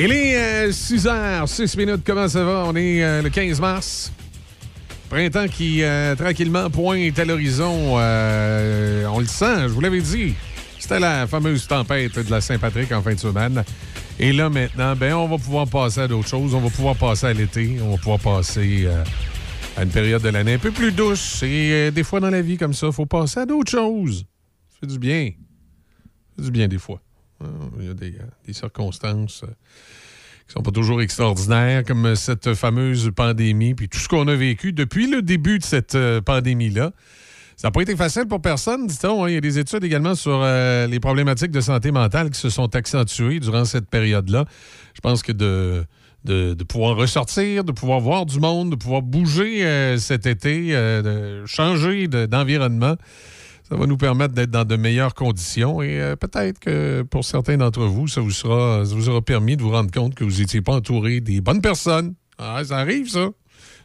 Il est 6 h 6 minutes. Comment ça va? On est euh, le 15 mars. Printemps qui, euh, tranquillement, pointe à l'horizon. Euh, on le sent, je vous l'avais dit. C'était la fameuse tempête de la Saint-Patrick en fin de semaine. Et là, maintenant, ben, on va pouvoir passer à d'autres choses. On va pouvoir passer à l'été. On va pouvoir passer à une période de l'année un peu plus douce. Et des fois dans la vie, comme ça, il faut passer à d'autres choses. Ça fait du bien. Ça fait du bien des fois. Il y a des circonstances qui sont pas toujours extraordinaires, comme cette fameuse pandémie, puis tout ce qu'on a vécu depuis le début de cette euh, pandémie-là. Ça n'a pas été facile pour personne, dit-on. Hein. Il y a des études également sur euh, les problématiques de santé mentale qui se sont accentuées durant cette période-là. Je pense que de, de, pouvoir ressortir, de pouvoir voir du monde, de pouvoir bouger euh, cet été, de changer d'environnement, ça va nous permettre d'être dans de meilleures conditions et euh, peut-être que pour certains d'entre vous, ça vous, sera, ça vous aura permis de vous rendre compte que vous n'étiez pas entouré des bonnes personnes. Ah, ça arrive, ça.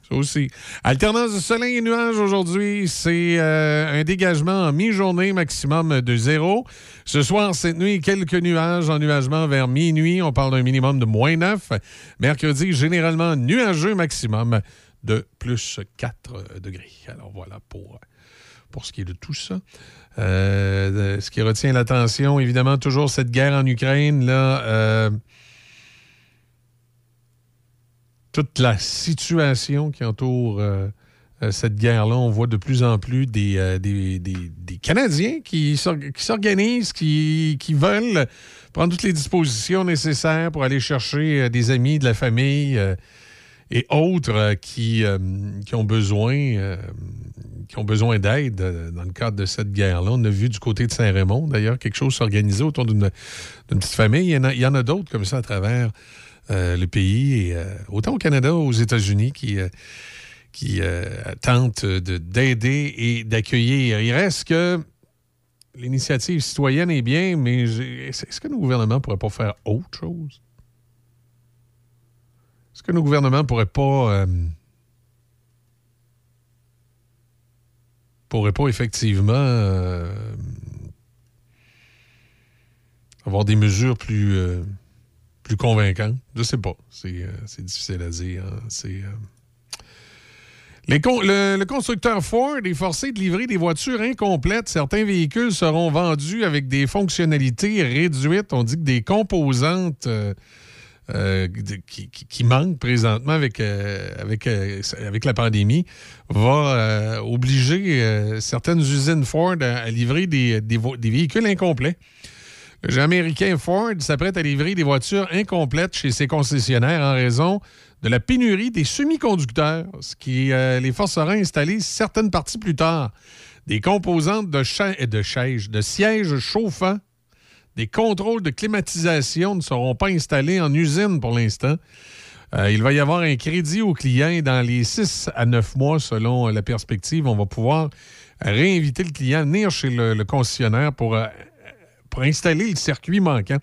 Ça aussi. Alternance de soleil et nuages aujourd'hui, c'est euh, un dégagement en mi-journée maximum de zéro. Ce soir, cette nuit, quelques nuages en nuagement vers minuit. On parle d'un minimum de moins 9. Mercredi, généralement nuageux maximum de plus 4 degrés. Alors voilà pour pour ce qui est de tout ça. Euh, ce qui retient l'attention, évidemment, toujours cette guerre en Ukraine, là. Euh, toute la situation qui entoure euh, cette guerre-là, on voit de plus en plus des, des, Canadiens qui s'organisent, qui, qui, veulent prendre toutes les dispositions nécessaires pour aller chercher des amis, de la famille et autres qui, qui ont besoin ont besoin d'aide euh, dans le cadre de cette guerre-là. On a vu du côté de Saint-Raymond, d'ailleurs, quelque chose s'organiser autour d'une petite famille. Il y en a, d'autres comme ça à travers euh, le pays, et, euh, autant au Canada aux États-Unis, qui, qui tentent d'aider et d'accueillir. Il reste que l'initiative citoyenne est bien, mais est-ce que nos gouvernements ne pourraient pas faire autre chose? Est-ce que nos gouvernements ne pourraient pas pourrait pas effectivement euh, avoir des mesures plus, euh, plus convaincantes. Je sais pas. C'est euh, difficile à dire. Hein. C'est. le, le, constructeur Ford est forcé de livrer des voitures incomplètes. Certains véhicules seront vendus avec des fonctionnalités réduites. On dit que des composantes euh, qui, manque présentement avec, euh, avec, euh, avec la pandémie va obliger certaines usines Ford à, livrer des, véhicules incomplets. Le géant américain Ford s'apprête à livrer des voitures incomplètes chez ses concessionnaires en raison de la pénurie des semi-conducteurs, ce qui les forcera à installer certaines parties plus tard. Des composantes de, de, de sièges chauffants des contrôles de climatisation ne seront pas installés en usine pour l'instant. Euh, il va y avoir un crédit aux clients dans les 6 à 9 mois selon la perspective. On va pouvoir réinviter le client à venir chez le, concessionnaire pour, euh, pour installer le circuit manquant.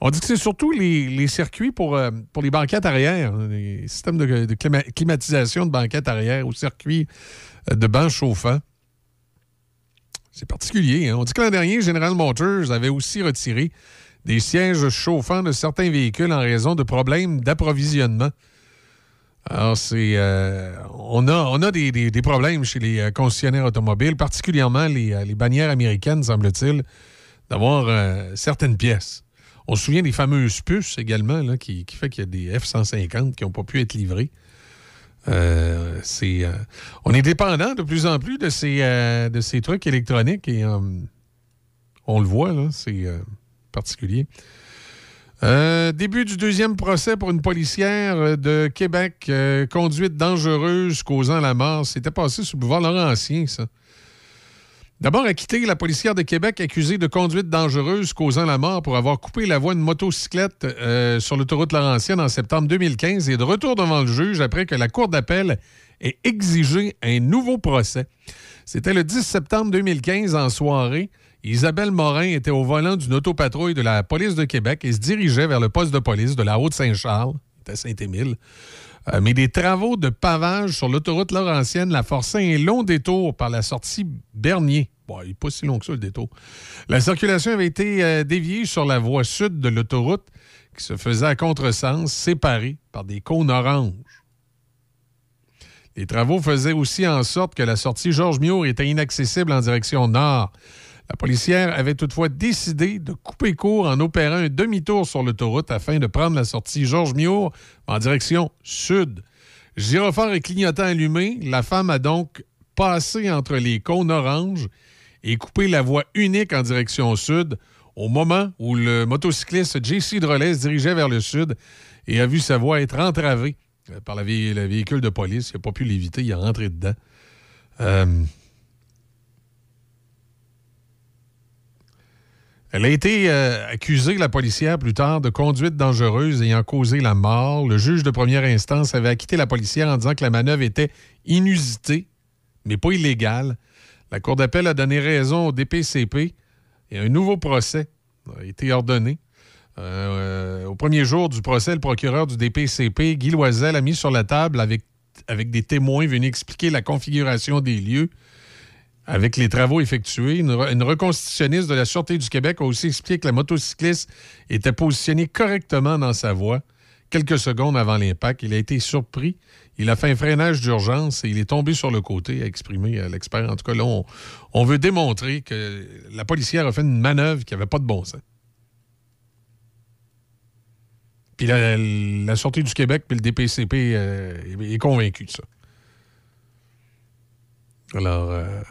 On dit que c'est surtout les, circuits pour, euh, pour les banquettes arrière, les systèmes de, climatisation de banquettes arrière ou circuits de bancs chauffants. C'est particulier. Hein? On dit que l'an dernier, General Motors avait aussi retiré des sièges chauffants de certains véhicules en raison de problèmes d'approvisionnement. Alors, c'est. Euh, on a, on a des, problèmes chez les euh, concessionnaires automobiles, particulièrement les, euh, bannières américaines, semble-t-il, d'avoir certaines pièces. On se souvient des fameuses puces également, là, qui, qui fait qu'il y a des F-150 qui n'ont pas pu être livrés. Euh, euh, on est dépendant de plus en plus de ces, euh, trucs électroniques et on le voit, c'est particulier. début du deuxième procès pour une policière de Québec, conduite dangereuse causant la mort. C'était passé sous le boulevard Laurentien, ça. D'abord, acquitté la policière de Québec accusée de conduite dangereuse causant la mort pour avoir coupé la voie d'une motocyclette euh, sur l'autoroute Laurentienne en septembre 2015 et de retour devant le juge après que la Cour d'appel ait exigé un nouveau procès. C'était le 10 septembre 2015 en soirée. Isabelle Morin était au volant d'une autopatrouille de la police de Québec et se dirigeait vers le poste de police de la Haute-Saint-Charles, à Saint-Émile. Euh, mais des travaux de pavage sur l'autoroute Laurentienne la forçaient un long détour par la sortie Bernier il n'est pas si long que ça, le détour. La circulation avait été euh, déviée sur la voie sud de l'autoroute qui se faisait à contresens, séparée par des cônes oranges. Les travaux faisaient aussi en sorte que la sortie Georges Miour était inaccessible en direction nord. La policière avait toutefois décidé de couper court en opérant un demi-tour sur l'autoroute afin de prendre la sortie Georges Miour en direction sud. Gyrophare et clignotant allumé, la femme a donc passé entre les cônes oranges et coupé la voie unique en direction sud au moment où le motocycliste JC Drolet se dirigeait vers le sud et a vu sa voie être entravée euh, par la le véhicule de police. Il n'a pas pu l'éviter, il est rentré dedans. Euh, Elle a été euh, accusée, la policière, plus tard, de conduite dangereuse ayant causé la mort. Le juge de première instance avait acquitté la policière en disant que la manœuvre était inusitée, mais pas illégale. La Cour d'appel a donné raison au DPCP et un nouveau procès a été ordonné. Euh, au premier jour du procès, le procureur du DPCP, Guy Loisel, a mis sur la table avec, avec des témoins venus expliquer la configuration des lieux avec les travaux effectués. Une, reconstitutionniste de la Sûreté du Québec a aussi expliqué que la motocycliste était positionnée correctement dans sa voie quelques secondes avant l'impact. Il a été surpris. Il a fait un freinage d'urgence et il est tombé sur le côté, a exprimé euh, l'expert. En tout cas, là, on, veut démontrer que la policière a fait une manœuvre qui n'avait pas de bon sens. Puis la, Sûreté du Québec puis le DPCP euh, est, convaincu de ça. Alors, euh,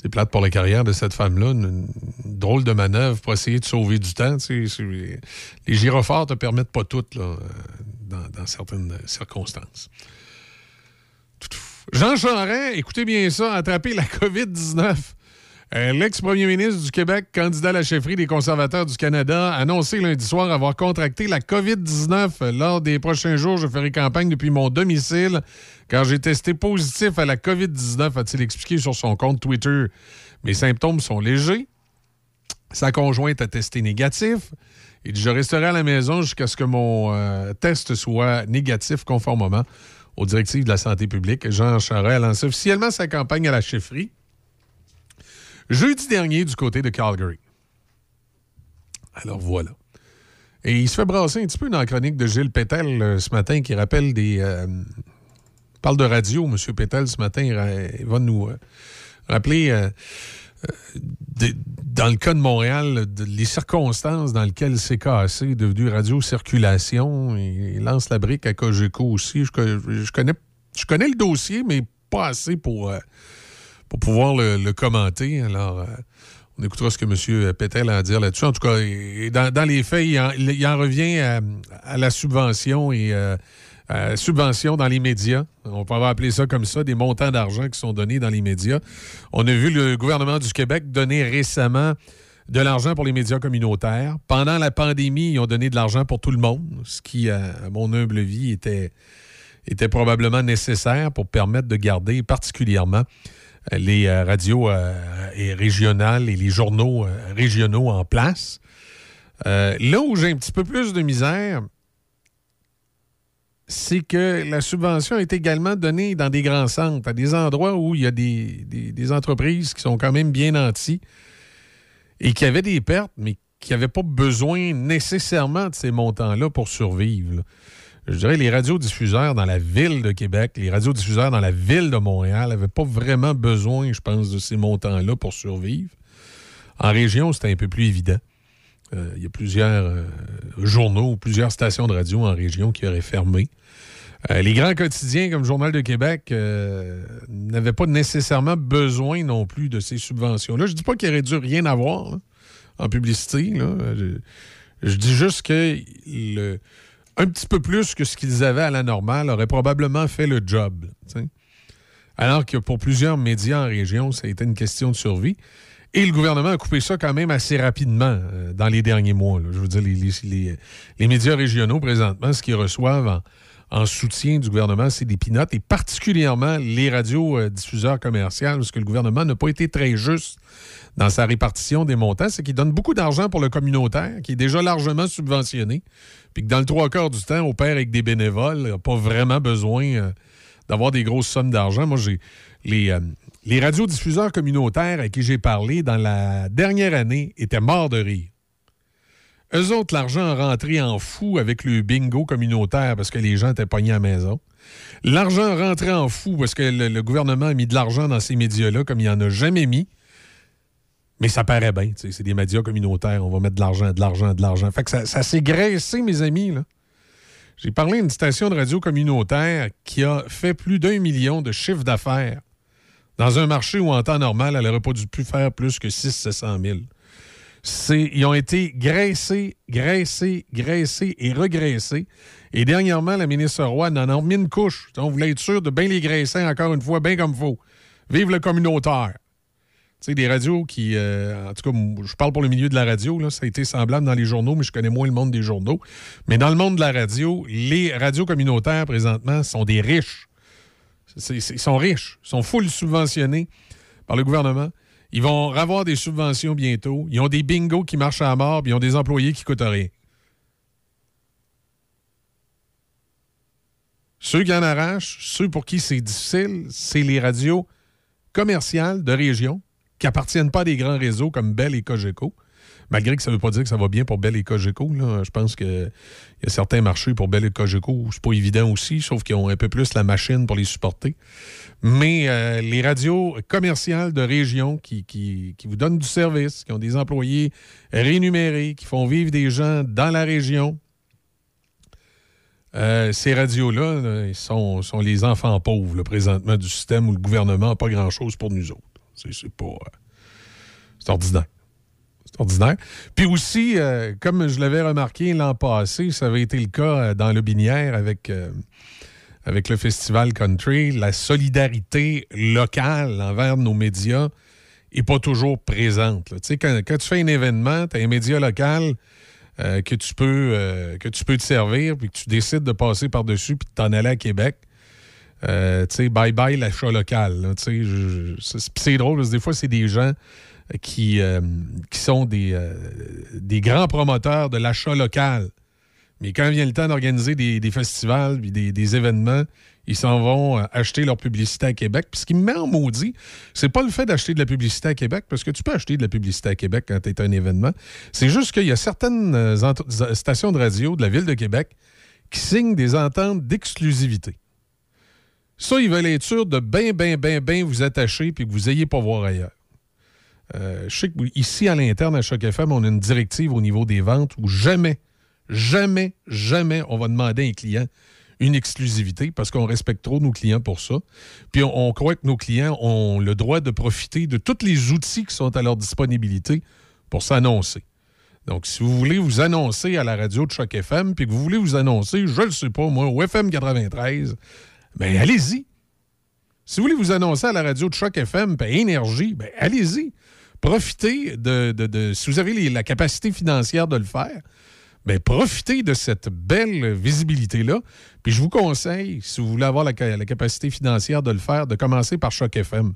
c'est plate pour la carrière de cette femme-là. Une, drôle de manœuvre pour essayer de sauver du temps. les gyrophares te permettent pas tout là, dans, certaines circonstances. Jean Charest, écoutez bien ça, a attrapé la COVID-19. Euh, l'ex-premier ministre du Québec, candidat à la chefferie des conservateurs du Canada, a annoncé lundi soir avoir contracté la COVID-19. Lors des prochains jours, je ferai campagne depuis mon domicile car j'ai testé positif à la COVID-19, a-t-il expliqué sur son compte Twitter. Mes symptômes sont légers. Sa conjointe a testé négatif. Il dit Je resterai à la maison jusqu'à ce que mon euh, test soit négatif conformément aux directives de la santé publique. Jean Charest a lancé officiellement sa campagne à la chefferie jeudi dernier du côté de Calgary. Alors voilà. Et il se fait brasser un petit peu dans la chronique de Gilles Pétel euh, ce matin qui rappelle des. Euh, parle de radio, M. Pétel, ce matin. Il va nous euh, rappeler. dans le cas de Montréal, les circonstances dans lesquelles c'est cassé, devenu radio-circulation. Il, lance la brique à Cogeco aussi. Je, je connais le dossier, mais pas assez pour pour pouvoir le, commenter. Alors, euh, on écoutera ce que M. Pétel a à dire là-dessus. En tout cas, dans, les faits, il en, revient à, la subvention et euh, subvention dans les médias. On peut appeler ça comme ça, des montants d'argent qui sont donnés dans les médias. On a vu le gouvernement du Québec donner récemment de l'argent pour les médias communautaires. Pendant la pandémie, ils ont donné de l'argent pour tout le monde, ce qui, à mon humble vie, était, était probablement nécessaire pour permettre de garder particulièrement les euh, radios euh, régionales et les journaux euh, régionaux en place. là où j'ai un petit peu plus de misère, c'est que la subvention est également donnée dans des grands centres, à des endroits où il y a des, entreprises qui sont quand même bien nantis et qui avaient des pertes, mais qui n'avaient pas besoin nécessairement de ces montants-là pour survivre je dirais, les radiodiffuseurs dans la ville de Québec, les radiodiffuseurs dans la ville de Montréal n'avaient pas vraiment besoin, je pense, de ces montants-là pour survivre. En région, c'était un peu plus évident. Euh, il y a plusieurs euh, journaux, plusieurs stations de radio en région qui auraient fermé. Euh, les grands quotidiens comme Journal de Québec n'avaient pas nécessairement besoin non plus de ces subventions-là. Je ne dis pas qu'il aurait dû rien avoir en publicité. Je, je, dis juste que le, un petit peu plus que ce qu'ils avaient à la normale aurait probablement fait le job. Alors que pour plusieurs médias en région, ça a été une question de survie. Et le gouvernement a coupé ça quand même assez rapidement euh, dans les derniers mois. Je veux dire, les, médias régionaux, présentement, ce qu'ils reçoivent en, soutien du gouvernement, c'est des pinottes, et particulièrement les radiodiffuseurs commerciaux, parce que le gouvernement n'a pas été très juste dans sa répartition des montants, c'est qu'il donne beaucoup d'argent pour le communautaire, qui est déjà largement subventionné, puis que dans le trois quarts du temps, on perd avec des bénévoles, n'a pas vraiment besoin euh, d'avoir des grosses sommes d'argent. Moi, j'ai les, euh, les radiodiffuseurs communautaires à qui j'ai parlé dans la dernière année étaient morts de rire. Eux autres, l'argent rentrait en fou avec le bingo communautaire parce que les gens étaient pognés à la maison. L'argent rentrait en fou parce que le, gouvernement a mis de l'argent dans ces médias-là comme il n'en a jamais mis. Mais ça paraît bien, c'est des médias communautaires, on va mettre de l'argent, de l'argent, de l'argent. Fait ça s'est graissé, mes amis. J'ai parlé d'une station de radio communautaire qui a fait plus d'un million de chiffres d'affaires dans un marché où, en temps normal, elle n'aurait pas dû plus faire plus que 600 000 ils ont été graissés, graissés, graissés et regraissés. Et dernièrement, la ministre Roy en a mis une couche. On voulait être sûr de bien les graisser encore une fois, bien comme faut. Vive le communautaire. Tu sais, des radios qui. Euh, en tout cas, je parle pour le milieu de la radio, ça a été semblable dans les journaux, mais je connais moins le monde des journaux. Mais dans le monde de la radio, les radios communautaires, présentement, sont des riches. ils sont riches. Ils sont full subventionnés par le gouvernement. Ils vont avoir des subventions bientôt. Ils ont des bingos qui marchent à mort, puis ils ont des employés qui coûtent rien. Ceux qui en arrachent, ceux pour qui c'est difficile, c'est les radios commerciales de région qui appartiennent pas à des grands réseaux comme Bell et Cogeco. Malgré que ça ne veut pas dire que ça va bien pour Bell et Cogeco. Je pense qu'il y a certains marchés pour Bell et Cogeco où c'est pas évident aussi, sauf qu'ils ont un peu plus la machine pour les supporter. Mais euh, les radios commerciales de région qui, qui, vous donnent du service, qui ont des employés rémunérés, qui font vivre des gens dans la région, euh, ces radios-là ils sont, sont, les enfants pauvres présentement du système où le gouvernement n'a pas grand-chose pour nous autres. C'est pas. Euh, c'est ordinaire. Ordinaire. Puis aussi, comme je l'avais remarqué l'an passé, ça avait été le cas dans le Binière avec avec le Festival Country, la solidarité locale envers nos médias n'est pas toujours présente. Tu sais, quand, tu fais un événement, tu as un média local euh, que, tu peux, euh, que tu peux te servir, puis que tu décides de passer par-dessus puis de t'en aller à Québec. Euh, tu sais, bye-bye l'achat local. C'est drôle parce que des fois, c'est des gens qui, qui sont des, des grands promoteurs de l'achat local. Mais quand vient le temps d'organiser des, festivals des, des, événements, ils s'en vont euh, acheter leur publicité à Québec. Puis ce qui me met en maudit, c'est pas le fait d'acheter de la publicité à Québec, parce que tu peux acheter de la publicité à Québec quand tu es un événement. C'est juste qu'il y a certaines euh, stations de radio de la Ville de Québec qui signent des ententes d'exclusivité. Ça, ils veulent être sûrs de bien, bien, bien, bien vous attacher puis que vous n'ayez pas voir ailleurs. Euh, je sais qu'ici, à l'interne, à Choc FM, on a une directive au niveau des ventes où jamais Jamais, jamais on va demander à un client une exclusivité parce qu'on respecte trop nos clients pour ça. Puis on, croit que nos clients ont le droit de profiter de tous les outils qui sont à leur disponibilité pour s'annoncer. Donc, si vous voulez vous annoncer à la radio de Choc FM, puis que vous voulez vous annoncer, je ne sais pas, moi, au FM 93, bien, allez-y. Si vous voulez vous annoncer à la radio de Choc FM, bien, énergie, bien, allez-y. Profitez de, de, Si vous avez la capacité financière de le faire, bien, profitez de cette belle visibilité-là. Puis je vous conseille, si vous voulez avoir la, capacité financière de le faire, de commencer par Choc FM.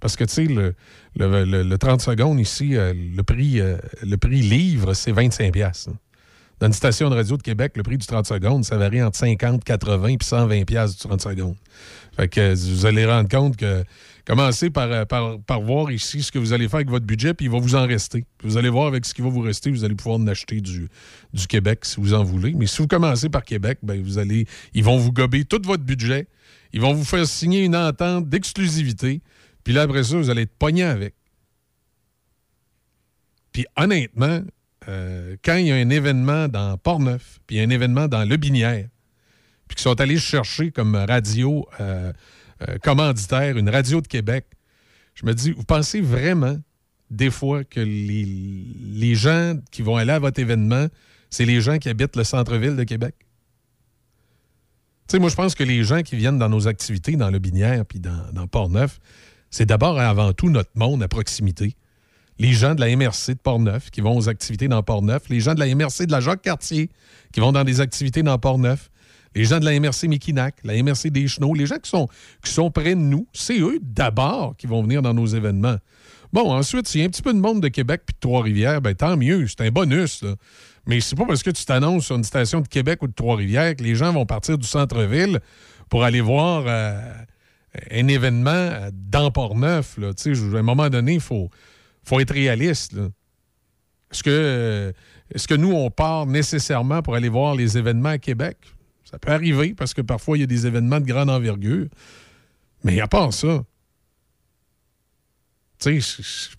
Parce que, tu sais, le, le, 30 secondes ici, euh, le, prix, euh, le prix livre, c'est 25 pièces. Hein. Dans une station de radio de Québec, le prix du 30 secondes, ça varie entre 50, 80 puis 120 pièces du 30 secondes. Fait que vous allez rendre compte que Commencez euh, par, par, voir ici ce que vous allez faire avec votre budget, puis il va vous en rester. vous allez voir avec ce qui va vous rester, vous allez pouvoir en acheter du, du Québec si vous en voulez. Mais si vous commencez par Québec, ben vous allez, ils vont vous gober tout votre budget. Ils vont vous faire signer une entente d'exclusivité. Puis là, après ça, vous allez être pogné avec. Puis honnêtement, euh, quand il y a un événement dans Port-Neuf, puis il y a un événement dans Le Binière, puis qu'ils sont allés chercher comme radio euh, commanditaire, une radio de Québec. Je me dis, vous pensez vraiment des fois que les, les gens qui vont aller à votre événement, c'est les gens qui habitent le centre-ville de Québec? Tu sais, moi, je pense que les gens qui viennent dans nos activités, dans le Binière puis dans, dans Port-Neuf, c'est d'abord et avant tout notre monde à proximité. Les gens de la MRC de Port-Neuf qui vont aux activités dans Port-Neuf, les gens de la MRC de la Jacques-Cartier qui vont dans des activités dans Port-Neuf, les gens de la MRC Mikinac, la MRC des les gens qui sont, qui près de nous, c'est eux d'abord qui vont venir dans nos événements. Bon, ensuite, s'il y a un petit peu de monde de Québec puis de Trois-Rivières, ben tant mieux, c'est un bonus. Mais c'est pas parce que tu t'annonces sur une station de Québec ou de Trois-Rivières que les gens vont partir du centre-ville pour aller voir euh, un événement dans Port-Neuf. À un moment donné, il faut, faut être réaliste. Est-ce que, est que nous, on part nécessairement pour aller voir les événements à Québec? Ça peut arriver parce que parfois, il y a des événements de grande envergure. Mais à part ça,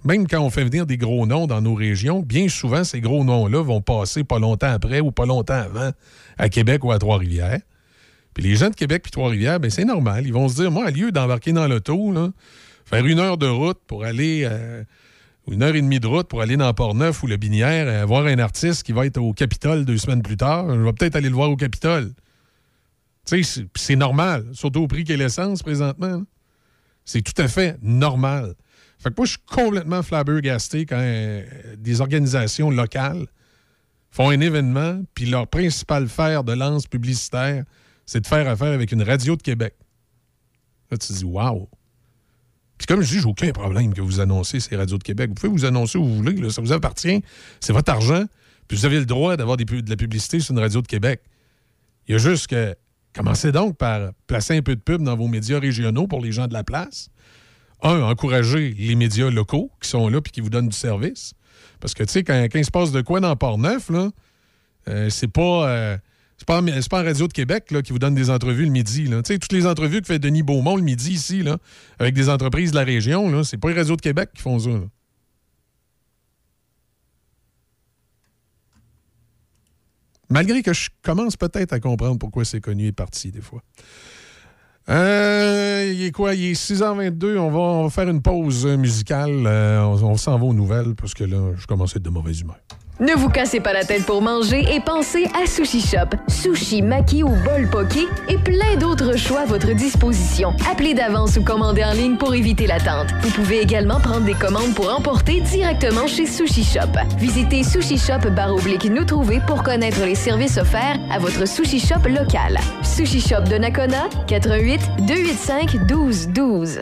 même quand on fait venir des gros noms dans nos régions, bien souvent, ces gros noms-là vont passer pas longtemps après ou pas longtemps avant à Québec ou à Trois-Rivières. Puis les gens de Québec et Trois-Rivières, ben c'est normal. Ils vont se dire, moi, à lieu d'embarquer dans l'auto, faire une heure de route pour aller, euh, une heure et demie de route pour aller dans Port-Neuf ou le Binière, euh, voir un artiste qui va être au Capitole deux semaines plus tard, je vais peut-être aller le voir au Capitole. C'est normal, surtout au prix qu'est l'essence présentement. C'est tout à fait normal. Fait que moi, je suis complètement flabbergasté quand euh, des organisations locales font un événement, puis leur principal fer de lance publicitaire, c'est de faire affaire avec une radio de Québec. Là, tu te dis, waouh! Puis comme je dis, j'ai aucun problème que vous annoncez ces radios de Québec. Vous pouvez vous annoncer où vous voulez, ça vous appartient, c'est votre argent, puis vous avez le droit d'avoir de la publicité sur une radio de Québec. Il y a juste que, commencez donc par placer un peu de pub dans vos médias régionaux pour les gens de la place un, encourager les médias locaux qui sont là puis qui vous donnent du service. Parce que, tu sais, quand, il se passe de quoi dans Port-Neuf, là, euh, c'est pas. Euh, pas, pas en Radio de Québec là, qui vous donne des entrevues le midi. Là. Toutes les entrevues que fait Denis Beaumont le midi ici, là, avec des entreprises de la région, là, c'est pas les Radio de Québec qui font ça. Malgré que je commence peut-être à comprendre pourquoi c'est connu et parti des fois. Euh, il est quoi? Il est 6h22. On va, on va faire une pause musicale. Euh, on, on s'en va aux nouvelles parce que là, je commence à être de mauvaise humeur. Ne vous cassez pas la tête pour manger et pensez à Sushi Shop. Sushi, maki ou bol poké et plein d'autres choix à votre disposition. Appelez d'avance ou commandez en ligne pour éviter l'attente. Vous pouvez également prendre des commandes pour emporter directement chez Sushi Shop. Visitez Sushi Shop oblique nous trouver pour connaître les services offerts à votre Sushi Shop local. Sushi Shop de Nakona, 88 285 1212.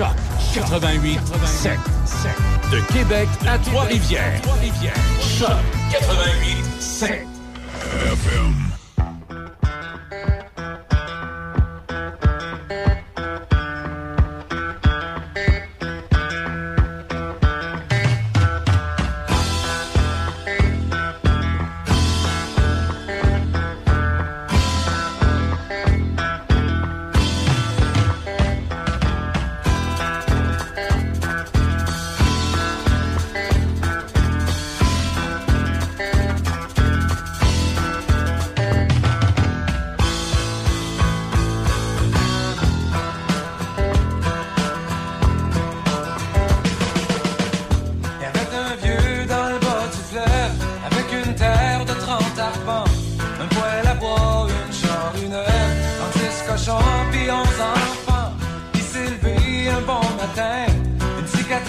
Choc 88 7. De Québec à Trois-Rivières. Choc 88 7. FM.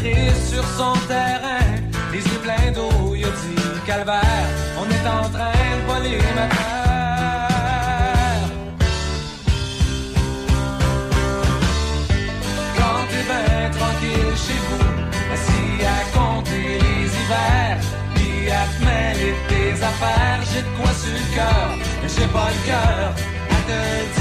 sur son terrain, les yeux pleins d'eau, il dit calvaire, on est en train de voler ma terre. Quand t'es bien tranquille chez vous, assis à compter les hivers, puis à te mêler tes affaires, j'ai de quoi sur le cœur, mais j'ai pas le cœur à te dire.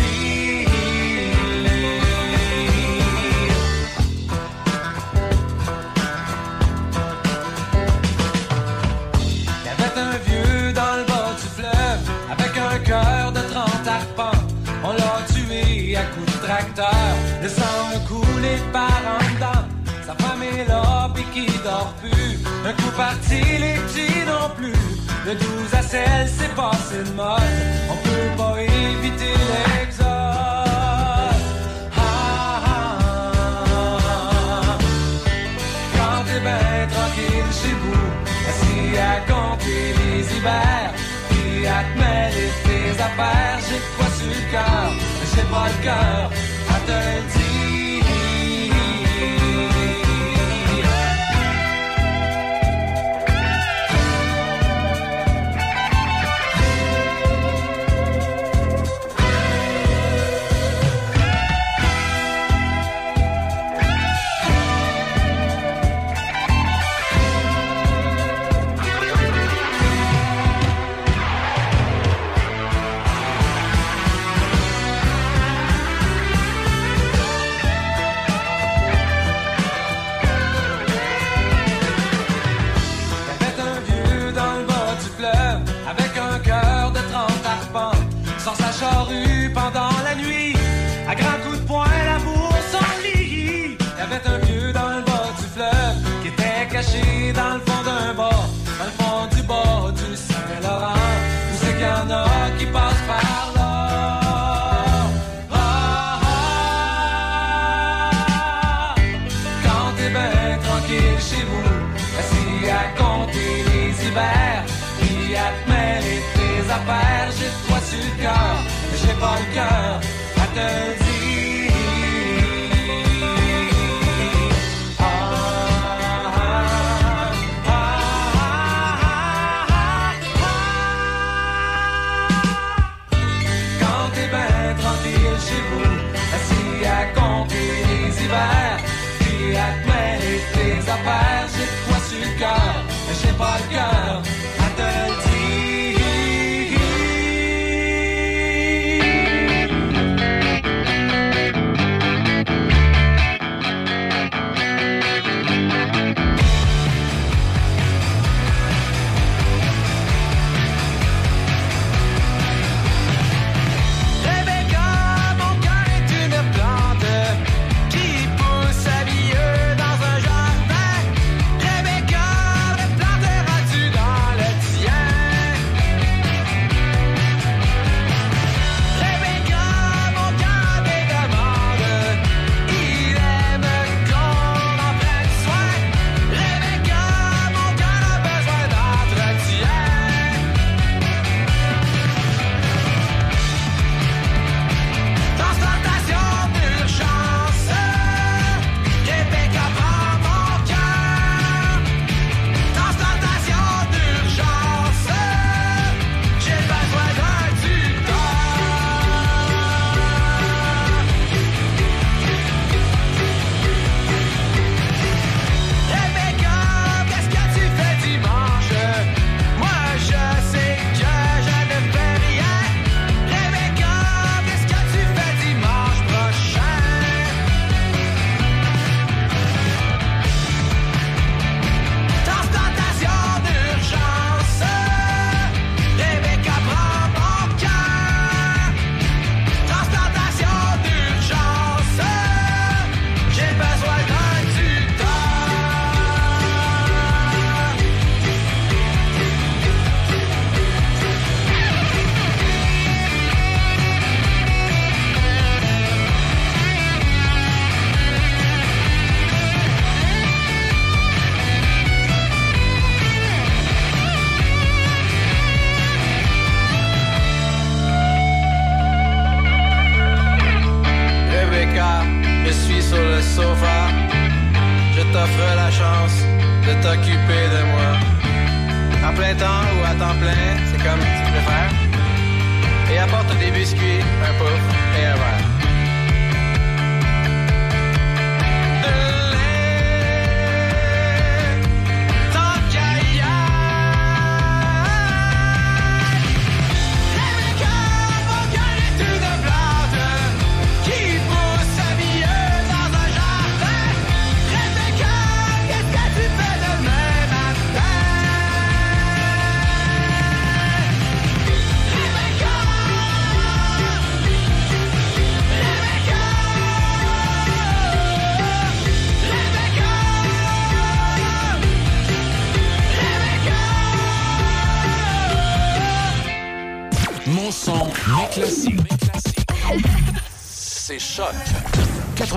le sang coulé par en dedans. Sa femme est là, puis qui dort plus. Un coup parti, les petits non plus. De 12 à 16, c'est passé de mode. On peut pas éviter l'exode. Ah, ah, ah. chez vous, assis à compter les hivers, puis à te tes affaires, j'ai de quoi sur le cœur, j'ai pas le cœur, Saturday.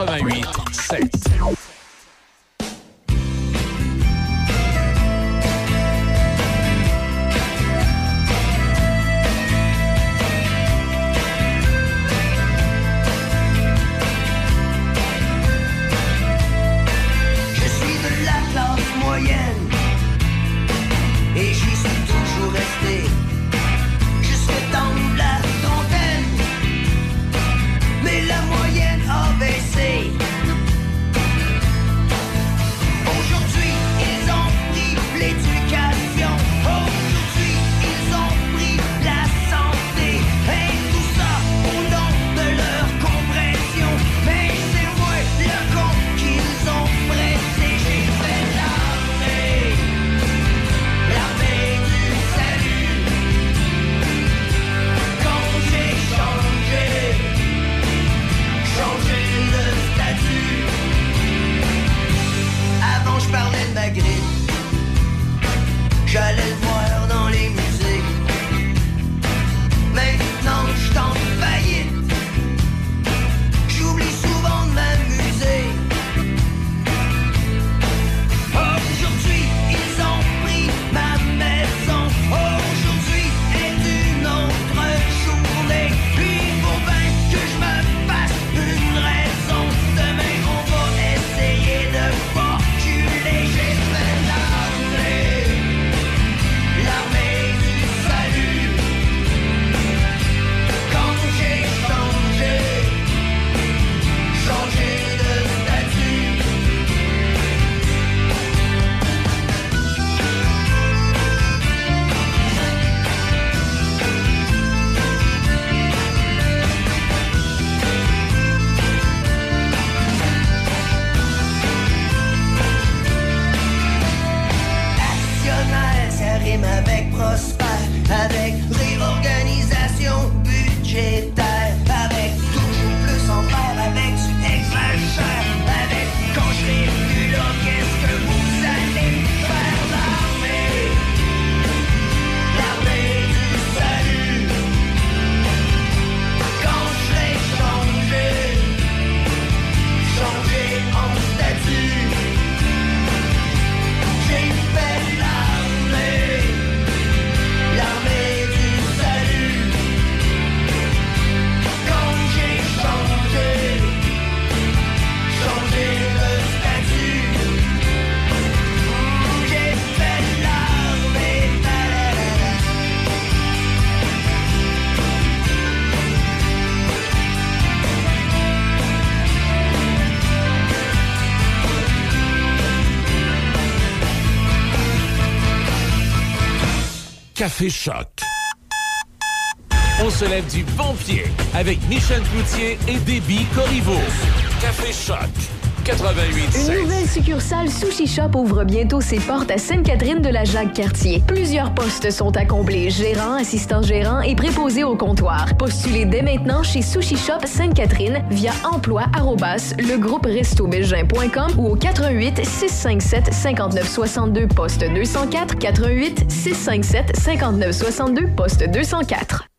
88 Café Choc. On se lève du bon pied avec Michel Cloutier et Déby Corriveau. Café Choc. 88 Une nouvelle succursale Sushi Shop ouvre bientôt ses portes à Sainte-Catherine de la Jacques-Cartier. Plusieurs postes sont à combler, gérant, assistant gérant et préposé au comptoir. Postulez dès maintenant chez Sushi Shop Sainte-Catherine via emploi arrobas legroupeRestoBelgin.com ou au 88 657 59 62 poste 204 88 657 59 62 poste 204.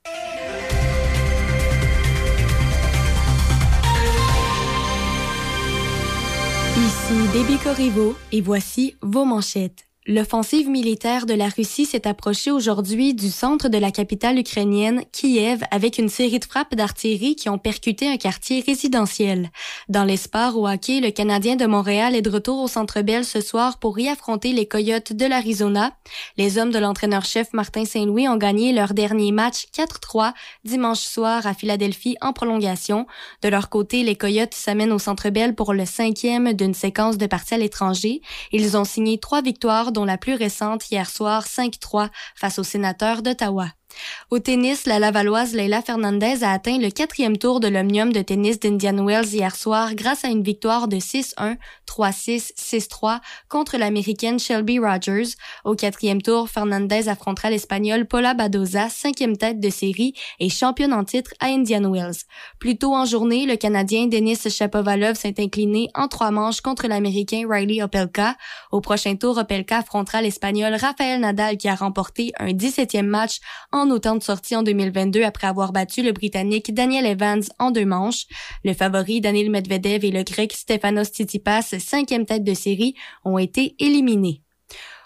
Ici Déby Corriveau et voici vos manchettes. L'offensive militaire de la Russie s'est approchée aujourd'hui du centre de la capitale ukrainienne, Kiev, avec une série de frappes d'artillerie qui ont percuté un quartier résidentiel. Dans les sports au hockey, le Canadien de Montréal est de retour au Centre Bell ce soir pour y affronter les Coyotes de l'Arizona. Les hommes de l'entraîneur-chef Martin Saint-Louis ont gagné leur dernier match 4-3 dimanche soir à Philadelphie en prolongation. De leur côté, les Coyotes s'amènent au Centre Bell pour le cinquième d'une séquence de parties à l'étranger. Ils ont signé trois victoires dont la plus récente hier soir 5-3 face aux sénateurs d'Ottawa. Au tennis, la Lavalloise Leila Fernandez a atteint le quatrième tour de l'Omnium de tennis d'Indian Wells hier soir grâce à une victoire de 6-1, 3-6, 6-3 contre l'Américaine Shelby Rogers. Au quatrième tour, Fernandez affrontera l'Espagnole Paula Badoza, cinquième tête de série et championne en titre à Indian Wells. Plus tôt en journée, le Canadien Denis Shapovalov s'est incliné en trois manches contre l'Américain Riley Opelka. Au prochain tour, Opelka affrontera l'Espagnol Rafael Nadal qui a remporté un 17e match en autant de sorties en 2022 après avoir battu le Britannique Daniel Evans en deux manches. Le favori Daniil Medvedev et le Grec Stefanos Tsitsipas, cinquième tête de série, ont été éliminés.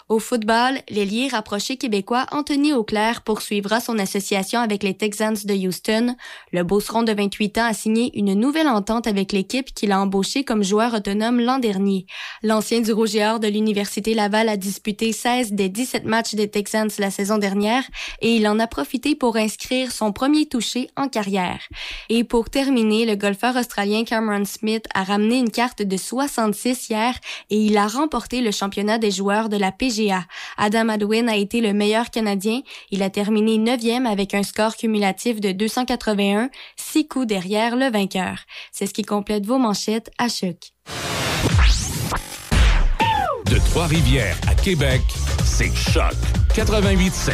Au football, l'ailier rapproché québécois Anthony Auclair poursuivra son association avec les Texans de Houston. Le Beauceron de 28 ans a signé une nouvelle entente avec l'équipe qu'il a embauché comme joueur autonome l'an dernier. L'ancien du Rouge et Or de l'Université Laval a disputé 16 des 17 matchs des Texans la saison dernière et il en a profité pour inscrire son premier touché en carrière. Et pour terminer, le golfeur australien Cameron Smith a ramené une carte de 66 hier et il a remporté le championnat des joueurs de la PGA. Adam Hadwin a été le meilleur Canadien. Il a terminé neuvième avec un score cumulatif de 281, six coups derrière le vainqueur. C'est ce qui complète vos manchettes à choc. De Trois-Rivières à Québec, c'est Choc 88.7.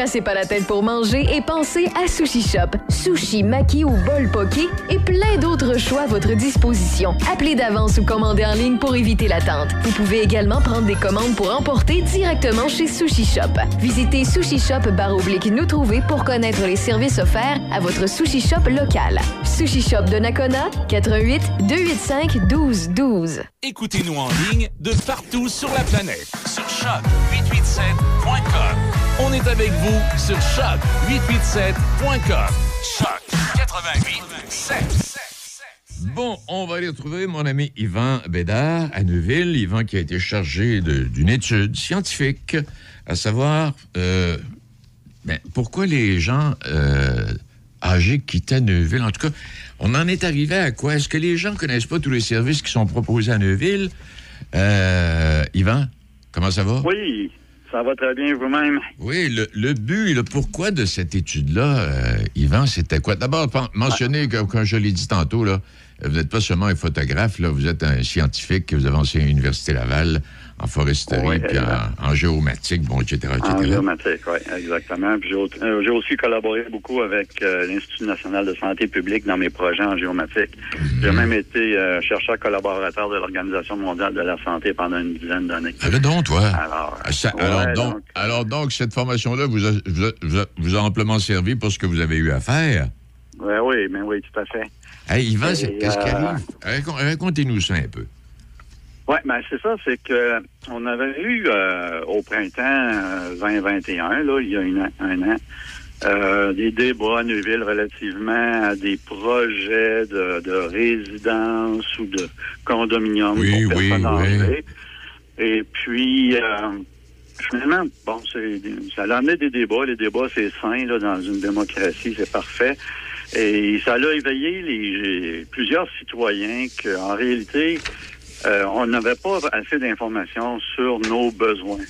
cassez pas la tête pour manger et pensez à Sushi Shop. Sushi, maki ou bol poké et plein d'autres choix à votre disposition. Appelez d'avance ou commandez en ligne pour éviter l'attente. Vous pouvez également prendre des commandes pour emporter directement chez Sushi Shop. Visitez Sushi Shop barre oblique nous trouver pour connaître les services offerts à votre Sushi Shop local. Sushi Shop de Nakona, 88 285 1212. Écoutez-nous en ligne de partout sur la planète. Sur choc887.com. On est avec vous sur choc887.com. Choc 88.7. Bon, on va aller retrouver mon ami Yvan Bédard à Neuville. Yvan qui a été chargé d'une étude scientifique, à savoir euh, ben, pourquoi les gens euh, âgés quittaient Neuville. En tout cas, on en est arrivé à quoi? Est-ce que les gens connaissent pas tous les services qui sont proposés à Neuville? Euh, Yvan, comment ça va? Oui, ça va très bien vous-même. Oui, le, le but et le pourquoi de cette étude-là, euh, Yvan, c'était quoi? D'abord, mentionner, que, comme je l'ai dit tantôt, là, vous n'êtes pas seulement un photographe, là, vous êtes un scientifique, vous avez enseigné à l'Université Laval en foresterie, Oui, puis en, en géomatique, bon, etc., etc. En géomatique, oui, exactement. Puis j'ai au- euh, j'ai aussi collaboré beaucoup avec euh, l'Institut national de santé publique dans mes projets en géomatique. J'ai même été euh, chercheur collaborateur de l'Organisation mondiale de la santé pendant une dizaine d'années. Ah, donc, toi. Alors, Ah, ça- ouais, alors, donc, donc- alors, donc, cette formation-là vous a, vous, a, vous a- vous a amplement servi pour ce que vous avez eu à faire? Ouais, oui, mais oui, tout à fait. Hey, Yvan, qu'est-ce qui euh, arrive? Racon- Racontez-nous ça un peu. Oui, ben c'est ça, c'est que on avait eu euh, au printemps euh, 2021, là, il y a une an- un an, euh, des débats à Neuville relativement à des projets de, de résidence ou de condominium Oui, pour oui, personnes oui. âgées. Et puis euh, finalement, bon, c'est ça a amené des débats. Les débats, c'est sain là, dans une démocratie, c'est parfait. Et ça a éveillé les, plusieurs citoyens qu'en réalité, euh, on n'avait pas assez d'informations sur nos besoins.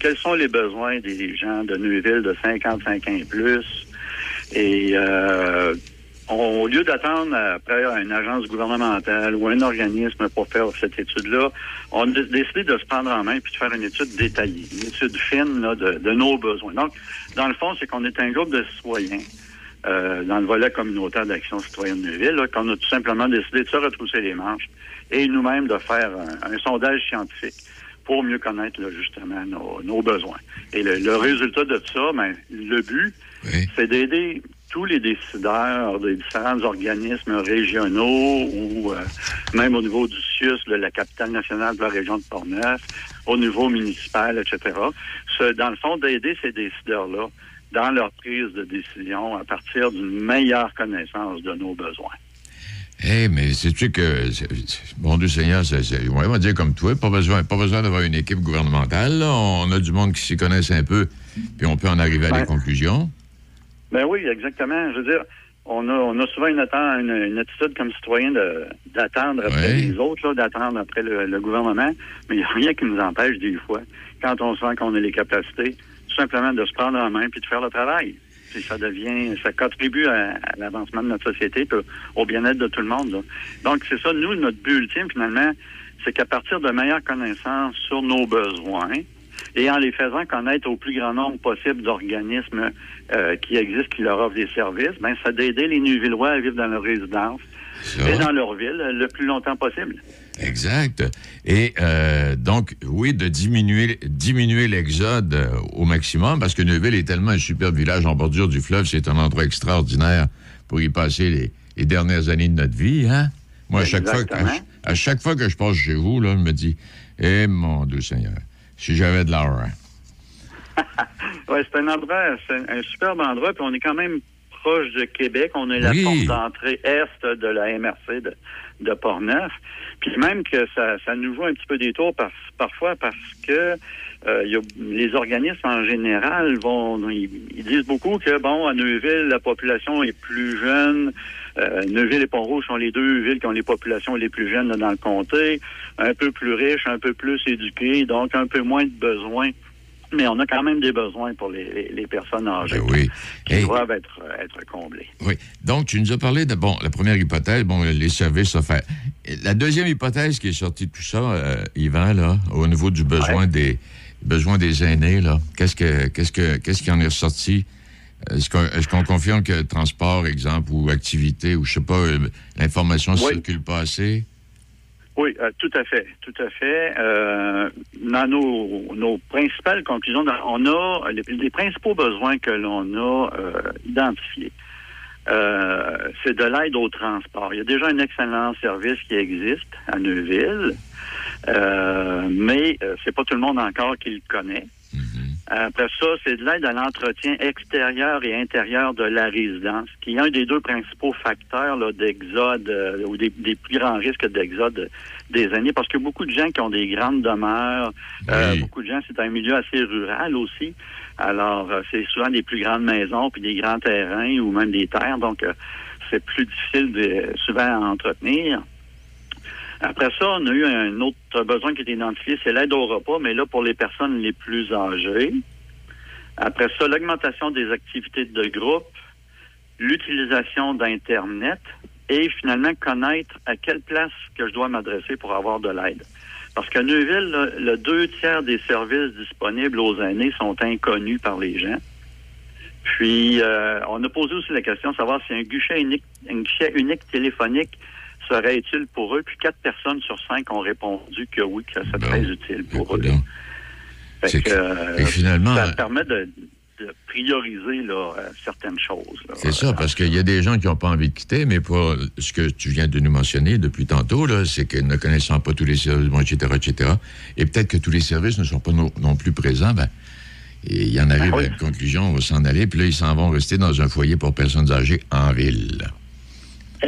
Quels sont les besoins des gens de Neuville de 55 ans et plus? Et euh, au lieu d'attendre après une agence gouvernementale ou un organisme pour faire cette étude-là, on a décidé de se prendre en main puis de faire une étude détaillée, une étude fine de, nos besoins. Donc, dans le fond, c'est qu'on est un groupe de citoyens euh, dans le volet communautaire d'action citoyenne de Neuville, qu'on a tout simplement décidé de se retrousser les manches et nous-mêmes de faire un, un sondage scientifique pour mieux connaître là, justement nos, nos besoins. Et le, le résultat de ça, ben, le but, Oui. c'est d'aider tous les décideurs des différents organismes régionaux ou euh, même au niveau du CIUS, de la capitale nationale de la région de Portneuf, au niveau municipal, etc. Ce- dans le fond, d'aider ces décideurs-là dans leur prise de décision à partir d'une meilleure connaissance de nos besoins. Eh, mais sais-tu que, bon Dieu Seigneur, c'est, c'est- on va dire comme toi, pas besoin, pas besoin d'avoir une équipe gouvernementale. là. On a du monde qui s'y connaissent un peu, puis on peut en arriver à des Ouais. conclusions. Ben oui, exactement. Je veux dire, on a, on a souvent une, atten- une, une attitude comme citoyen de- d'attendre après Ouais. les autres, d'attendre après le, le gouvernement, mais il n'y a rien qui nous empêche des fois, quand on sent qu'on a les capacités, tout simplement de se prendre en main puis de faire le travail. Puis ça devient, ça contribue à, à l'avancement de notre société puis au bien-être de tout le monde. là. Donc c'est ça, nous, notre but ultime finalement, c'est qu'à partir de meilleures connaissances sur nos besoins, et en les faisant connaître au plus grand nombre possible d'organismes euh, qui existent, qui leur offrent des services, ben, ça d'aider les Nuvillois à vivre dans leur résidence et dans leur ville le plus longtemps possible. Exact. Et euh, donc, oui, de diminuer, diminuer l'exode euh, au maximum, parce que Neuville est tellement un superbe village en bordure du fleuve, c'est un endroit extraordinaire pour y passer les, les dernières années de notre vie, hein? Moi, à chaque, fois que, à, Exactement. à chaque fois que je passe chez vous, là, je me dis, eh mon Dieu Seigneur, si j'avais de l'argent. Ouais, c'est un endroit, c'est un, un superbe endroit, puis on est quand même proche de Québec. On est la Oui. porte d'entrée est de la MRC de, de Portneuf. Puis même que ça, ça nous joue un petit peu des tours par- parfois parce que euh, les organismes en général vont ils, disent beaucoup que bon à Neuville la population est plus jeune. Euh, Neuville et Pont-Rouge sont les deux villes qui ont les populations les plus jeunes dans le comté, un peu plus riches, un peu plus éduquées, donc un peu moins de besoins. Mais on a quand même des besoins pour les, les- les personnes âgées Ben oui. qui Hey. doivent être, être comblés. Oui. Donc, tu nous as parlé de, bon, la première hypothèse, bon, les services offerts. La deuxième hypothèse qui est sortie de tout ça, euh, Yvan, là, au niveau du besoin des, besoins des aînés, là, qu'est-ce que qu'est-ce que qu'est-ce qui en est ressorti? Est-ce qu'on qu'on confirme que transport, exemple, ou activité, ou je sais pas, euh, l'information ne Oui. circule pas assez? Oui, euh, tout à fait, tout à fait. Euh, dans nos, nos principales conclusions, on a les, principaux besoins que l'on a euh, identifiés. Euh, c'est de l'aide au transport. Il y a déjà un excellent service qui existe à Neuville, euh, mais euh, c'est pas tout le monde encore qui le connaît. Après ça, c'est de l'aide à l'entretien extérieur et intérieur de la résidence, qui est un des deux principaux facteurs d'exode euh, ou des, des plus grands risques d'exode des années, parce que beaucoup de gens qui ont des grandes demeures, euh, beaucoup de gens, c'est un milieu assez rural aussi. Alors, euh, c'est souvent des plus grandes maisons, puis des grands terrains ou même des terres, donc euh, c'est plus difficile de, souvent à entretenir. Après ça, on a eu un autre besoin qui est identifié, c'est l'aide au repas, mais là pour les personnes les plus âgées. Après ça, l'augmentation des activités de groupe, l'utilisation d'Internet et finalement connaître à quelle place que je dois m'adresser pour avoir de l'aide. Parce qu'à Neuville, le deux tiers des services disponibles aux aînés sont inconnus par les gens. Puis, euh, on a posé aussi la question de savoir si un guichet unique, un guichet unique téléphonique serait utile pour eux? Puis, quatre personnes sur cinq ont répondu que oui, que c'est très utile pour eux. Fait que, euh, Et finalement, ça permet de, de prioriser là, euh, certaines choses. C'est ça, parce qu'il y a des gens qui n'ont pas envie de quitter, mais pour ce que tu viens de nous mentionner depuis tantôt, c'est que ne connaissant pas tous les services, bon, etc., etc., et peut-être que tous les services ne sont pas non, non plus présents, ben, et il y en arrive Ah oui. à une conclusion, on va s'en aller, puis là, ils s'en vont rester dans un foyer pour personnes âgées en ville.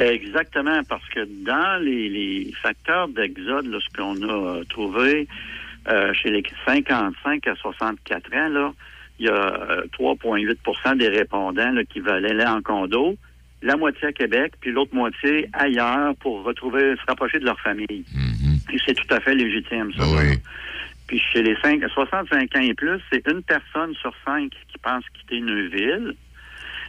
Exactement, parce que dans les, les facteurs d'exode, là, ce qu'on a euh, trouvé euh, chez les 55 à 64 ans, là, il y a euh, 3,8% des répondants là, qui veulent aller en condo, la moitié à Québec, puis l'autre moitié ailleurs pour retrouver, se rapprocher de leur famille. Et c'est tout à fait légitime, ça. là. Puis chez les 5, 65 ans et plus, c'est une personne sur cinq qui pense quitter Neuville.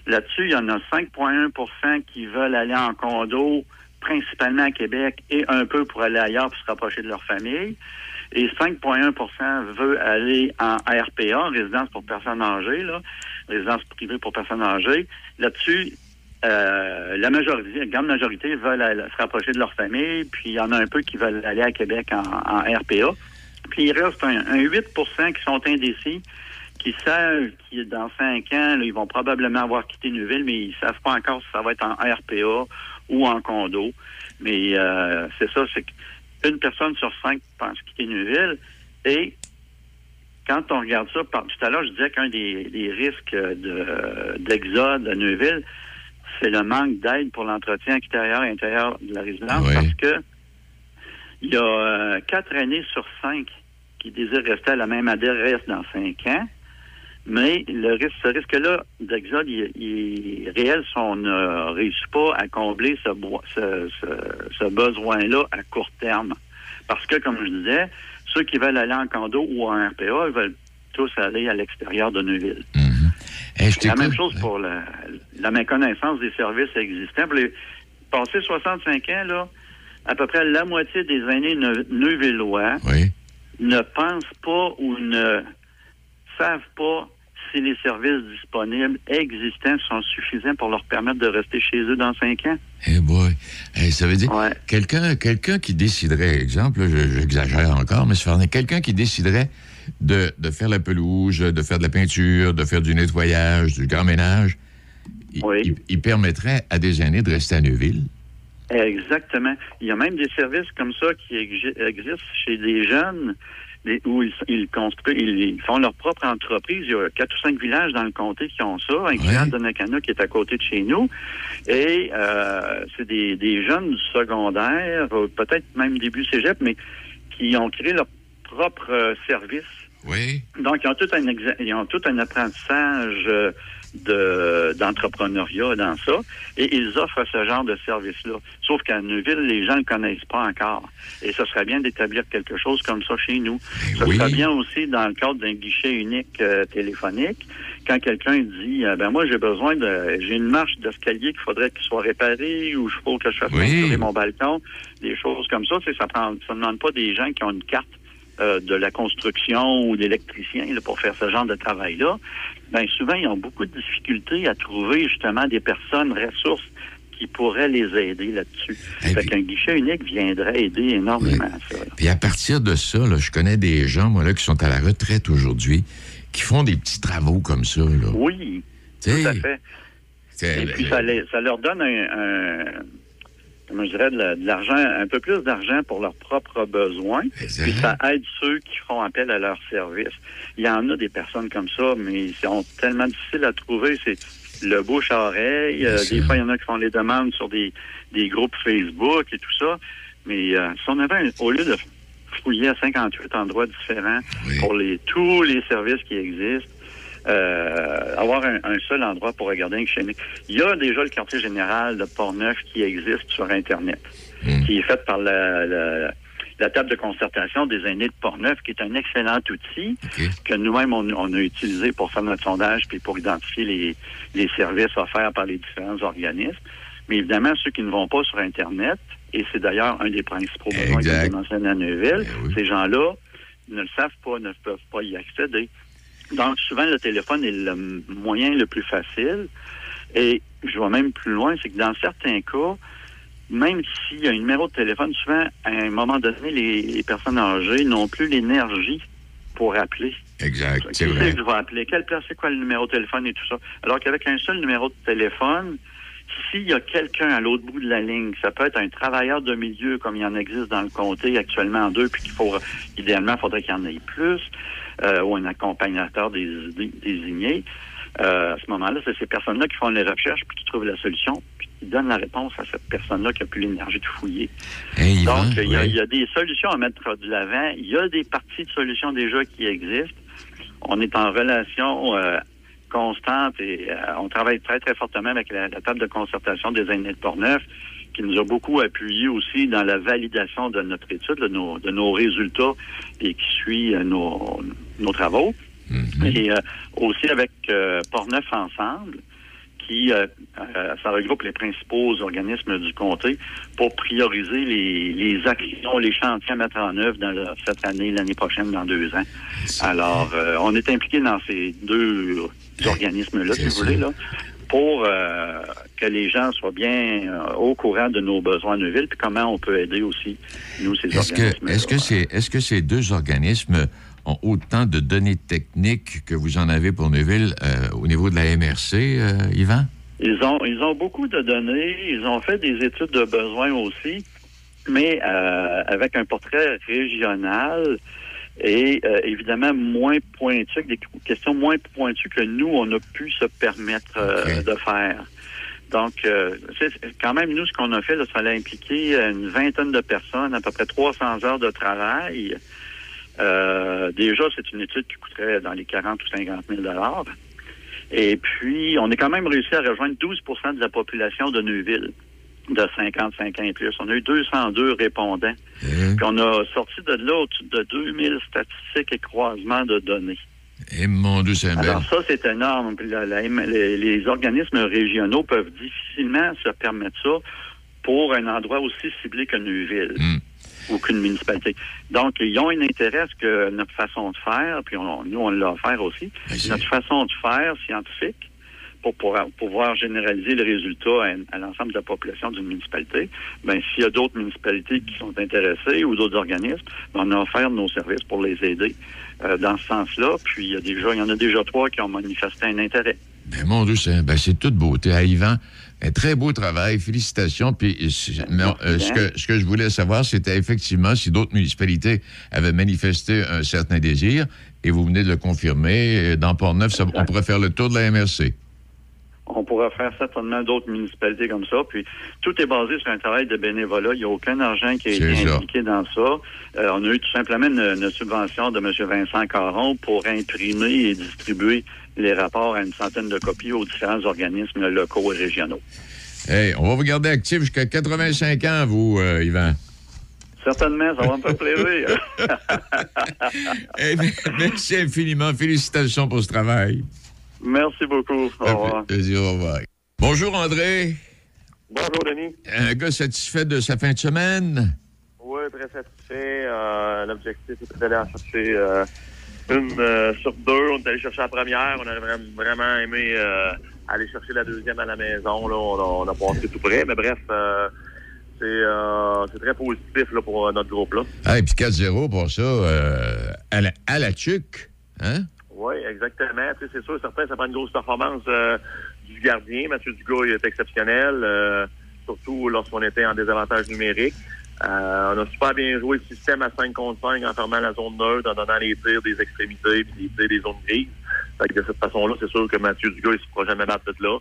Là-dessus, il y en a 5,1% qui veulent aller en condo, principalement à Québec, et un peu pour aller ailleurs pour se rapprocher de leur famille. Et 5,1% veut aller en RPA, résidence pour personnes âgées, là, résidence privée pour personnes âgées. Là-dessus, euh, la majorité, la grande majorité veulent se rapprocher de leur famille, puis il y en a un peu qui veulent aller à Québec en, en RPA. Puis il reste un, un 8% qui sont indécis, qui savent que dans cinq ans, là, ils vont probablement avoir quitté Neuville, mais ils savent pas encore si ça va être en RPA ou en condo. Mais euh, c'est ça, c'est qu'une personne sur cinq pense quitter Neuville. Et quand on regarde ça, par, tout à l'heure, je disais qu'un des, des risques de- d'exode à Neuville, c'est le manque d'aide pour l'entretien extérieur et intérieur de la résidence parce que il y a euh, quatre années sur cinq qui désirent rester à la même adresse dans cinq ans. Mais le risque, ce risque-là d'exode, il, il est réel si on ne réussit pas à combler ce, boi- ce, ce- ce besoin-là à court terme. Parce que, comme je disais, ceux qui veulent aller en condo ou en RPA, ils veulent tous aller à l'extérieur de Neuville. C'est la même chose pour la, la méconnaissance des services existants. Pour les passés 65 ans, là, à peu près la moitié des aînés ne- neuvillois ne pensent pas ou ne savent pas si les services disponibles existants sont suffisants pour leur permettre de rester chez eux dans cinq ans? Eh boy. Eh, ça veut dire, quelqu'un quelqu'un qui déciderait, exemple, je- j'exagère encore, mais fait quelqu'un qui déciderait de, de faire la pelouse, de faire de la peinture, de faire du nettoyage, du grand ménage, il, il- il permettrait à des aînés de rester à Neuville? Exactement. Il y a même des services comme ça qui exi- existent chez des jeunes des- où ils, ils construisent, ils, font leur propre entreprise. Il y a quatre ou cinq villages dans le comté qui ont ça, incluant Donnacana qui est à côté de chez nous. Et euh, c'est des, des jeunes du secondaire, euh, peut-être même début cégep, mais qui ont créé leur propre euh, service. Oui. Donc, ils ont tout un, ils ont tout un apprentissage de, d'entrepreneuriat dans ça, et ils offrent ce genre de service-là. Sauf qu'à Neuville, les gens ne le connaissent pas encore. Et ce serait bien d'établir quelque chose comme ça chez nous. Ce serait bien aussi dans le cadre d'un guichet unique euh, téléphonique, quand quelqu'un dit, euh, ben moi j'ai besoin de, j'ai une marche d'escalier qu'il faudrait qu'il soit réparée, ou il faut que je fasse construire mon balcon, des choses comme ça. Ça prend, ça ne demande pas des gens qui ont une carte euh, de la construction ou d'électricien pour faire ce genre de travail-là, ben souvent, ils ont beaucoup de difficultés à trouver justement des personnes ressources qui pourraient les aider là-dessus. Et Fait qu'un guichet unique viendrait aider énormément à ça. Puis à partir de ça, là, je connais des gens, moi, là, qui sont à la retraite aujourd'hui, qui font des petits travaux comme ça, là. Oui, tout à fait. Et puis, ça, les- ça leur donne un, un- comment je dirais, de la- de l'argent, un peu plus d'argent pour leurs propres besoins. Puis ça aide ceux qui font appel à leur service. Il y en a des personnes comme ça, mais ils sont tellement difficiles à trouver. C'est le bouche à oreille. Euh, des fois, il y en a qui font les demandes sur des, des groupes Facebook et tout ça. Mais euh, si on avait, un- au lieu de fouiller à 58 endroits différents Oui. pour les tous les services qui existent, euh, avoir un, un seul endroit pour regarder un unique. Il y a déjà le quartier général de Portneuf qui existe sur Internet, Mm. qui est fait par la, la, la table de concertation des aînés de Portneuf, qui est un excellent outil que nous-mêmes, on, on a utilisé pour faire notre sondage puis pour identifier les, les services offerts par les différents organismes. Mais évidemment, ceux qui ne vont pas sur Internet, et c'est d'ailleurs un des principaux besoins que mentionné à Neuville, oui. ces gens-là ne le savent pas, ne peuvent pas y accéder. Donc, souvent, le téléphone est le moyen le plus facile. Et je vais même plus loin, c'est que dans certains cas, même s'il y a un numéro de téléphone, souvent, à un moment donné, les, les personnes âgées n'ont plus l'énergie pour appeler. Exact, Qui c'est vrai. que je vais appeler? Quelle place, c'est quoi le numéro de téléphone et tout ça? Alors qu'avec un seul numéro de téléphone, s'il y a quelqu'un à l'autre bout de la ligne, ça peut être un travailleur de milieu comme il y en existe dans le comté actuellement en deux, puis qu'il faut, idéalement, il faudrait qu'il y en ait plus, euh, ou un accompagnateur dés- dé- désigné. Euh, à ce moment-là, c'est ces personnes-là qui font les recherches, puis qui trouvent la solution, puis qui donnent la réponse à cette personne-là qui a plus l'énergie de fouiller. Hey, Donc, il y, a, oui. il y a des solutions à mettre de l'avant. Il y a des parties de solutions déjà qui existent. On est en relation euh, constante et euh, on travaille très, très fortement avec la, la table de concertation des aînés de Portneuf qui nous a beaucoup appuyé aussi dans la validation de notre étude, de nos, de nos résultats et qui suit nos, nos travaux. Mhm. Et euh, aussi avec euh, Portneuf Ensemble, qui euh, euh, ça regroupe les principaux organismes du comté pour prioriser les, les actions, les chantiers à mettre en œuvre dans le- cette année, l'année prochaine, dans deux ans. Alors, euh, on est impliqué dans ces deux organismes-là, si vous voulez, là, pour que les gens soient bien au courant de nos besoins à Neuville, puis comment on peut aider aussi, nous, ces Est-ce organismes. que, est-ce que, c'est, est-ce que ces deux organismes ont autant de données techniques que vous en avez pour Neuville euh, au niveau de la MRC, euh, Yvan? Ils ont, ils ont beaucoup de données. Ils ont fait des études de besoins aussi, mais euh, avec un portrait régional et euh, évidemment moins pointu, des questions moins pointues que nous, on a pu se permettre euh, de faire. Donc, euh, quand même, nous, ce qu'on a fait, là, ça allait impliquer une vingtaine de personnes, à peu près 300 heures de travail. Euh, déjà, c'est une étude qui coûterait dans les 40 ou 50 000 Et puis, on a quand même réussi à rejoindre 12% de la population de Neuville de 55 ans et plus. On a eu 202 répondants. Hein? Puis on a sorti de là au-dessus de 2000 statistiques et croisements de données. Eh, mon Dieu, c'est Alors ça, c'est énorme. Puis la- la- les, les organismes régionaux peuvent difficilement se permettre ça pour un endroit aussi ciblé que Neuville Mm. Ou qu'une municipalité. Donc, ils ont un intérêt à ce que notre façon de faire, puis on- nous, on l'a offert aussi, Ben, notre façon de faire scientifique pour pouvoir, pouvoir généraliser les résultats à, à l'ensemble de la population d'une municipalité. Ben, s'il y a d'autres municipalités qui sont intéressées ou d'autres organismes, ben, on a offert nos services pour les aider euh, dans ce sens-là. Puis il y a déjà, il y en a déjà trois qui ont manifesté un intérêt. Ben, mon Dieu, c'est, ben, c'est toute beauté. À Yvan, un très beau travail. Félicitations. Puis, mais, euh, ce, que, ce que je voulais savoir, c'était effectivement si d'autres municipalités avaient manifesté un certain désir, et vous venez de le confirmer. euh, Dans Port-Neuf, ça- on pourrait faire le tour de la MRC. On pourra faire certainement d'autres municipalités comme ça. Puis tout est basé sur un travail de bénévolat. Il n'y a aucun argent qui a été ça. impliqué dans ça. Euh, on a eu tout simplement une, une subvention de M. Vincent Caron pour imprimer et distribuer les rapports à une centaine de copies aux différents organismes locaux et régionaux. Hey, on va vous garder actif jusqu'à 85 ans, vous, euh, Yvan. Certainement, ça va me faire plaisir. Merci infiniment. Félicitations pour ce travail. Merci beaucoup. Au revoir. Plaisir, au revoir. Bonjour, André. Bonjour, Denis. Un gars satisfait de sa fin de semaine? Oui, est très satisfait. Euh, L'objectif était d'aller en chercher euh, une euh, sur deux. On est allé chercher la première. On a vraiment, aimé euh, aller chercher la deuxième à la maison. Là. On, a, on a passé tout près. Mais bref, euh, c'est euh, c'est très positif là, pour euh, notre groupe. là. Ah, et puis 4-0 pour ça, euh, à, la, à la tuque, hein? Oui, exactement. C'est sûr, certain, ça prend une grosse performance euh, du gardien. Mathieu Dugas il est exceptionnel, euh, surtout lorsqu'on était en désavantage numérique. Euh, on a super bien joué le système à 5 contre 5 en fermant la zone neutre, en donnant les tirs des extrémités puis les tirs des zones grises. Fait que de cette façon-là, c'est sûr que Mathieu Dugas, il ne se pourra jamais battre de là.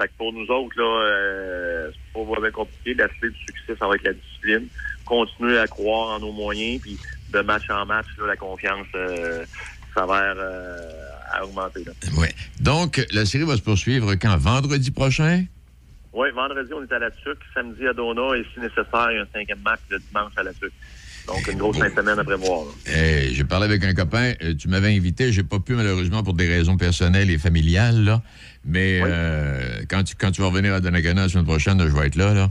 Fait que pour nous autres, là, euh, c'est pas vraiment compliqué. La du succès, ça va être la discipline. Continuer à croire en nos moyens, puis de match en match, là, la confiance euh, s'avère euh, à augmenter. Là. Donc, la série va se poursuivre quand? Vendredi prochain? Oui, vendredi, on est à la TUC. Samedi à Dona. Et si nécessaire, il y a un cinquième match le dimanche à la TUC. Donc, une grosse fin de semaine à prévoir. là. Eh, j'ai parlé avec un copain. euh, tu m'avais invité. J'ai pas pu, malheureusement, pour des raisons personnelles et familiales. Là. Mais euh, quand, tu, quand tu vas revenir à Donnacona la semaine prochaine, je vais être là. là.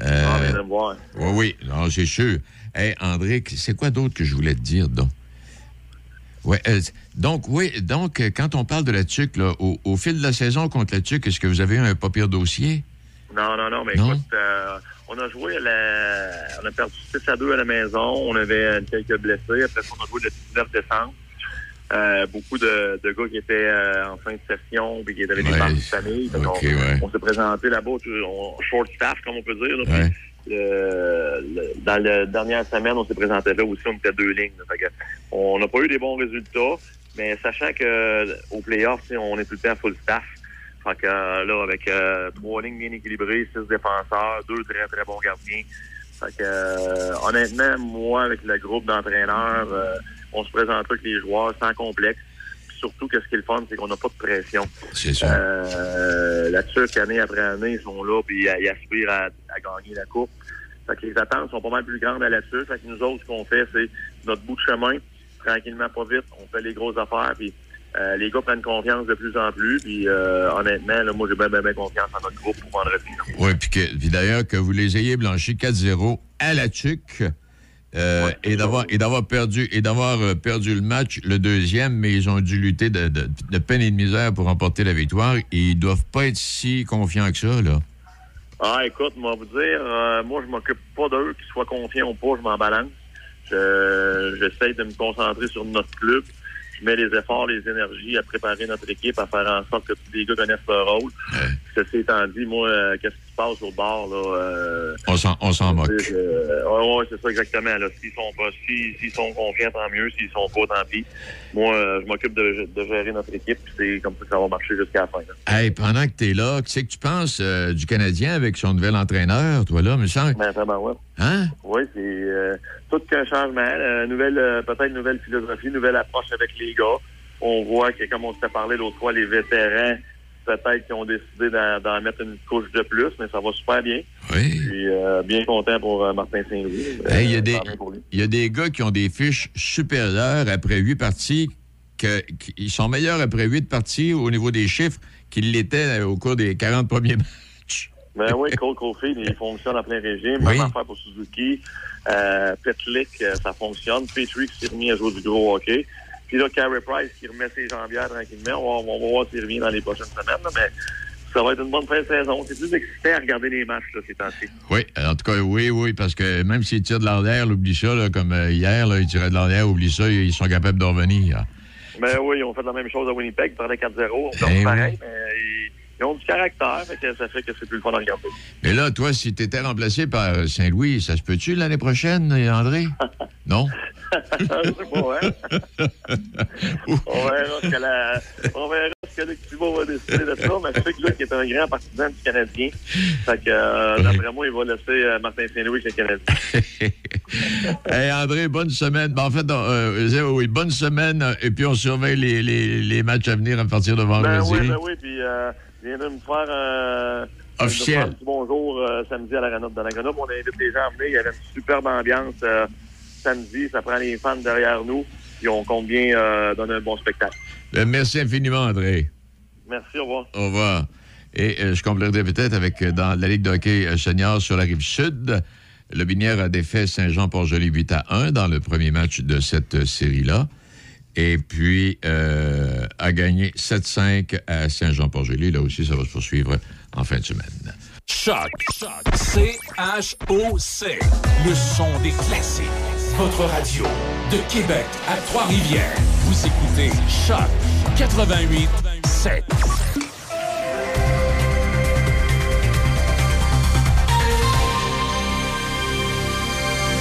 Euh, Ah, me voir. oui, oui. C'est sûr. Hey, André, c'est quoi d'autre que je voulais te dire, donc? Ouais, euh, donc, oui, donc, euh, quand on parle de la TUC, là, au, au fil de la saison contre la TUC, est-ce que vous avez eu un pas pire dossier? Non, non, non, mais Non? écoute, euh, on a joué à la... On a perdu 6 à 2 à la maison. On avait quelques blessés. Après ça, on a joué le 19 décembre. Euh, beaucoup de, de gars qui étaient euh, en fin de session puis qui avaient des Ouais. parties de famille. Ouais. On s'est présenté là-bas, on, short staff, comme on peut dire. là. Puis Ouais. le- le- dans la dernière semaine, on s'est présenté là aussi, on était deux lignes. là. Fait que on n'a pas eu des bons résultats, mais sachant que au playoff, on est tout le temps full staff. Fait que là, avec euh, trois lignes bien équilibrées, six défenseurs, deux très très bons gardiens. Fait que euh, honnêtement, moi, avec le groupe d'entraîneurs, euh, on se présente avec les joueurs sans complexe. Puis surtout, qu'est-ce qui est le fun, c'est qu'on n'a pas de pression. C'est ça. Euh, la TUC, année après année, ils sont là, puis ils, aspirent à, à gagner la coupe. Fait que les attentes sont pas mal plus grandes à la TUC. Fait que nous autres, ce qu'on fait, c'est notre bout de chemin, tranquillement, pas vite, on fait les grosses affaires, puis euh, les gars prennent confiance de plus en plus, puis euh, honnêtement, là, moi, j'ai bien, bien, bien confiance en notre groupe pour vendredi. Oui, puis d'ailleurs, que vous les ayez blanchis 4-0 à la TUC. euh, et d'avoir et d'avoir perdu et d'avoir euh, perdu le match le deuxième mais ils ont dû lutter de, de- de peine et de misère pour remporter la victoire et ils doivent pas être si confiants que ça là Ah, écoute, moi, vous dire, moi, je m'occupe pas d'eux, qu'ils soient confiants ou pas, je m'en balance. Je- J'essaie de me concentrer sur notre club. Je mets les efforts, les énergies à préparer notre équipe, à faire en sorte que tous les gars connaissent leur rôle. Ceci étant dit, moi, euh, qu'est-ce passe au bord, là? euh, on s'en on s'en moque euh, ouais, ouais, c'est ça exactement. Là. S'ils sont pas, s'ils, s'ils sont confiants, tant mieux. S'ils sont pas, tant pis. Moi, euh, je m'occupe de, de gérer notre équipe, puis c'est comme ça que ça va marcher jusqu'à la fin. là. hey, pendant que tu es là qu'est-ce que tu penses du Canadien avec son nouvel entraîneur toi là me semble Ben, vraiment, ouais. hein? Oui, c'est tout qu'un changement, nouvelle, peut-être nouvelle philosophie, nouvelle approche avec les gars. On voit que, comme on s'était parlé l'autre fois, les vétérans, peut-être qu'ils ont décidé d'en, mettre une couche de plus, mais ça va super bien. oui Puis euh, bien content pour euh, Martin Saint-Louis. Hey, il y a Euh, y a des gars qui ont des fiches supérieures après huit parties que ils sont meilleurs après huit parties au niveau des chiffres qu'ils l'étaient au cours des 40 premiers matchs Ben oui, Cole Caulfield, il fonctionne en plein régime. Oui. Même affaire pour Suzuki. Euh, euh, ça fonctionne. Petrie qui s'est remis à jouer du gros hockey. Puis là, Carey Price qui remet ses jambières tranquillement. On va, on va voir s'il revient dans les prochaines semaines. là, mais ça va être une bonne fin de saison. C'est plus excitant à regarder les matchs là, ces temps-ci. Oui, en tout cas, oui, oui, parce que même s'ils tirent de l'arrière, oublie ça, là, comme euh, hier, là, ils tiraient de l'arrière, oublie ça, ils sont capables de revenir. Mais oui, ils ont fait la même chose à Winnipeg. Ils prenaient 4-0. On Eh fait oui. pareil, mais ils, ils ont du caractère. Fait que ça fait que c'est plus le fun à regarder. Mais là, toi, si tu étais remplacé par Saint-Louis, ça se peut-tu l'année prochaine, André? non? Pas, hein? on verra ce que la, on verra ce que le Cuba va décider de ça, mais je sais que Luc est un grand partisan du Canadien. Fait que, euh, d'après moi, il va laisser euh, Martin Saint-Louis avec le Canadien. hey, André, bonne semaine. Ben, en fait, euh, euh, oui, bonne semaine, et puis on surveille les, les, les matchs à venir à partir de Ben vendredi. oui, ben oui, puis euh, viens de me faire euh, Officiel. de me faire un petit bonjour euh, samedi à l'Arena de Donnacona. On invite les gens à venir. Il y avait une superbe ambiance euh, samedi. Ça prend les fans derrière nous. Puis on compte bien euh, donner un bon spectacle. Ben, merci infiniment, André. Merci, au revoir. Au revoir. Et euh, je compléterai peut-être avec, euh, dans la Ligue de hockey euh, senior sur la rive sud, Le Binière a défait Saint-Jean-Port-Joli 8 à 1 dans le premier match de cette série-là. Et puis, euh, a gagné 7-5 à Saint-Jean-Port-Joli. Là aussi, ça va se poursuivre en fin de semaine. Choc. C-H-O-C. Le son des classiques. Votre radio. De Québec à Trois-Rivières. Vous écoutez Choc 88 7.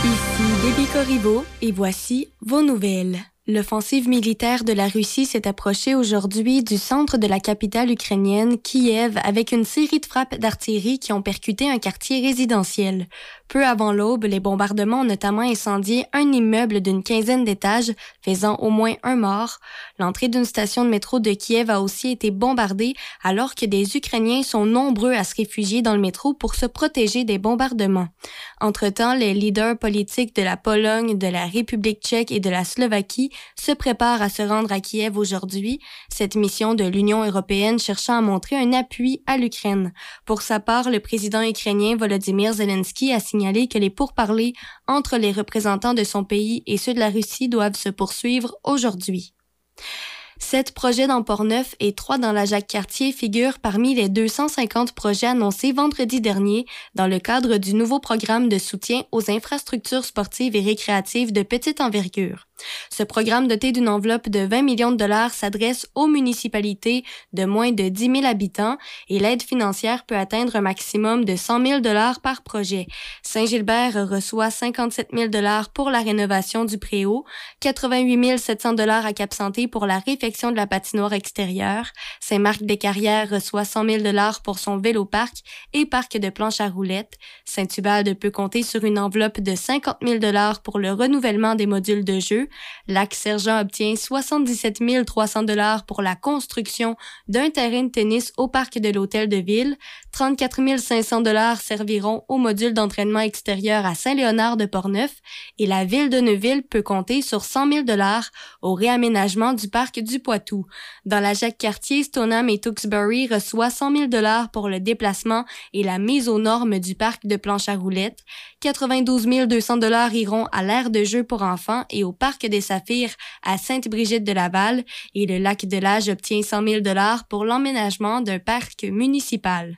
Ici Déby Corriveau et voici vos nouvelles. L'offensive militaire de la Russie s'est approchée aujourd'hui du centre de la capitale ukrainienne, Kiev, avec une série de frappes d'artillerie qui ont percuté un quartier résidentiel. Peu avant l'aube, les bombardements ont notamment incendié un immeuble d'une quinzaine d'étages, faisant au moins un mort. L'entrée d'une station de métro de Kiev a aussi été bombardée, alors que des Ukrainiens sont nombreux à se réfugier dans le métro pour se protéger des bombardements. Entre-temps, les leaders politiques de la Pologne, de la République tchèque et de la Slovaquie se préparent à se rendre à Kiev aujourd'hui, cette mission de l'Union européenne cherchant à montrer un appui à l'Ukraine. Pour sa part, le président ukrainien Volodymyr Zelensky a signalé que les pourparlers entre les représentants de son pays et ceux de la Russie doivent se poursuivre aujourd'hui. Sept projets dans Port-Neuf et trois dans la Jacques-Cartier figurent parmi les 250 projets annoncés vendredi dernier dans le cadre du nouveau programme de soutien aux infrastructures sportives et récréatives de petite envergure. Ce programme doté d'une enveloppe de 20 millions de dollars s'adresse aux municipalités de moins de 10 000 habitants et l'aide financière peut atteindre un maximum de 100 000 dollars par projet. Saint-Gilbert reçoit 57 000 dollars pour la rénovation du préau, 88 700 dollars à Cap-Santé pour la réfection de la patinoire extérieure. Saint-Marc-des-Carrières reçoit 100 000 dollars pour son vélo-parc et parc de planches à roulettes. Saint-Ubalde peut compter sur une enveloppe de 50 000 dollars pour le renouvellement des modules de jeu Lac-Sergent obtient 77 300 dollars pour la construction d'un terrain de tennis au parc de l'Hôtel de Ville. 34 500 dollars serviront au module d'entraînement extérieur à Saint-Léonard de Portneuf et la ville de Neuville peut compter sur 100 000 dollars au réaménagement du parc du Poitou. Dans la Jacques-Cartier, Stoneham et Tewksbury reçoivent 100 000 dollars pour le déplacement et la mise aux normes du parc de planche à roulettes. 92 200 dollars iront à l'aire de jeu pour enfants et au parc des Saphirs à Sainte-Brigitte-de-Laval et le lac de l'Âge obtient 100 000 dollars pour l'emménagement d'un parc municipal.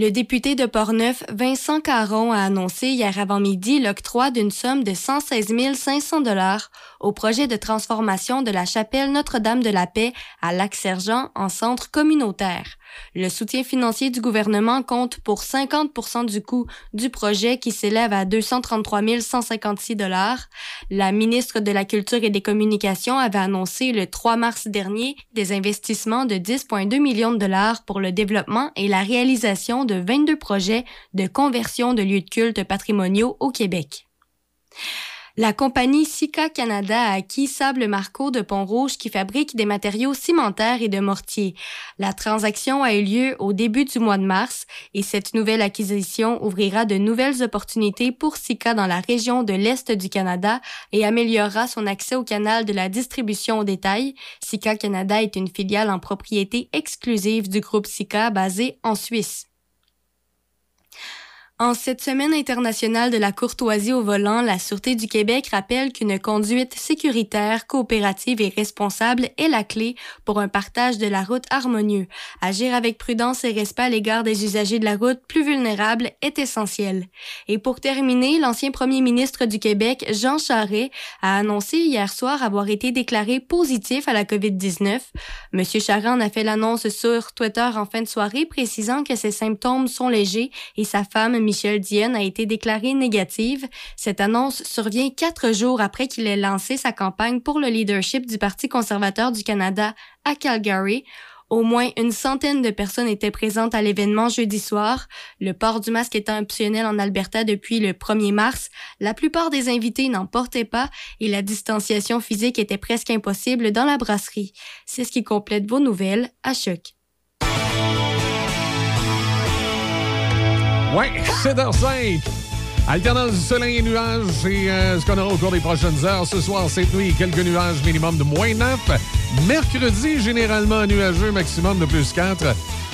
Le député de Portneuf, Vincent Caron, a annoncé hier avant-midi l'octroi d'une somme de 116 500 dollars au projet de transformation de la chapelle Notre-Dame de la Paix à Lac-Sergent en centre communautaire. Le soutien financier du gouvernement compte pour 50% du coût du projet qui s'élève à 233 156 dollars. La ministre de la Culture et des Communications avait annoncé le 3 mars dernier des investissements de 10,2 millions de dollars pour le développement et la réalisation de 22 projets de conversion de lieux de culte patrimoniaux au Québec. La compagnie Sika Canada a acquis Sable Marco de Pont-Rouge qui fabrique des matériaux cimentaires et de mortier. La transaction a eu lieu au début du mois de mars et cette nouvelle acquisition ouvrira de nouvelles opportunités pour Sika dans la région de l'Est du Canada et améliorera son accès au canal de la distribution au détail. Sika Canada est une filiale en propriété exclusive du groupe Sika basé en Suisse. En cette semaine internationale de la courtoisie au volant, la Sûreté du Québec rappelle qu'une conduite sécuritaire, coopérative et responsable est la clé pour un partage de la route harmonieux. Agir avec prudence et respect à l'égard des usagers de la route plus vulnérables est essentiel. Et pour terminer, l'ancien premier ministre du Québec, Jean Charest, a annoncé hier soir avoir été déclaré positif à la COVID-19. Monsieur Charest en a fait l'annonce sur Twitter en fin de soirée, précisant que ses symptômes sont légers et sa femme Michel Dionne a été déclarée négative. Cette annonce survient quatre jours après qu'il ait lancé sa campagne pour le leadership du Parti conservateur du Canada à Calgary. Au moins une centaine de personnes étaient présentes à l'événement jeudi soir. Le port du masque étant optionnel en Alberta depuis le 1er mars, la plupart des invités n'en portaient pas et la distanciation physique était presque impossible dans la brasserie. C'est ce qui complète vos nouvelles à Choc. Ouais, 7h05. Alternance du soleil et nuages, c'est euh, ce qu'on aura au cours des prochaines heures. Ce soir, cette nuit, quelques nuages minimum de moins 9. Mercredi, généralement nuageux, maximum de plus 4.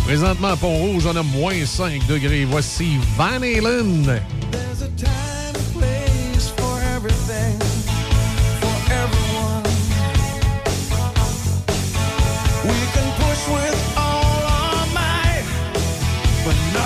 Présentement, à Pont-Rouge, on a moins 5 degrés. Voici Van Halen. We can push with all our nothing's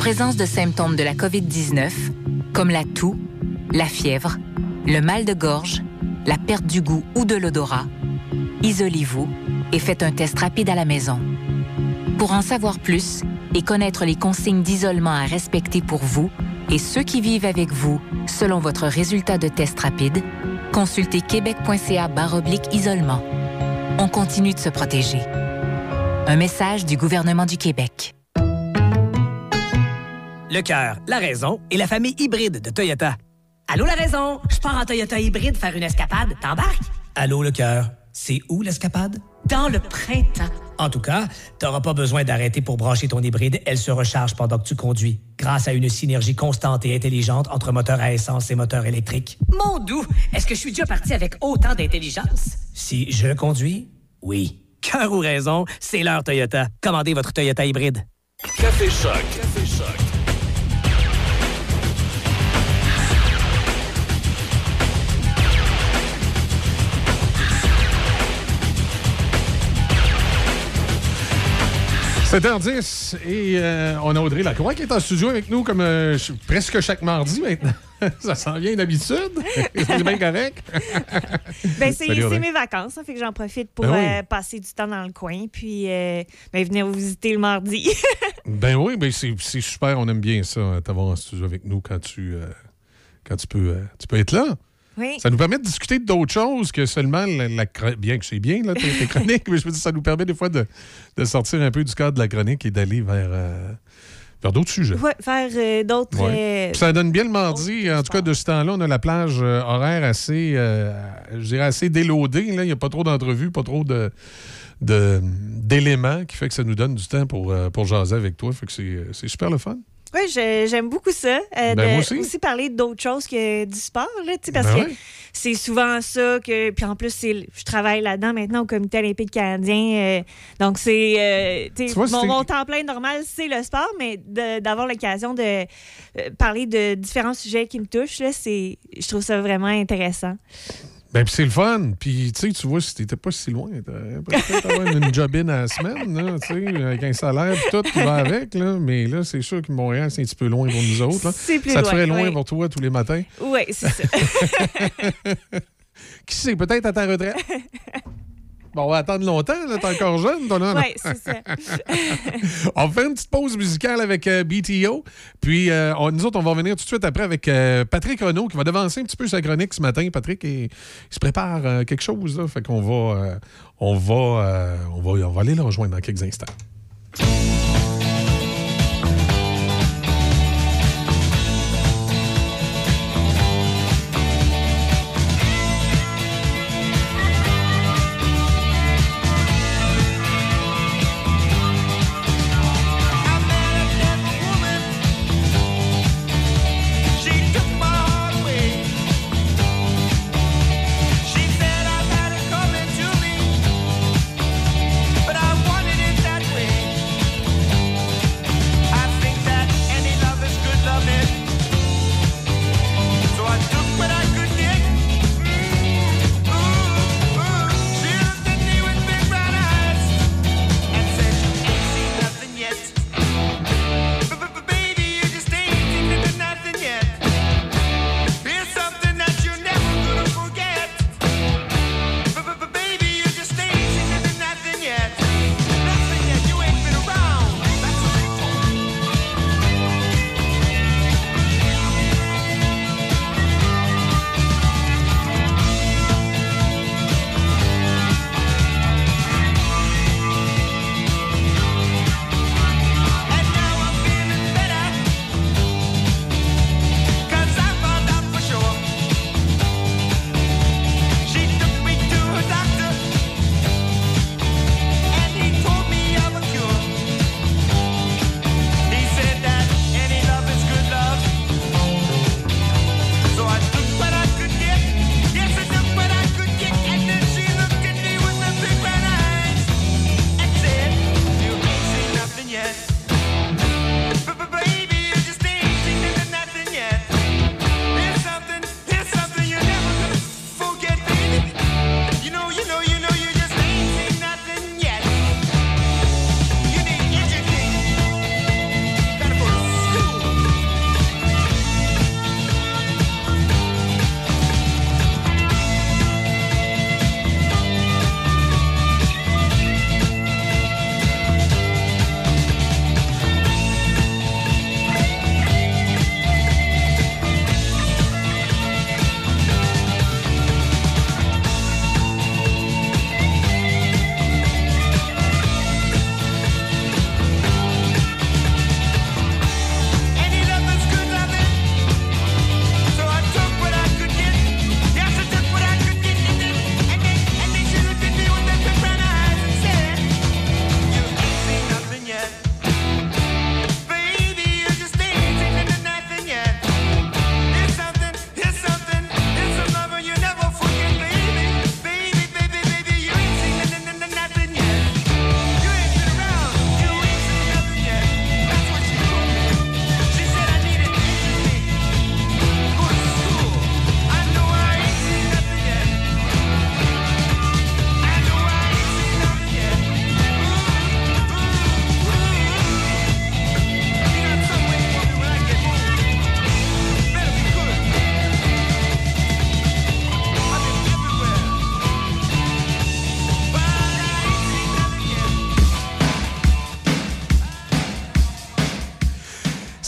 présence de symptômes de la COVID-19, comme la toux, la fièvre, le mal de gorge, la perte du goût ou de l'odorat, isolez-vous et faites un test rapide à la maison. Pour en savoir plus et connaître les consignes d'isolement à respecter pour vous et ceux qui vivent avec vous selon votre résultat de test rapide, consultez québec.ca baroblique isolement. On continue de se protéger. Un message du gouvernement du Québec. Le cœur, la raison et la famille hybride de Toyota. Allô, la raison? Je pars en Toyota hybride faire une escapade. T'embarques? Allô, le cœur. C'est où l'escapade? Dans le printemps. En tout cas, t'auras pas besoin d'arrêter pour brancher ton hybride. Elle se recharge pendant que tu conduis. Grâce à une synergie constante et intelligente entre moteur à essence et moteur électrique. Mon doux, est-ce que je suis déjà parti avec autant d'intelligence? Si je conduis, oui. Cœur ou raison, c'est l'heure Toyota. Commandez votre Toyota hybride. Café Choc. Café Choc. 7h10 et euh, on a Audrey Lacroix qui est en studio avec nous comme euh, presque chaque mardi maintenant. Ça s'en vient d'habitude. C'est bien correct. Ben, c'est mes vacances, ça fait que j'en profite pour Ben oui. euh, passer du temps dans le coin, puis euh, ben, venir vous visiter le mardi. Ben oui, ben c'est super. On aime bien ça, euh, t'avoir en studio avec nous quand tu, euh, quand tu, peux, euh, tu peux être là. Oui. Ça nous permet de discuter d'autres choses que seulement la, la bien que c'est bien, là, tes, tes chroniques, mais je veux dire, ça nous permet des fois de, de sortir un peu du cadre de la chronique et d'aller vers, euh, vers d'autres sujets. Ouais, faire euh, d'autres. Ouais. euh, ça donne bien le mardi. En tout cas, de ce temps-là, on a la plage euh, horaire assez, je dirais assez. Il n'y a pas trop d'entrevues, pas trop de d'éléments qui fait que ça nous donne du temps pour, pour jaser avec toi. Fait que c'est super le fun. Oui, j'aime beaucoup ça. euh, Ben, de moi aussi. parler d'autres choses que du sport, là, tu sais, parce Ben que ouais. c'est souvent ça que. Puis en plus, je travaille là-dedans maintenant au Comité olympique canadien. euh, donc, c'est. euh, mon, c'est- mon temps plein normal, c'est le sport, mais d'avoir l'occasion de parler de différents sujets qui me touchent, là, c'est- je trouve ça vraiment intéressant. Ben, puis c'est le fun. Puis, tu sais, tu vois, si t'étais pas si loin, peut-être avoir une jobine à la semaine, là, tu sais, avec un salaire et tout qui va avec, là. Mais là, c'est sûr que Montréal, c'est un petit peu loin pour nous autres. là. Plus ça te loin, ferait loin oui. pour toi tous les matins. Oui, c'est ça. Qui sait, peut-être à ta retraite? Bon, on va attendre longtemps, là. T'es encore jeune, toi. Oui, c'est ça. on fait une petite pause musicale avec euh, BTO. Puis, euh, on- nous autres, on va revenir tout de suite après avec euh, Patrick Renault qui va devancer un petit peu sa chronique ce matin. Patrick, il, il se prépare quelque chose, là. Fait qu'on va, on va, on va, on va aller le rejoindre dans quelques instants.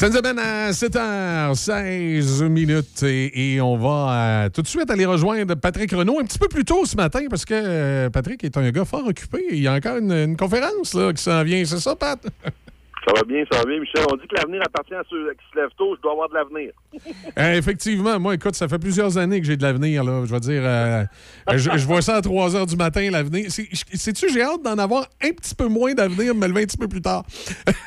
Ça nous amène à 7h16 minutes et, on va euh, tout de suite aller rejoindre Patrick Renault un petit peu plus tôt ce matin parce que euh, Patrick est un gars fort occupé. Il y a encore une, une conférence là, qui s'en vient. C'est ça, Pat? Ça va bien, ça va bien, Michel. On dit que l'avenir appartient à ceux qui se lèvent tôt. Je dois avoir de l'avenir. Euh, effectivement, moi, écoute, ça fait plusieurs années que j'ai de l'avenir. là. Je veux dire, euh, je, je vois ça à 3 h du matin, l'avenir. Sais-tu, j'ai hâte d'en avoir un petit peu moins d'avenir, me lever un petit peu plus tard.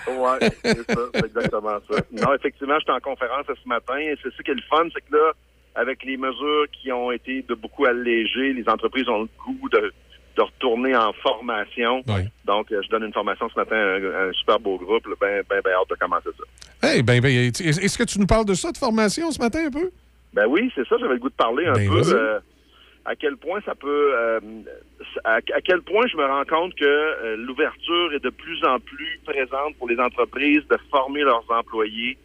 Ouais, c'est ça, c'est exactement ça. Non, effectivement, j'étais en conférence ce matin et c'est ça qui est le fun, c'est que là, avec les mesures qui ont été de beaucoup allégées, les entreprises ont le goût de, de retourner en formation. Donc, euh, je donne une formation ce matin à un, un super beau groupe. Ben, ben, ben hâte de commencer ça. Hey, ben, ben, est-ce que tu nous parles de ça, de formation, ce matin, un peu? Ben oui, c'est ça, j'avais le goût de parler un Ben, peu. euh, à quel point ça peut. euh, à, à quel point je me rends compte que euh, l'ouverture est de plus en plus présente pour les entreprises de former leurs employés.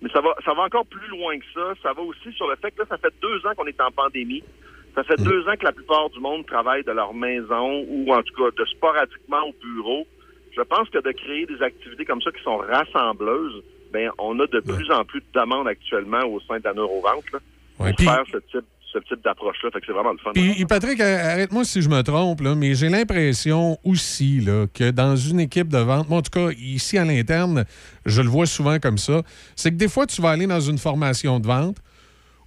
Mais ça va, ça va encore plus loin que ça. Ça va aussi sur le fait que là, ça fait deux ans qu'on est en pandémie. Ça fait deux ans que la plupart du monde travaille de leur maison ou en tout cas de sporadiquement au bureau. Je pense que de créer des activités comme ça qui sont rassembleuses, ben on a de plus en plus de demandes actuellement au sein la neurovente là, pour Ouais, faire ce type, ce type d'approche-là. Fait que c'est vraiment le fun. Puis, Patrick, euh, arrête-moi si je me trompe, là, mais j'ai l'impression aussi là, que dans une équipe de vente, moi en tout cas ici à l'interne, je le vois souvent comme ça, c'est que des fois tu vas aller dans une formation de vente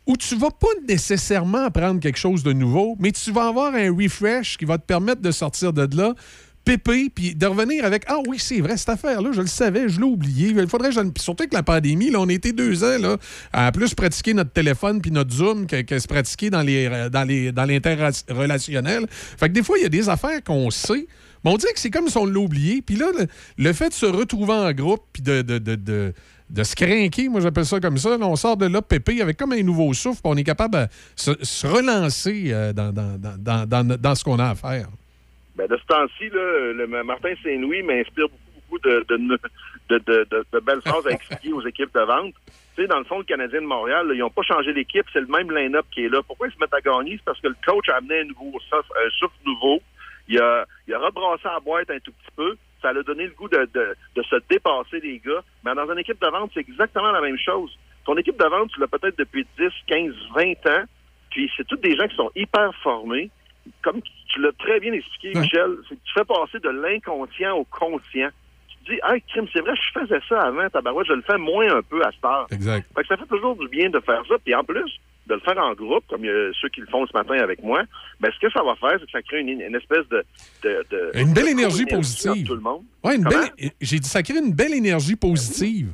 où tu vas pas nécessairement apprendre quelque chose de nouveau, mais tu vas avoir un refresh qui va te permettre de sortir de là, pépé, puis de revenir avec Ah oui, c'est vrai, cette affaire-là, je le savais, je l'ai oublié. Il faudrait que Surtout avec la pandémie, là, on été deux ans là, à plus pratiquer notre téléphone puis notre Zoom que, se pratiquer dans les euh, dans les dans l'interrelationnel. Fait que des fois, il y a des affaires qu'on sait, mais on dirait que c'est comme si on l'a oublié. Puis là, le, fait de se retrouver en groupe puis de de se craquer, moi j'appelle ça comme ça. Là, on sort de là pépé avec comme un nouveau souffle, puis on est capable de se, se relancer euh, dans, dans, dans, dans, ce qu'on a à faire. Ben, de ce temps-ci, Martin Saint-Louis m'inspire beaucoup, beaucoup de, de, de, belles phrases à expliquer aux équipes de vente. Tu sais, dans le fond, le Canadien de Montréal, là, ils n'ont pas changé l'équipe, c'est le même line-up qui est là. Pourquoi ils se mettent à gagner? C'est parce que le coach a amené un nouveau souffle, un souffle nouveau. Il a, il a rebrassé la boîte un tout petit peu. Ça a donné le goût de, de, de se dépasser, les gars. Mais dans une équipe de vente, c'est exactement la même chose. Ton équipe de vente, tu l'as peut-être depuis 10, 15, 20 ans. Puis c'est tous des gens qui sont hyper formés. Comme tu l'as très bien expliqué, Michel, c'est que tu fais passer de l'inconscient au conscient. Te dis, ah, crime, c'est vrai, je faisais ça avant, tabarouette, je le fais moins un peu à cette heure. Exact. Fait que ça fait toujours du bien de faire ça. Puis en plus, de le faire en groupe, comme a ceux qui le font ce matin avec moi, ben, ce que ça va faire, c'est que ça crée une, une espèce de, de, de- Une belle de énergie positive. tout le monde. Ouais, une Comment? belle, j'ai dit, ça crée une belle énergie positive.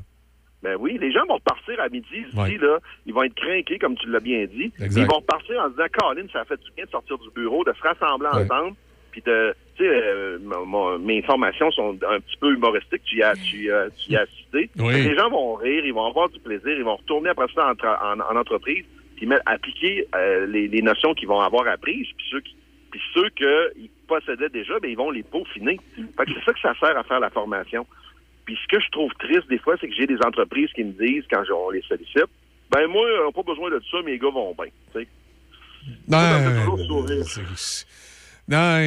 Ben oui, les gens vont repartir à midi ici, Ouais. là. Ils vont être craqués, comme tu l'as bien dit. Exact. Ils vont repartir en se disant, Caroline, ça a fait du bien de sortir du bureau, de se rassembler Ouais. ensemble. Puis de, tu sais, euh, mon- mes formations sont un petit peu humoristiques, tu y as, tu tu y as assisté. Oui. Les gens vont rire, ils vont avoir du plaisir, ils vont retourner après ça en, en, en entreprise, puis mettre, appliquer euh, les, les notions qu'ils vont avoir apprises, puis ceux qui, puis ceux qu'ils possédaient déjà, ben, ils vont les peaufiner. Fait que c'est ça que ça sert à faire la formation. Puis ce que je trouve triste des fois, c'est que j'ai des entreprises qui me disent, quand on les sollicite, ben moi, on n'a pas besoin de ça, mes gars vont bien. tu sais. Ça me fait toujours sourire. Non,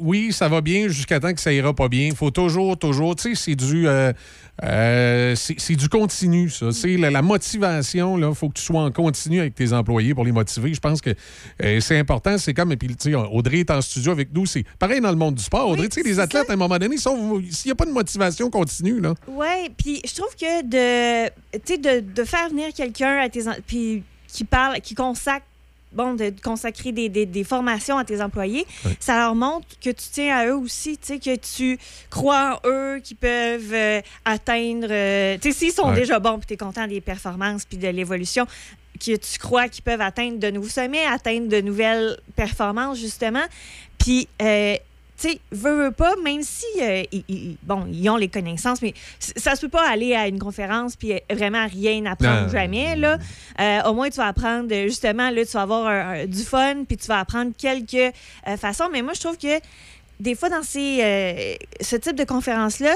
oui, ça va bien jusqu'à temps que ça ira pas bien. Il faut toujours, toujours, tu sais, c'est du, euh, euh, c'est du continu, ça. C'est la, la motivation, là. Il faut que tu sois en continu avec tes employés pour les motiver. Je pense que euh, c'est important. C'est comme, et puis, tu sais, Audrey est en studio avec nous. C'est pareil dans le monde du sport. Audrey, tu sais, les athlètes, à un moment donné, s'il n'y a pas de motivation continue, là. Ouais, puis je trouve que de, de, de faire venir quelqu'un à tes, puis qui parle, qui consacre, bon, de consacrer des, des, des formations à tes employés, ça leur montre que tu tiens à eux aussi, tu sais, que tu crois en eux, qu'ils peuvent euh, atteindre, euh, tu sais, s'ils sont déjà bons, puis tu es content des performances, puis de l'évolution, que tu crois qu'ils peuvent atteindre de nouveaux sommets, atteindre de nouvelles performances, justement. Puis, euh, tu sais, veux, veux pas, même si, euh, ils, ils- bon, ils ont les connaissances, mais ça se peut pas aller à une conférence puis vraiment rien apprendre Non. jamais, là. Euh, au moins, tu vas apprendre, euh, justement, là, tu vas avoir un- un- du fun puis tu vas apprendre quelques euh, façons. Mais moi, je trouve que des fois, dans ces, euh, ce type de conférence-là,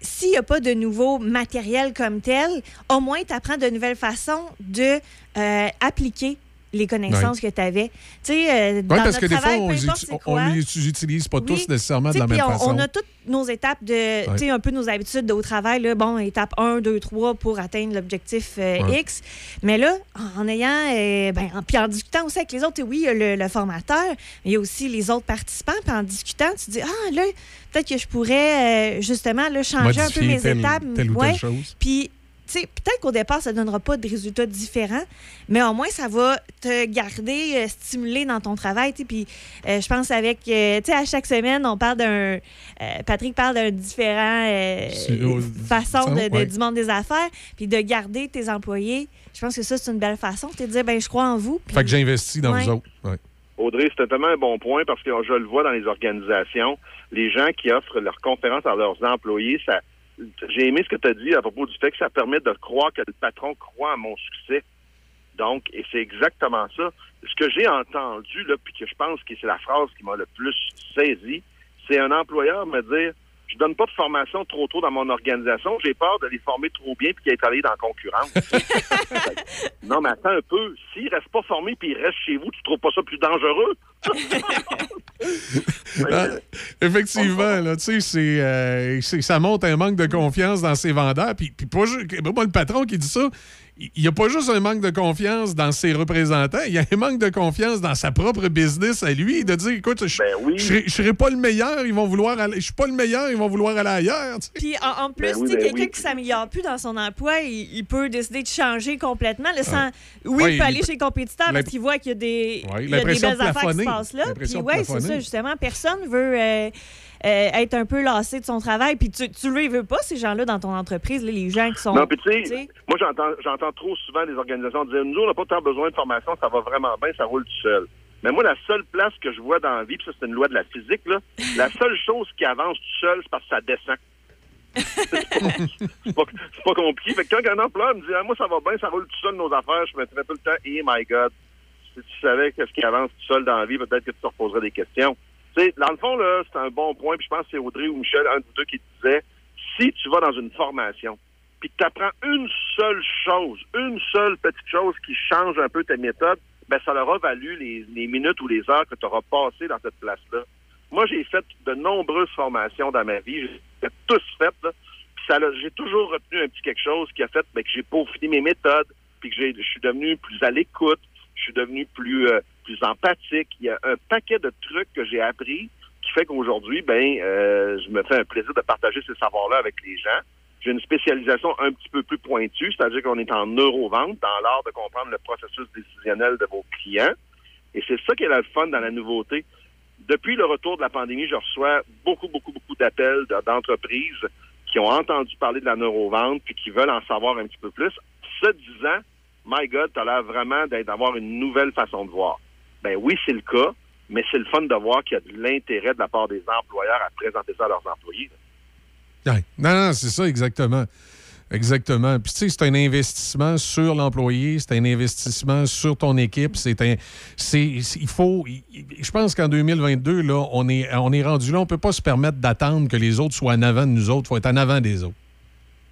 s'il n'y a pas de nouveau matériel comme tel, au moins, tu apprends de nouvelles façons de euh, appliquer les connaissances que tu avais. Tu sais, euh, dans Oui, parce notre que des fois, on importe on les utilise pas tous Oui. nécessairement de la même on, façon. on a toutes nos étapes de, Ouais. tu sais, un peu nos habitudes au travail. Là. Bon, étape 1, 2, 3 pour atteindre l'objectif euh. X. Mais là, en ayant, euh, ben, en, puis en discutant aussi avec les autres, oui, il y a le, le formateur, mais il y a aussi les autres participants. Puis en discutant, tu dis, ah, là, peut-être que je pourrais justement là, changer un peu mes telle- étapes. telle ou telle Ouais. chose. Puis, peut-être qu'au départ, ça ne donnera pas de résultats différents, mais au moins, ça va te garder euh, stimulé dans ton travail. Puis, euh, je pense avec, euh, tu sais, à chaque semaine, on parle d'un. euh, Patrick parle d'un différent euh, façon de, de- ouais. du monde des affaires, puis de garder tes employés. Je pense que ça, c'est une belle façon. Tu te dire, ben je crois en vous. Fait que j'investis dans Ouais. vous autres. Ouais. Audrey, c'est tellement un bon point parce que je le vois dans les organisations, les gens qui offrent leurs conférences à leurs employés, ça, j'ai aimé ce que tu as dit à propos du fait que ça permet de croire que le patron croit à mon succès. Donc, et c'est exactement ça. Ce que j'ai entendu, là, puis que je pense que c'est la phrase qui m'a le plus saisi, c'est un employeur me dire je donne pas de formation trop tôt dans mon organisation, j'ai peur de les former trop bien puis qu'ils aient travaillé dans la concurrence. non, mais attends un peu. S'ils restent pas formés puis ils restent chez vous, tu trouves pas ça plus dangereux? Ah, effectivement, là, tu sais, c'est, euh, ça montre un manque de confiance dans ses vendeurs. Puis, puis pas le patron qui dit ça, il n'y a pas juste un manque de confiance dans ses représentants, il y a un manque de confiance dans sa propre business à lui, de dire, écoute, je ne serai pas le meilleur, ils vont vouloir aller, je suis pas le meilleur, ils vont vouloir aller ailleurs. Puis en, en plus, Ben oui, tu sais, ben quelqu'un oui. qui s'améliore plus dans son emploi, il, il peut décider de changer complètement. là, sans-. Oui, Ouais, il peut aller chez le compétiteur parce qu'il voit qu'il y a des, Ouais, il y a des belles de affaires qui se passent là. Puis ouais, c'est ça, justement. Personne veut euh, être un peu lassé de son travail. Puis tu, tu le veux pas, ces gens-là, dans ton entreprise, là, les gens qui sont. Non, puis tu sais, moi j'entends j'entends trop souvent des organisations dire nous on n'a pas tant besoin de formation, ça va vraiment bien, ça roule tout seul. Mais moi, la seule place que je vois dans la vie, puis ça c'est une loi de la physique, là, la seule chose qui avance tout seul, c'est parce que ça descend. c'est pas, pas compliqué. Fait que quand un employeur me dit ah, moi ça va bien, ça roule tout seul nos affaires, je me dirais tout le temps, hey my God, si tu savais qu'est-ce qui avance tout seul dans la vie, peut-être que tu te reposerais des questions. Sais, dans le fond, là, c'est un bon point, puis je pense que c'est Audrey ou Michel, un de vous deux, qui disait si tu vas dans une formation, puis que tu apprends une seule chose, une seule petite chose qui change un peu tes méthodes, ben ça leur a valu les, minutes ou les heures que tu auras passées dans cette place-là. Moi, j'ai fait de nombreuses formations dans ma vie. J'ai tous faites. Puis ça j'ai toujours retenu un petit quelque chose qui a fait ben, que j'ai peaufiné mes méthodes, puis que j'ai- je suis devenu plus à l'écoute, je suis devenu plus, euh, plus empathique. Il y a un paquet de trucs que j'ai appris qui fait qu'aujourd'hui, ben, euh, je me fais un plaisir de partager ces savoirs-là avec les gens. J'ai une spécialisation un petit peu plus pointue, c'est-à-dire qu'on est en neurovente, dans l'art de comprendre le processus décisionnel de vos clients. Et c'est ça qui est le fun dans la nouveauté. Depuis le retour de la pandémie, je reçois beaucoup, beaucoup, beaucoup d'appels de- d'entreprises qui ont entendu parler de la neurovente puis qui veulent en savoir un petit peu plus. Se disant, my God, tu as l'air vraiment d'avoir une nouvelle façon de voir. Ben oui, c'est le cas, mais c'est le fun de voir qu'il y a de l'intérêt de la part des employeurs à présenter ça à leurs employés. Ouais. Non, non, c'est ça, exactement. Exactement. Puis, tu sais, c'est un investissement sur l'employé, c'est un investissement sur ton équipe. C'est un. C'est, il faut. Je pense qu'en 2022, là, on est, on est rendu là. On peut pas se permettre d'attendre que les autres soient en avant de nous autres. Il faut être en avant des autres.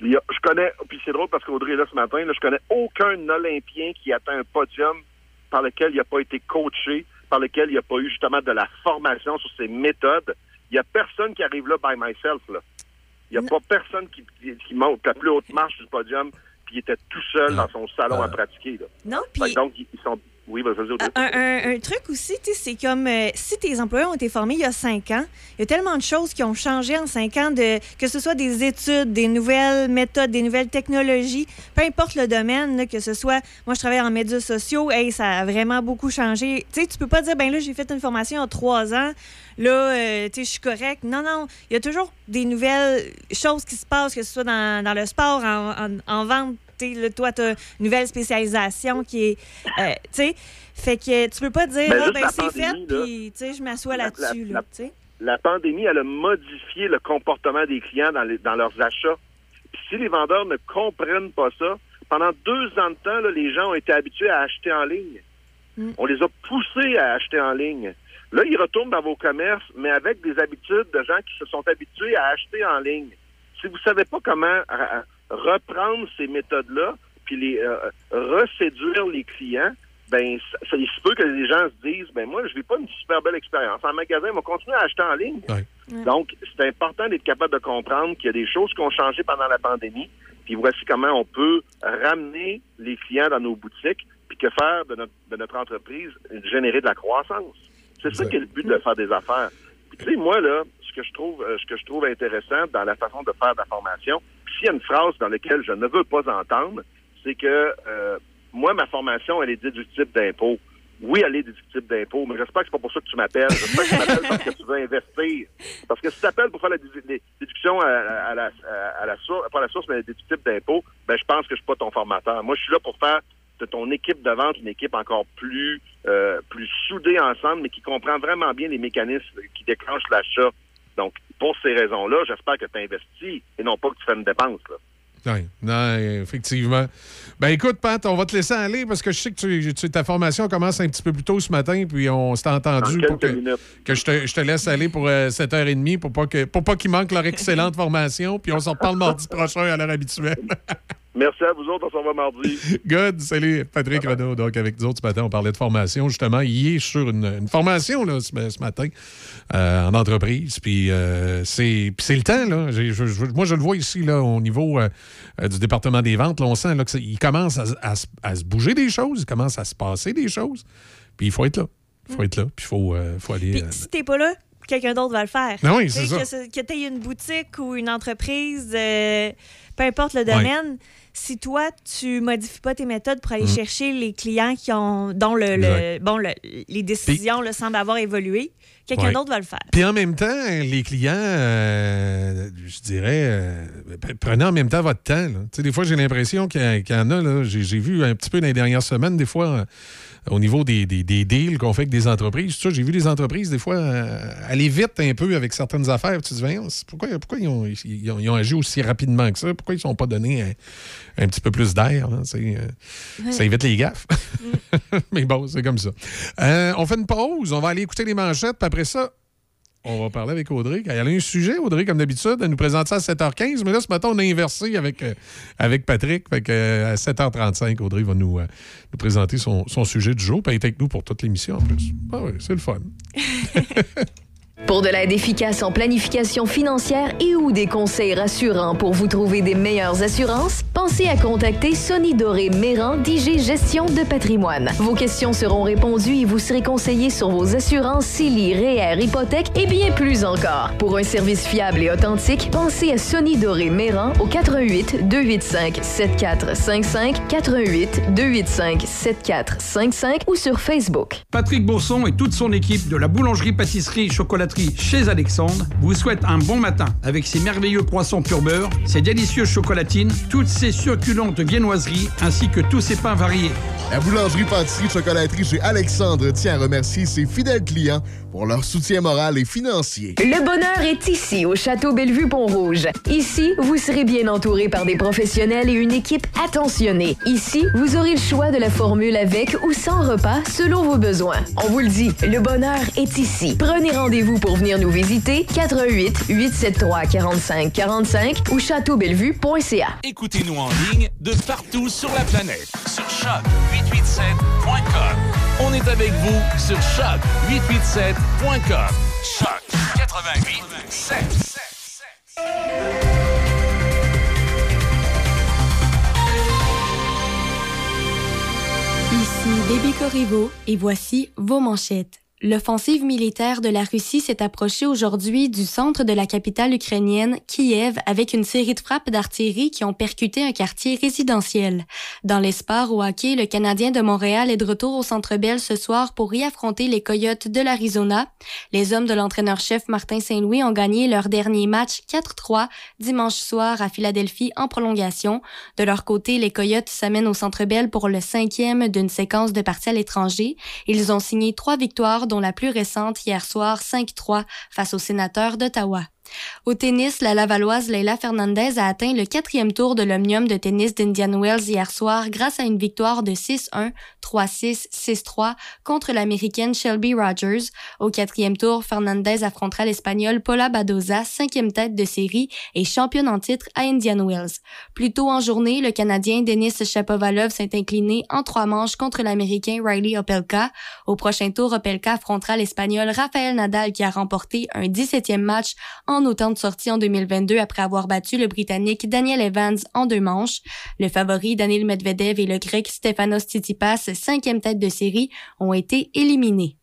Je connais, puis c'est drôle parce qu'Audrey là ce matin, là, je connais aucun Olympien qui atteint un podium par lequel il n'a pas été coaché, par lequel il n'a pas eu justement de la formation sur ses méthodes. Il n'y a personne qui arrive là by myself. Là. Il n'y a pas personne qui, monte la plus haute marche du podium puis il était tout seul dans son salon à pratiquer. Là. Non, puis- donc, ils sont... Oui, ben, Audrey. Un, un- un truc aussi, c'est comme euh, si tes employés ont été formés il y a cinq ans, il y a tellement de choses qui ont changé en cinq ans, de, que ce soit des études, des nouvelles méthodes, des nouvelles technologies, peu importe le domaine, là, que ce soit, moi je travaille en médias sociaux, hey, ça a vraiment beaucoup changé. Tu sais, tu peux pas dire, ben là, j'ai fait une formation il y a trois ans, là, euh, tu sais, je suis correct. Non, non, il y a toujours des nouvelles choses qui se passent, que ce soit dans, dans le sport, en, en- en vente. Là, toi, tu as une nouvelle spécialisation qui est. euh, tu sais, fait que tu peux pas dire, Mais ah, juste ben c'est fait, puis tu sais, je m'assois là-dessus. la- là, la pandémie, elle a modifié le comportement des clients dans, les- dans leurs achats. Puis si les vendeurs ne comprennent pas ça, pendant deux ans de temps, là, les gens ont été habitués à acheter en ligne. On les a poussés à acheter en ligne. Là, ils retournent dans vos commerces, mais avec des habitudes de gens qui se sont habitués à acheter en ligne. Si vous savez pas comment reprendre ces méthodes-là, puis les euh, reséduire les clients, ben ça, ça- il se peut que les gens se disent ben moi je vis pas une super belle expérience en magasin, ils vont continuer à acheter en ligne. Donc c'est important d'être capable de comprendre qu'il y a des choses qui ont changé pendant la pandémie. Puis voici comment on peut ramener les clients dans nos boutiques, puis que faire de notre, de notre entreprise générer de la croissance. C'est ça qui est le but de faire des affaires. Puis tu sais moi là, ce que je trouve euh, ce que je trouve intéressant dans la façon de faire de la formation, s'il y a une phrase dans laquelle je ne veux pas entendre, c'est que euh, moi, ma formation, elle est déductible d'impôts. Oui, elle est déductible d'impôts, mais j'espère que c'est pas pour ça que tu m'appelles. J'espère que tu m'appelles parce que tu veux investir. Parce que si tu appelles pour faire la déduction à, à la, à la source, pas à la source, mais la déductible d'impôts, ben, je pense que je suis pas ton formateur. Moi, je suis là pour faire de ton équipe de vente une équipe encore plus, euh, plus soudée ensemble, mais qui comprend vraiment bien les mécanismes qui déclenchent l'achat. Donc, pour ces raisons-là, j'espère que tu investis et non pas que tu fais une dépense. Là. Oui, non, effectivement. Ben écoute, Pat, on va te laisser aller parce que je sais que tu, tu- ta formation commence un petit peu plus tôt ce matin, puis on s'est entendu pour que, que je, te, je te laisse aller pour euh, 7h30 pour pas que pour pas qu'il manque leur excellente formation, puis on s'en reparle mardi prochain à l'heure habituelle. Merci à vous autres, on se revoit mardi. Good, salut Patrick Renaud. Donc avec nous autres ce matin, on parlait de formation. Justement, il est sur une, une formation là, ce, ce matin euh, en entreprise. Puis euh, c'est puis c'est le temps. Là. J'ai- je- je- moi, je le vois ici là, au niveau euh, du département des ventes. Là, on sent là, qu'il commence à, à se- à se bouger des choses, il commence à se passer des choses. Puis il faut être là. Il faut être là. Puis il faut, euh, faut aller. Puis si t'es pas là, quelqu'un d'autre va le faire. Ah oui, c'est Que, ce- que tu aies une boutique ou une entreprise, euh, peu importe le domaine, si toi, tu modifies pas tes méthodes pour aller Mm. chercher les clients qui ont, dont le, le- bon, le- les décisions là, semblent avoir évolué, quelqu'un Ouais. d'autre va le faire. Puis en même temps, les clients, euh, je dirais, euh, prenez en même temps votre temps. là. Tu sais, des fois, j'ai l'impression qu'il y, en a, j'ai j'ai vu un petit peu dans les dernières semaines, des fois, euh, au niveau des, des- des deals qu'on fait avec des entreprises. J'ai vu des entreprises, des fois, euh, aller vite un peu avec certaines affaires. Tu te dis, pourquoi, pourquoi ils, ont, ils ont- ils ont agi aussi rapidement que ça? Pourquoi ils ne sont pas donné un, un petit peu plus d'air? euh, Ouais. Ça évite les gaffes. Mais bon, c'est comme ça. Euh, on fait une pause, on va aller écouter les manchettes, puis après ça, on va parler avec Audrey. Elle a un sujet, Audrey, comme d'habitude. Elle nous présente ça à 7h15, mais là, ce matin, on a inversé avec, euh, avec Patrick. Euh, à 7h35, Audrey va nous, euh, nous présenter son, son sujet du jour, puis elle est avec nous pour toute l'émission en plus. Ah oui, c'est le fun. Pour de l'aide efficace en planification financière et ou des conseils rassurants pour vous trouver des meilleures assurances, pensez à contacter Sonny Doré Méran d'IG Gestion de patrimoine. Vos questions seront répondues et vous serez conseillé sur vos assurances CELI, REER, hypothèque et bien plus encore. Pour un service fiable et authentique, pensez à Sonny Doré Méran au 88 285 7455 88 285 7455 ou sur Facebook. Patrick Bourson et toute son équipe de la boulangerie-pâtisserie-chocolaterie chez Alexandre vous souhaitent un bon matin avec ses merveilleux croissants pur beurre, ses délicieuses chocolatines, toutes ses succulentes viennoiseries ainsi que tous ses pains variés. La boulangerie pâtisserie chocolaterie chez Alexandre tient à remercier ses fidèles clients pour leur soutien moral et financier. Le bonheur est ici, au Château Bellevue-Pont-Rouge. Ici, vous serez bien entouré par des professionnels et une équipe attentionnée. Ici, vous aurez le choix de la formule avec ou sans repas selon vos besoins. On vous le dit, le bonheur est ici. Prenez rendez-vous pour venir nous visiter 88 873 45 45 ou châteaubellevue.ca. Écoutez-nous en ligne de partout sur la planète. Sur choc887.com. On est avec vous sur choc887.com. Choc 88 Ici Baby Corriveau et voici vos manchettes. L'offensive militaire de la Russie s'est approchée aujourd'hui du centre de la capitale ukrainienne, Kiev, avec une série de frappes d'artillerie qui ont percuté un quartier résidentiel. Dans les sports au hockey, le Canadien de Montréal est de retour au Centre Bell ce soir pour y affronter les Coyotes de l'Arizona. Les hommes de l'entraîneur-chef Martin Saint-Louis ont gagné leur dernier match 4-3 dimanche soir à Philadelphie en prolongation. De leur côté, les Coyotes s'amènent au Centre Bell pour le cinquième d'une séquence de parties à l'étranger. Ils ont signé trois victoires, dont la plus récente hier soir 5-3 face aux sénateurs d'Ottawa. Au tennis, la Lavalloise Leila Fernandez a atteint le quatrième tour de l'Omnium de tennis d'Indian Wells hier soir grâce à une victoire de 6-1, 3-6, 6-3 contre l'Américaine Shelby Rogers. Au quatrième tour, Fernandez affrontera l'Espagnole Paula Badoza, cinquième tête de série et championne en titre à Indian Wells. Plus tôt en journée, le Canadien Denis Shapovalov s'est incliné en trois manches contre l'Américain Riley Opelka. Au prochain tour, Opelka affrontera l'Espagnol Rafael Nadal qui a remporté un 17e match en autant de sortie en 2022 après avoir battu le Britannique Daniel Evans en deux manches. Le favori Daniel Medvedev et le Grec Stefanos Tsitsipas, cinquième tête de série, ont été éliminés.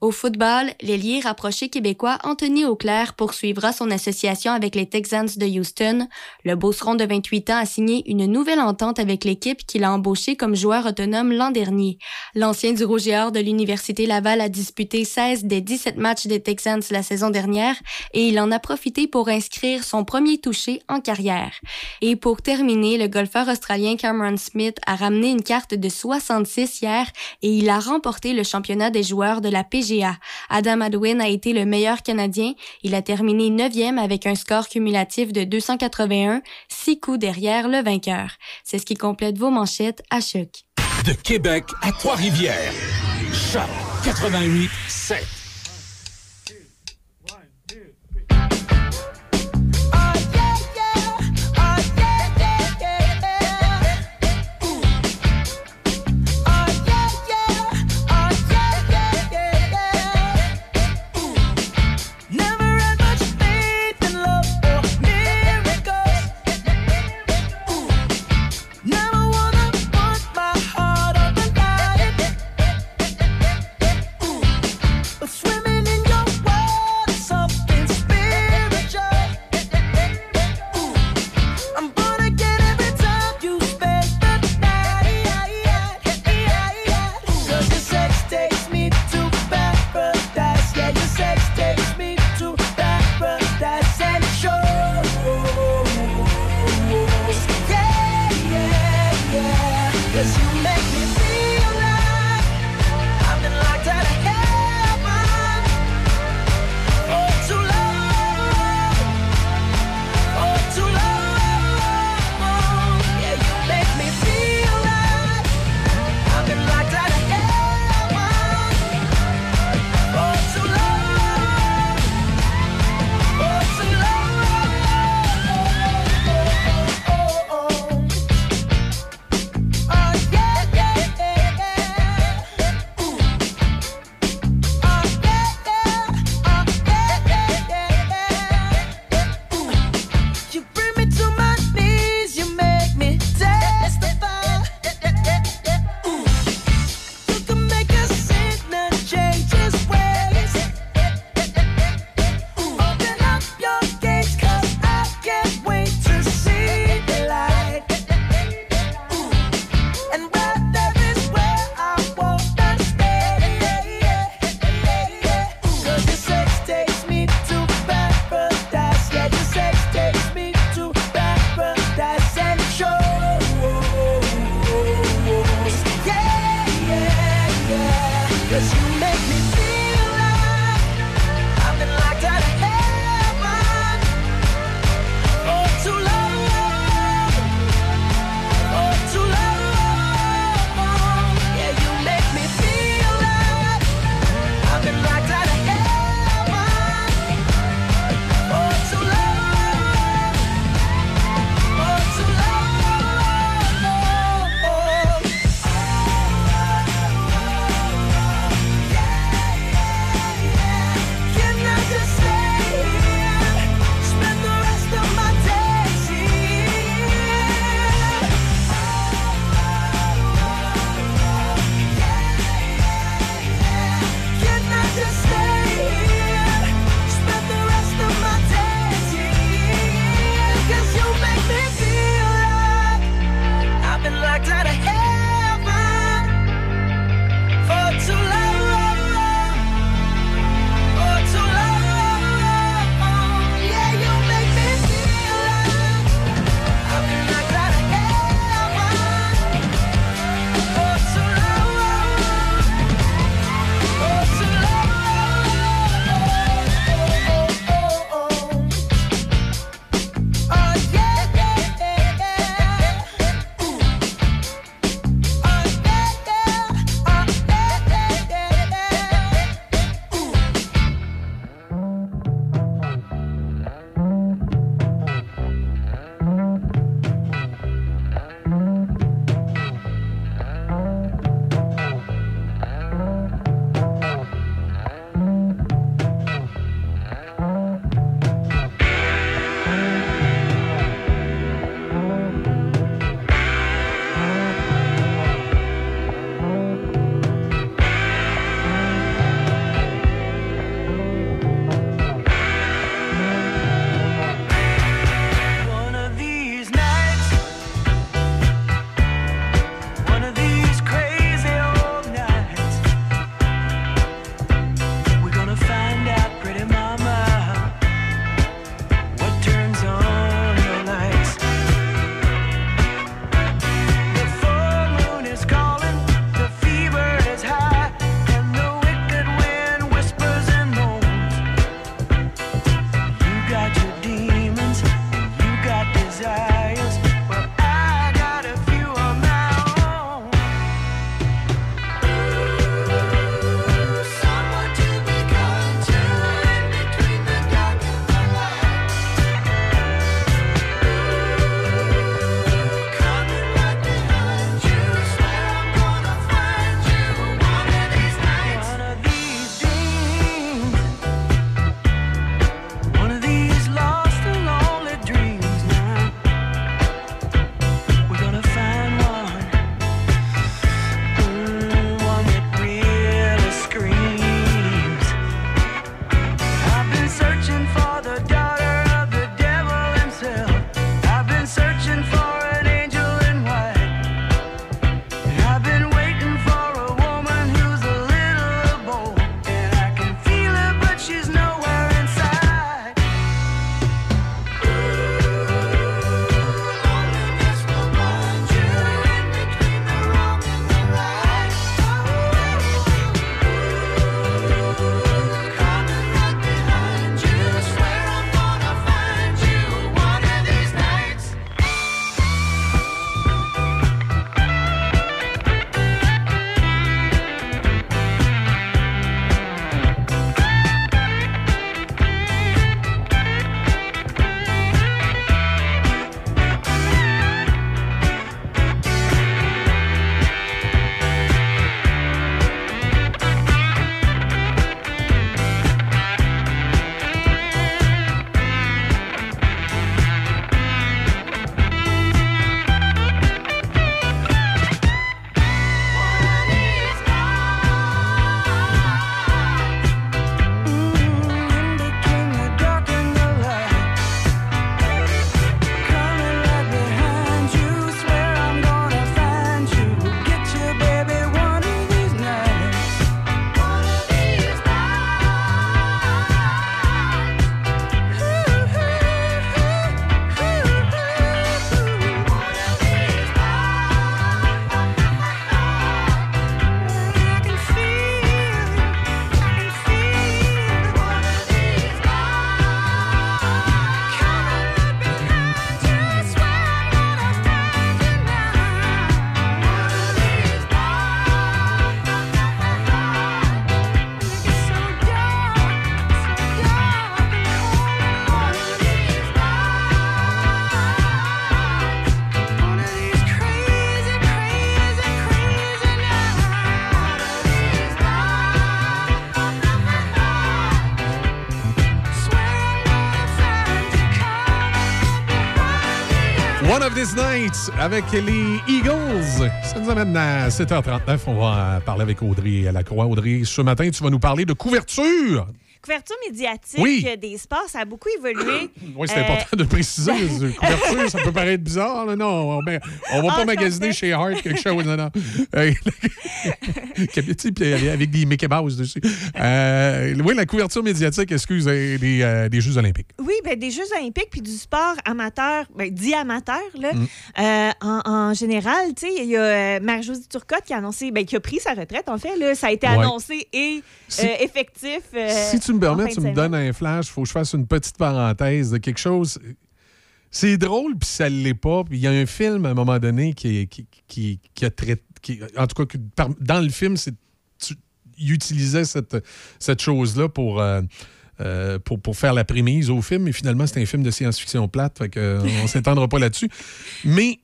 Au football, l'ailier rapproché québécois Anthony Auclair poursuivra son association avec les Texans de Houston. Le Beauceron de 28 ans a signé une nouvelle entente avec l'équipe qu'il a embauché comme joueur autonome l'an dernier. L'ancien du Rouge et Or de l'Université Laval a disputé 16 des 17 matchs des Texans la saison dernière et il en a profité pour inscrire son premier touché en carrière. Et pour terminer, le golfeur australien Cameron Smith a ramené une carte de 66 hier et il a remporté le championnat des joueurs de la PGA. Adam Hadwin a été le meilleur Canadien. Il a terminé neuvième avec un score cumulatif de 281, six coups derrière le vainqueur. C'est ce qui complète vos manchettes à choc. De Québec à Trois-Rivières. Choc 88 7. These nights avec les Eagles. Ça nous amène à 7h39. On va parler avec Audrey à la Croix. Audrey, ce matin, tu vas nous parler de couverture. Couverture médiatique Oui. euh, des sports, ça a beaucoup évolué. Oui, c'est Euh, important de le préciser. couverture, ça peut paraître bizarre. là. Non, on, ben, on va Ah, pas magasiner chez Hart quelque chose. Non, non. Euh, avec des Mickey Mouse dessus. Euh, oui, la couverture médiatique, excuse, euh, des, euh, des Jeux olympiques. Ben, des Jeux olympiques puis du sport amateur, ben, dit amateur, là, Mm. euh, en, en général, tu sais, il y a euh, Marie-Josée Turcotte qui a annoncé, ben, qui a pris sa retraite, en fait, là, ça a été Ouais. annoncé et Si- euh, effectif. euh, si tu me permets, tu me donnes un flash, il faut que je fasse une petite parenthèse de quelque chose. C'est drôle, puis ça ne l'est pas. Il y a un film, à un moment donné, qui, qui, qui, qui a traité... qui- en tout cas, dans le film, c'est, tu- il utilisait cette, cette chose-là pour... euh, euh, pour, pour faire la prémisse au film, mais finalement, c'est un film de science-fiction plate, fait que, euh, on s'étendra pas là-dessus. Mais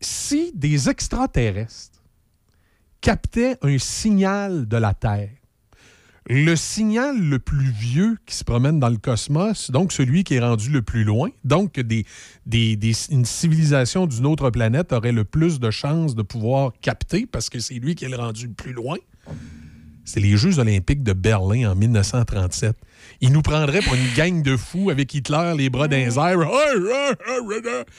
si des extraterrestres captaient un signal de la Terre, le signal le plus vieux qui se promène dans le cosmos, donc celui qui est rendu le plus loin, donc des, des- des- une civilisation d'une autre planète aurait le plus de chances de pouvoir capter parce que c'est lui qui est le rendu le plus loin, c'est les Jeux olympiques de Berlin en 1937. Il nous prendrait pour une gang de fous avec Hitler, les bras airs.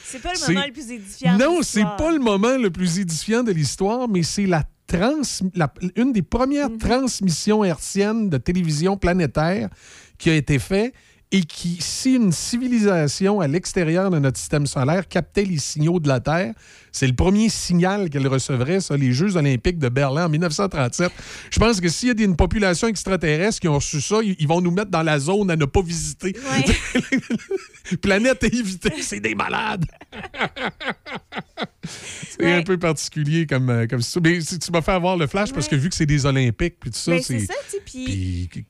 C'est pas le moment le plus édifiant. Non, c'est pas le moment le plus édifiant de l'histoire, mais c'est la trans, la- une des premières Mhm. transmissions hertziennes de télévision planétaire qui a été faite et qui, si une civilisation à l'extérieur de notre système solaire captait les signaux de la Terre, c'est le premier signal qu'elle recevrait, ça, les Jeux olympiques de Berlin en 1937. Je pense que s'il y a une population extraterrestre qui ont reçu ça, ils vont nous mettre dans la zone à ne pas visiter. Planète à éviter, c'est des malades. c'est un peu particulier comme, euh, comme ça. Mais tu m'as fait avoir le flash parce que vu que c'est des Olympiques puis tout ça, Ben, c'est ça,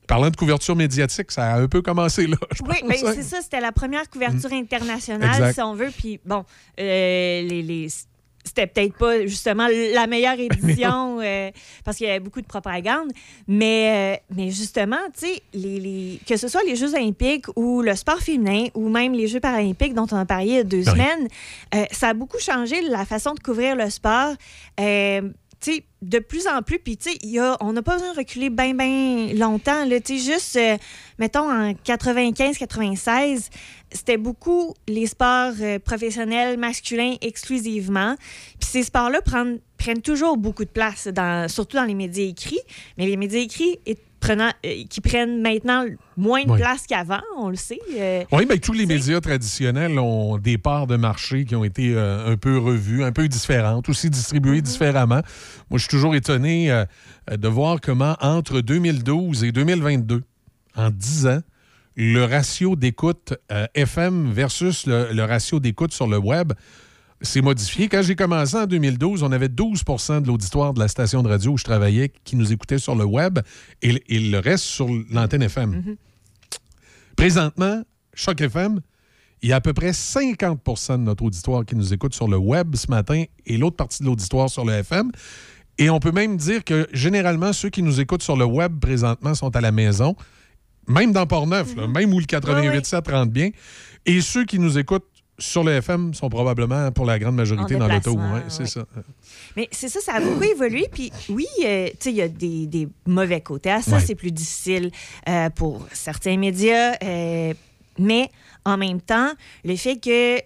parlant de couverture médiatique, ça a un peu commencé là. je Oui, pense, ben, hein. c'est ça, c'était la première couverture internationale, Exact. si on veut. Puis bon, euh, les, les- c'était peut-être pas justement la meilleure édition euh, parce qu'il y avait beaucoup de propagande. Mais, euh, mais justement, tu sais, les, les- que ce soit les Jeux olympiques ou le sport féminin ou même les Jeux paralympiques dont on a parlé il y a deux Oui. semaines, euh, ça a beaucoup changé la façon de couvrir le sport. De plus en plus, puis on n'a pas besoin de reculer bien, bien longtemps. Là, juste, euh, mettons, en 95-96, c'était beaucoup les sports euh, professionnels masculins exclusivement. Puis ces sports-là prennent, toujours beaucoup de place, surtout dans les médias écrits. Mais les médias écrits prenant- euh, qui prennent maintenant moins de Oui. place qu'avant, on le sait. euh, Oui, bien, tous les médias traditionnels ont des parts de marché qui ont été euh, un peu revues, un peu différentes, aussi distribuées différemment. Moi, je suis toujours étonné de voir comment, entre 2012 et 2022, en 10 ans, le ratio d'écoute FM versus le, le ratio d'écoute sur le web s'est modifié. Quand j'ai commencé en 2012, on avait 12% de l'auditoire de la station de radio où je travaillais qui nous écoutait sur le web et, et le reste sur l'antenne FM. Présentement, Choc FM, il y a à peu près 50% de notre auditoire qui nous écoute sur le web ce matin et l'autre partie de l'auditoire sur le FM. Et on peut même dire que généralement, ceux qui nous écoutent sur le web présentement sont à la maison, même dans Port-Neuf, là, même où le 88.7 rentre bien. Et ceux qui nous écoutent sur le FM sont probablement, pour la grande majorité, dans l'auto. Ouais, c'est ouais. ça. Mais c'est ça, ça a beaucoup évolué. Puis oui, euh, tu sais, il y a des, des mauvais côtés à ça. Ouais. C'est plus difficile euh, pour certains médias. euh, mais en même temps, le fait qu'il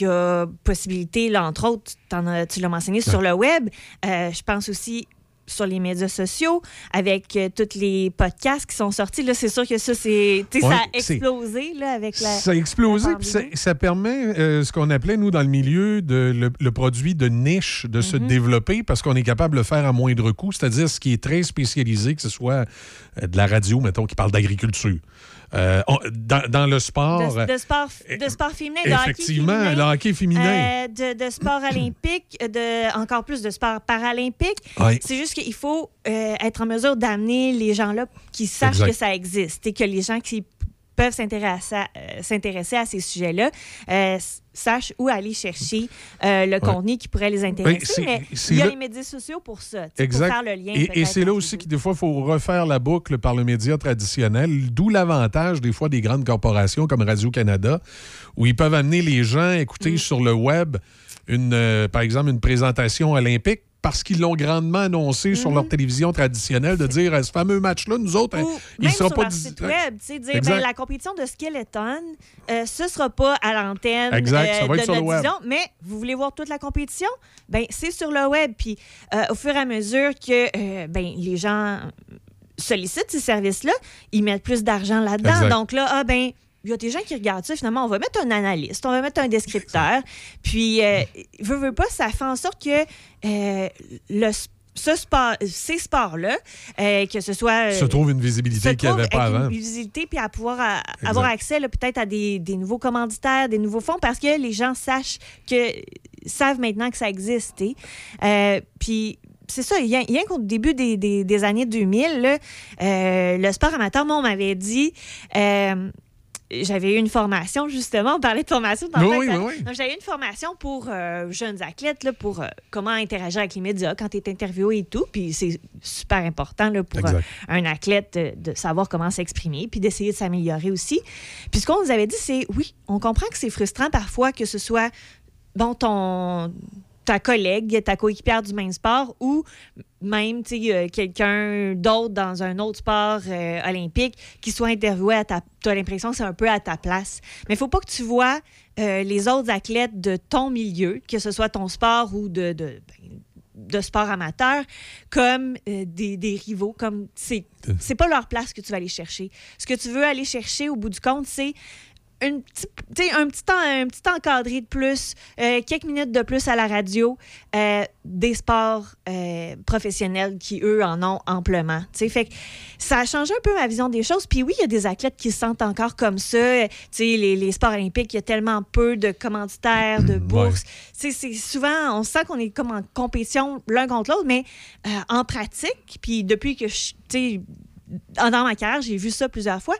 y a possibilité, là, entre autres, as- tu l'as mentionné, sur le web, je pense aussi sur les médias sociaux, avec euh, tous les podcasts qui sont sortis. Là, c'est sûr que ça, c'est, Ouais, ça a explosé là, avec la. Ça a explosé, puis ça, permet euh, ce qu'on appelait, nous, dans le milieu, de, le, le produit de niche de se Mhm. développer parce qu'on est capable de le faire à moindre coût, c'est-à-dire ce qui est très spécialisé, que ce soit euh, de la radio, mettons, qui parle d'agriculture. Euh, dans, dans le sport, De, de sport, de sport féminin, de hockey effectivement, féminin, le hockey féminin. euh, de, de sport olympique, de, encore plus de sport paralympique. C'est juste qu'il faut euh, être en mesure d'amener les gens-là qui sachent Exact. que ça existe et que les gens qui peuvent s'intéresser à, euh, ces sujets-là, euh, sachent où aller chercher euh, le contenu qui pourrait les intéresser. mais c'est il y a là- les médias sociaux pour ça, Exact. pour faire le lien. et c'est là aussi que des fois, il faut refaire la boucle par le média traditionnel, d'où l'avantage des fois des grandes corporations comme Radio-Canada, où ils peuvent amener les gens à Mm. écouter sur le web, une, euh, par exemple, une présentation olympique parce qu'ils l'ont grandement annoncé sur leur télévision traditionnelle, de dire à ce fameux match-là, nous autres, hein. Ou il même sera sur pas leur site web, dire ben, la compétition de skeleton, euh, ce sera pas à l'antenne euh, de notre vision, mais vous voulez voir toute la compétition, ben c'est sur le web. Puis euh, au fur et à mesure que euh, ben les gens sollicitent ces services-là, ils mettent plus d'argent là-dedans. Donc là, ah ben il y a des gens qui regardent ça, finalement, on va mettre un analyste, on va mettre un descripteur. Puis, euh, veut, veut pas, ça fait en sorte que euh, le, ce sport, ces sports-là, euh, que ce soit. euh, se trouve une visibilité qu'il n'y avait pas avant. Une visibilité, puis à pouvoir à- avoir accès peut-être à des, des nouveaux commanditaires, des nouveaux fonds, parce que les gens sachent que savent maintenant que ça existe. Euh, puis c'est ça, rien, rien qu'au début des, des- des années 2000, là, euh, le sport amateur, moi, on m'avait dit. J'avais eu une formation, justement. On parlait de formation. Oui, avec- oui, oui. Donc, J'avais eu une formation pour euh, jeunes athlètes, là, pour euh, comment interagir avec les médias quand tu es interviewé et tout. Puis c'est super important là, pour euh, un athlète de, de savoir comment s'exprimer, puis d'essayer de s'améliorer aussi. Puis ce qu'on nous avait dit, c'est oui, on comprend que c'est frustrant parfois que ce soit, bon, ton ta collègue, ta coéquipière du même sport ou même euh, quelqu'un d'autre dans un autre sport euh, olympique qui soit interviewé à ta tu as l'impression que c'est un peu à ta place. Mais il faut pas que tu vois euh, les autres athlètes de ton milieu, que ce soit ton sport ou de, de, ben, de sport amateur, comme euh, des, des rivaux, comme c'est pas leur place que tu vas aller chercher. Ce que tu veux aller chercher au bout du compte, c'est une sais, un, petit temps, un petit encadré de plus, euh, quelques minutes de plus à la radio, euh, des sports euh, professionnels qui, eux, en ont amplement. Tu sais, Fait que ça a changé un peu ma vision des choses. Puis oui, il y a des athlètes qui se sentent encore comme ça. Euh, tu sais, Les, les sports olympiques, il y a tellement peu de commanditaires, de bourses. Tu sais, C'est souvent, on sent qu'on est comme en compétition l'un contre l'autre, mais en pratique, puis depuis que je, dans ma carrière, j'ai vu ça plusieurs fois.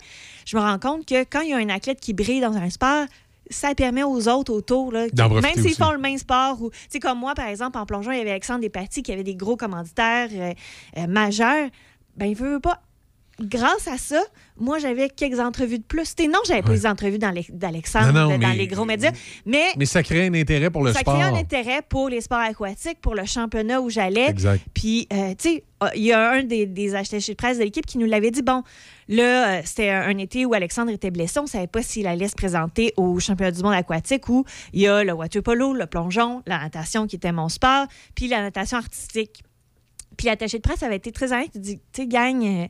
Je me rends compte que quand il y a un athlète qui brille dans un sport, ça permet aux autres autour, là, même s'ils font le même sport, ou comme moi, par exemple, en plongeon, il y avait Alexandre Despatie qui avait des gros commanditaires euh, euh, majeurs. Ben, il veut pas. Grâce à ça, moi, j'avais quelques entrevues de plus. Non, j'avais pas les entrevues dans les- d'Alexandre, dans les gros médias, mais Mais ça crée un intérêt pour le ça sport. crée un intérêt pour les sports aquatiques, pour le championnat où j'allais. Exact. Puis, euh, tu sais, euh, il y a un des, des attachés de presse de l'équipe qui nous l'avait dit. Bon, là, euh, c'était un, été où Alexandre était blessé. On ne savait pas s'il allait se présenter au championnat du monde aquatique où il y a le water polo, le plongeon, la natation qui était mon sport, puis la natation artistique. Puis l'attaché de presse avait été très honnête. Il dit, tu sais, euh,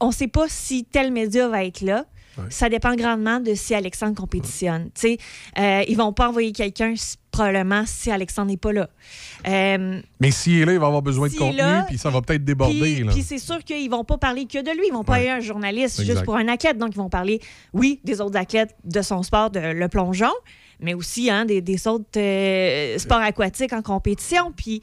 on ne sait pas si tel média va être là. Ça dépend grandement de si Alexandre compétitionne. Tu sais, euh, ils vont pas envoyer quelqu'un probablement si Alexandre n'est pas là. Euh, Mais s'il est là, il va avoir besoin de contenu, puis ça va peut-être déborder. puis, c'est sûr qu'ils vont pas parler que de lui. Ils vont pas Ouais. aller un journaliste Exact. juste pour un athlète. Donc, ils vont parler, oui, des autres athlètes de son sport, de le plongeon, mais aussi hein, des, des autres euh, sports aquatiques en compétition. Puis,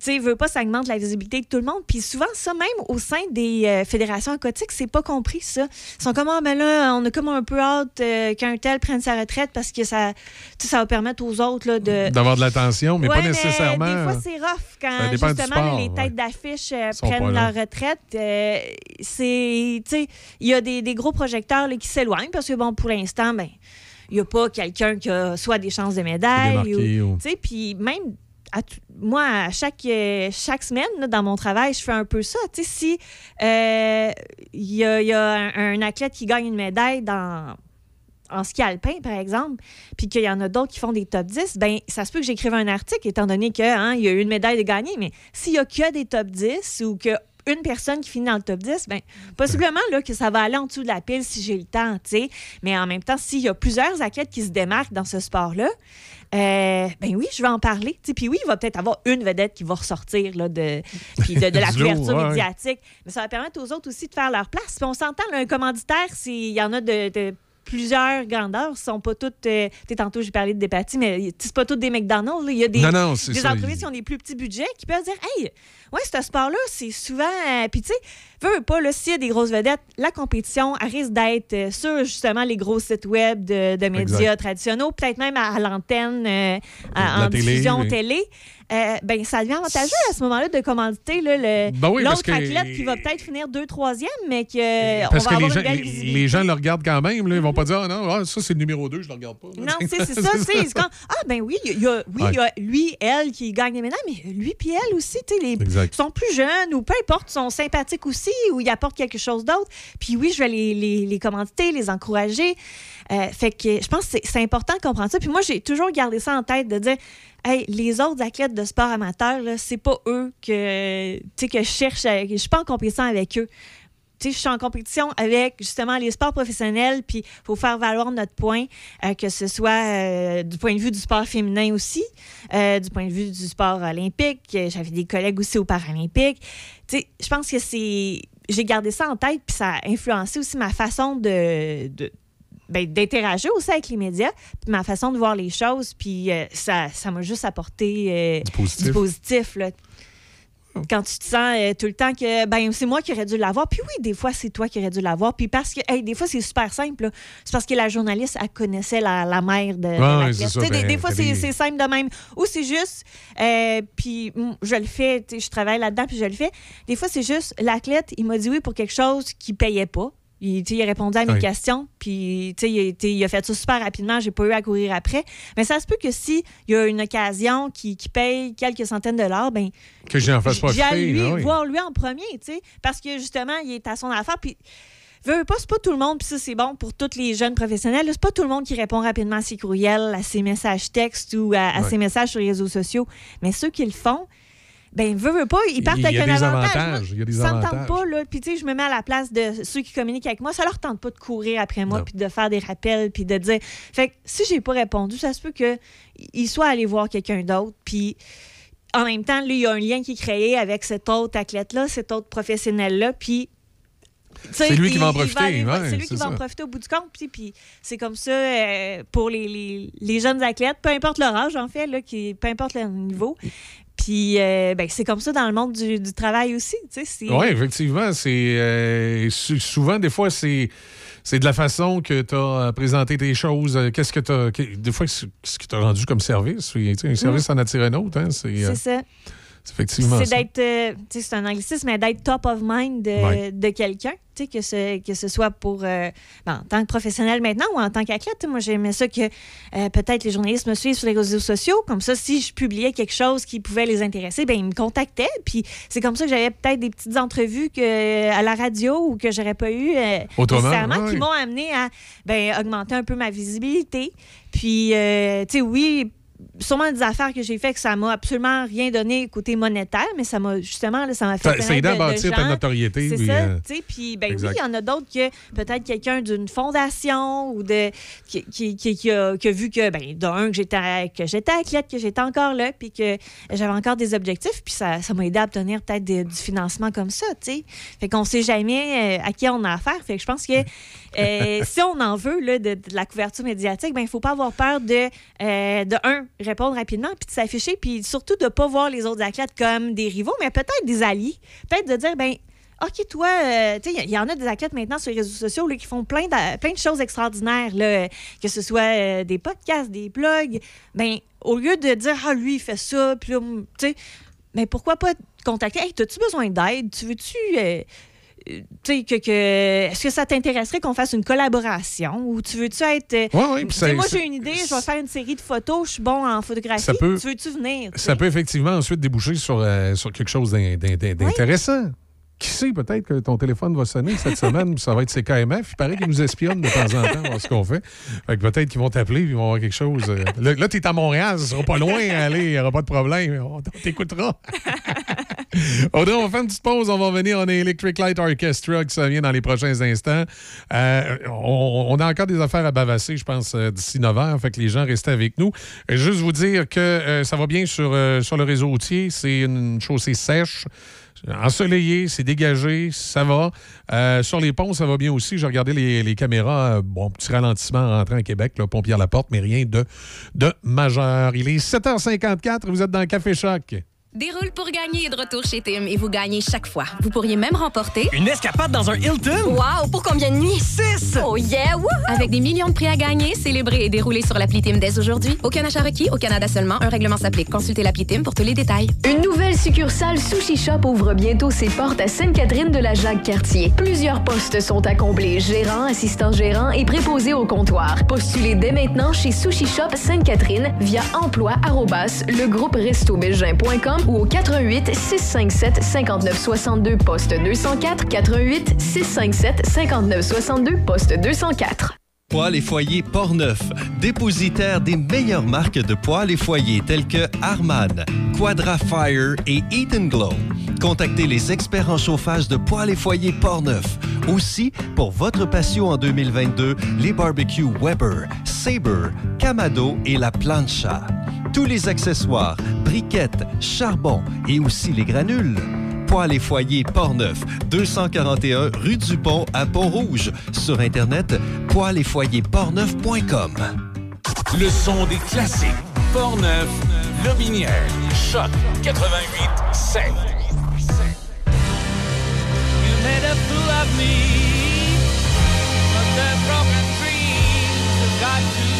tu veut pas, ça augmente la visibilité de tout le monde. Puis souvent, ça, même au sein des euh, fédérations aquatiques, c'est pas compris, ça. Ils sont comme, ah, mais là, on a comme un peu hâte euh, qu'un tel prenne sa retraite parce que ça, ça va permettre aux autres là, de, D'avoir de l'attention, mais Ouais, pas nécessairement. des fois, c'est rough quand justement sport, les têtes ouais. d'affiche euh, prennent leur retraite. c'est, tu sais, il y a des, des gros projecteurs là, qui s'éloignent parce que, bon, pour l'instant, ben, il n'y a pas quelqu'un qui a soit des chances de médaille. Démarqué ou- ou- Puis même, moi, à chaque, euh, chaque semaine, dans mon travail, je fais un peu ça. Tu sais, si euh, il y a, il y a un, athlète qui gagne une médaille dans en ski alpin, par exemple, puis qu'il y en a d'autres qui font des top 10, ben ça se peut que j'écrive un article, étant donné qu'il hein, y a une médaille de gagner, mais s'il y a que des top 10 ou que une personne qui finit dans le top 10, ben, possiblement là, que ça va aller en dessous de la pile si j'ai le temps, tu sais. Mais en même temps, s'il y a plusieurs athlètes qui se démarquent dans ce sport-là, euh, ben oui, je vais en parler. tu sais. Puis oui, il va peut-être avoir une vedette qui va ressortir là, de, puis de, de la couverture ouais. médiatique. Mais ça va permettre aux autres aussi de faire leur place. Puis on s'entend, là, un commanditaire, c'est- il y en a de, de plusieurs grandeurs. sont pas toutes. euh, tantôt, j'ai parlé de Despatie, mais c'est pas toutes des McDonald's. là. Il y a des, Non, non, c'est des ça. entreprises qui ont des plus petits budgets qui peuvent dire Hey, ouais, ce sport-là, c'est souvent. euh, Puis, tu sais, pas, là, s'il y a des grosses vedettes, la compétition, elle risque d'être euh, sur justement les gros sites web de, de médias Exact. traditionnels, peut-être même à, à l'antenne, euh, à- en télé, diffusion oui. télé. Euh, ben, ça devient avantageux à ce moment-là de commanditer Ben oui, l'autre que- athlète qui va peut-être finir deux, troisième, mais que Parce on que va les avoir gens, les, les gens le regardent quand même. Là. Ils vont pas dire, ah non, ah, ça c'est le numéro 2, je le regarde pas. Non, c'est c'est ça. c'est comme, ah, ben oui, il y a, oui, il y a lui, elle qui gagne médailles, mais lui puis elle aussi, tu sais, les sont plus jeunes ou peu importe, sont sympathiques aussi ou ils apportent quelque chose d'autre. Puis oui, je vais les, les, les commanditer, les encourager. Euh, fait que je pense que c'est- important de comprendre ça. Puis moi, j'ai toujours gardé ça en tête de dire, hey, les autres athlètes de sport amateur, c'est pas eux que, que je cherche, je suis pas en compétition avec eux. Je suis en compétition avec justement les sports professionnels, puis il faut faire valoir notre point, euh, que ce soit euh, du point de vue du sport féminin aussi, du point de vue du sport olympique. J'avais des collègues aussi aux Paralympiques. Je pense que c'est. J'ai gardé ça en tête, puis ça a influencé aussi ma façon de. de- ben, d'interagir aussi avec les médias, puis ma façon de voir les choses, puis euh, ça ça m'a juste apporté euh, Du positif. du positif, là. Quand tu te sens euh, tout le temps que ben c'est moi qui aurais dû l'avoir. Puis oui, des fois, c'est toi qui aurais dû l'avoir. Puis parce que, hey, des fois, c'est super simple. là. C'est parce que la journaliste, elle connaissait la, la mère de, de Ouais, l'athlète. c'est ça, Tu sais, des, ben, des fois, c'est simple de même. Ou c'est juste, euh, puis mm, je le fais, tu sais, je travaille là-dedans, puis je le fais. Des fois, c'est juste, l'athlète, il m'a dit oui pour quelque chose qu'il payait pas. Il, il a répondu à mes Oui. questions, puis il, été- il a fait ça super rapidement. J'ai pas eu à courir après. Mais ça se peut que si il y a une occasion qui, qui paye quelques centaines de dollars, ben Que j'en fasse profiter. lui, ah oui. voir lui en premier, tu sais, parce que justement, il est à son affaire. Puis, veux, pas, c'est pas tout le monde, puis ça, c'est bon pour tous les jeunes professionnels. C'est pas tout le monde qui répond rapidement à ses courriels, à ses messages textes ou à, à Ouais. ses messages sur les réseaux sociaux. Mais ceux qui le font, ben, veux, veux pas, ils partent avec un avantage. il y a des ça me avantages. tente pas, là. Puis, tu sais, je me mets à la place de ceux qui communiquent avec moi. Ça leur tente pas de courir après moi, puis de faire des rappels, puis de dire. Fait que si j'ai pas répondu, ça se peut qu'ils soient allés voir quelqu'un d'autre, puis en même temps, lui, il y a un lien qui est créé avec cet autre athlète-là, cet autre professionnel-là, puis... C'est lui qui va en profiter, ouais, c'est lui qui va en ça. profiter au bout du compte. Puis, puis c'est comme ça euh, pour les, les- les jeunes athlètes, peu importe leur âge, en fait, là, qui, peu importe leur niveau. Puis euh, ben, c'est comme ça dans le monde du, du travail aussi. Oui, effectivement. C'est euh, sou- souvent, des fois, c'est. C'est de la façon que tu as présenté tes choses. euh, Qu'est-ce que tu as. Des fois, ce que tu as rendu comme service? Un service en attire un autre. Hein? Euh. C'est ça. C'est effectivement C'est ça. d'être, euh, c'est un anglicisme, mais d'être top of mind de, Ouais. de quelqu'un, tu sais, que ce, que ce soit pour, euh, ben, en tant que professionnel maintenant ou en tant qu'athlète. Moi, j'aimais ça que euh, peut-être les journalistes me suivent sur les réseaux sociaux. Comme ça, si je publiais quelque chose qui pouvait les intéresser, ben ils me contactaient. Puis c'est comme ça que j'avais peut-être des petites entrevues que, à la radio ou que j'aurais pas eu euh, nécessairement, qui m'ont amené à ben, augmenter un peu ma visibilité. Puis, tu sais, oui, sûrement des affaires que j'ai fait que ça m'a absolument rien donné côté monétaire, mais ça m'a justement, là, ça m'a fait Ça- aide à bâtir ta notoriété, C'est puis, ça, euh. Puis, ben oui, il y en a d'autres que peut-être quelqu'un d'une fondation ou de qui, qui, qui- qui a, qui a vu que, ben, d'un, que j'étais que j'étais athlète, que j'étais encore là, puis que j'avais encore des objectifs, puis ça ça m'a aidé à obtenir peut-être du financement comme ça, tu sais. Fait qu'on sait jamais euh, à qui on a affaire. Fait que je pense que euh, si on en veut de, la couverture médiatique, ben il faut pas avoir peur de, euh, de un, répondre rapidement, puis de s'afficher, puis surtout de pas voir les autres athlètes comme des rivaux, mais peut-être des alliés. Peut-être de dire, ben OK, toi, euh, tu sais, il y, en a des athlètes maintenant sur les réseaux sociaux qui font plein de, plein de choses extraordinaires, là, que ce soit des podcasts, des blogs. Ben, au lieu de dire, ah, lui, il fait ça, puis mais pourquoi pas te contacter? Hey, as-tu besoin d'aide? Tu veux-tu. tu sais, que, que- est-ce que ça t'intéresserait qu'on fasse une collaboration ou tu veux-tu être. euh, Ouais, ouais, ça- moi, j'ai une idée, je vais faire une série de photos, je suis bon en photographie. Ça peut- Tu veux-tu venir? Ça peut effectivement ensuite déboucher sur, euh, sur quelque chose d'in- d'in- d'in- d'intéressant. Qui sait, peut-être que ton téléphone va sonner cette semaine, ça va être CKMF. Il paraît qu'ils nous espionnent de temps en temps, voir ce qu'on fait. Fait que peut-être qu'ils vont t'appeler, ils vont avoir quelque chose. euh, Là, là tu es à Montréal, ça sera pas loin, allez, il n'y aura pas de problème. On t'écoutera. On va faire une petite pause. On va revenir en Electric Light Orchestra qui vient dans les prochains instants. Euh, on, on a encore des affaires à bavasser, je pense, euh, d'ici 9 heures. Fait que les gens restent avec nous. Juste vous dire que euh, ça va bien sur, sur le réseau routier. C'est une chaussée sèche. Ensoleillé, c'est dégagé, ça va. Sur les ponts, ça va bien aussi. J'ai regardé les, caméras. bon, petit ralentissement en rentrant à Québec, là, pompier à la porte, mais rien de, de majeur. Il est 7h54, vous êtes dans le Café Choc. Déroule pour gagner est de retour chez Tim et vous gagnez chaque fois. Vous pourriez même remporter Une escapade dans un Hilton? Wow! Pour combien de nuits? 6! Oh yeah! Wouhou! Avec des millions de prix à gagner, célébrer et dérouler sur l'appli Tim dès aujourd'hui. Aucun achat requis, au Canada seulement. Un règlement s'applique. Consultez l'appli Tim pour tous les détails. Une nouvelle succursale Sushi Shop ouvre bientôt ses portes à Sainte-Catherine de la Jacques-Cartier. Plusieurs postes sont à combler, gérant, assistant gérant et préposé au comptoir. Postulez dès maintenant chez Sushi Shop Sainte-Catherine via emploi ou au 88 657 59 62 poste 204 88 657 59 62 poste 204. Poêles et foyers Portneuf, dépositaire des meilleures marques de poêles et foyers tels que Harman, Quadra Fire et Eat Glow. Contactez les experts en chauffage de poêles et foyers Portneuf. Aussi, pour votre patio en 2022, les barbecues Weber, Sabre, Camado et la Plancha. Tous les accessoires, briquettes, charbon et aussi les granules. Poêles et foyers Portneuf, 241 rue du Pont à Pont-Rouge. Sur Internet, poêles et foyers portneuf.com. Le son des classiques. Portneuf, Lobinière, Choc 88 7. You made a fool of me, but the broken dreams have got to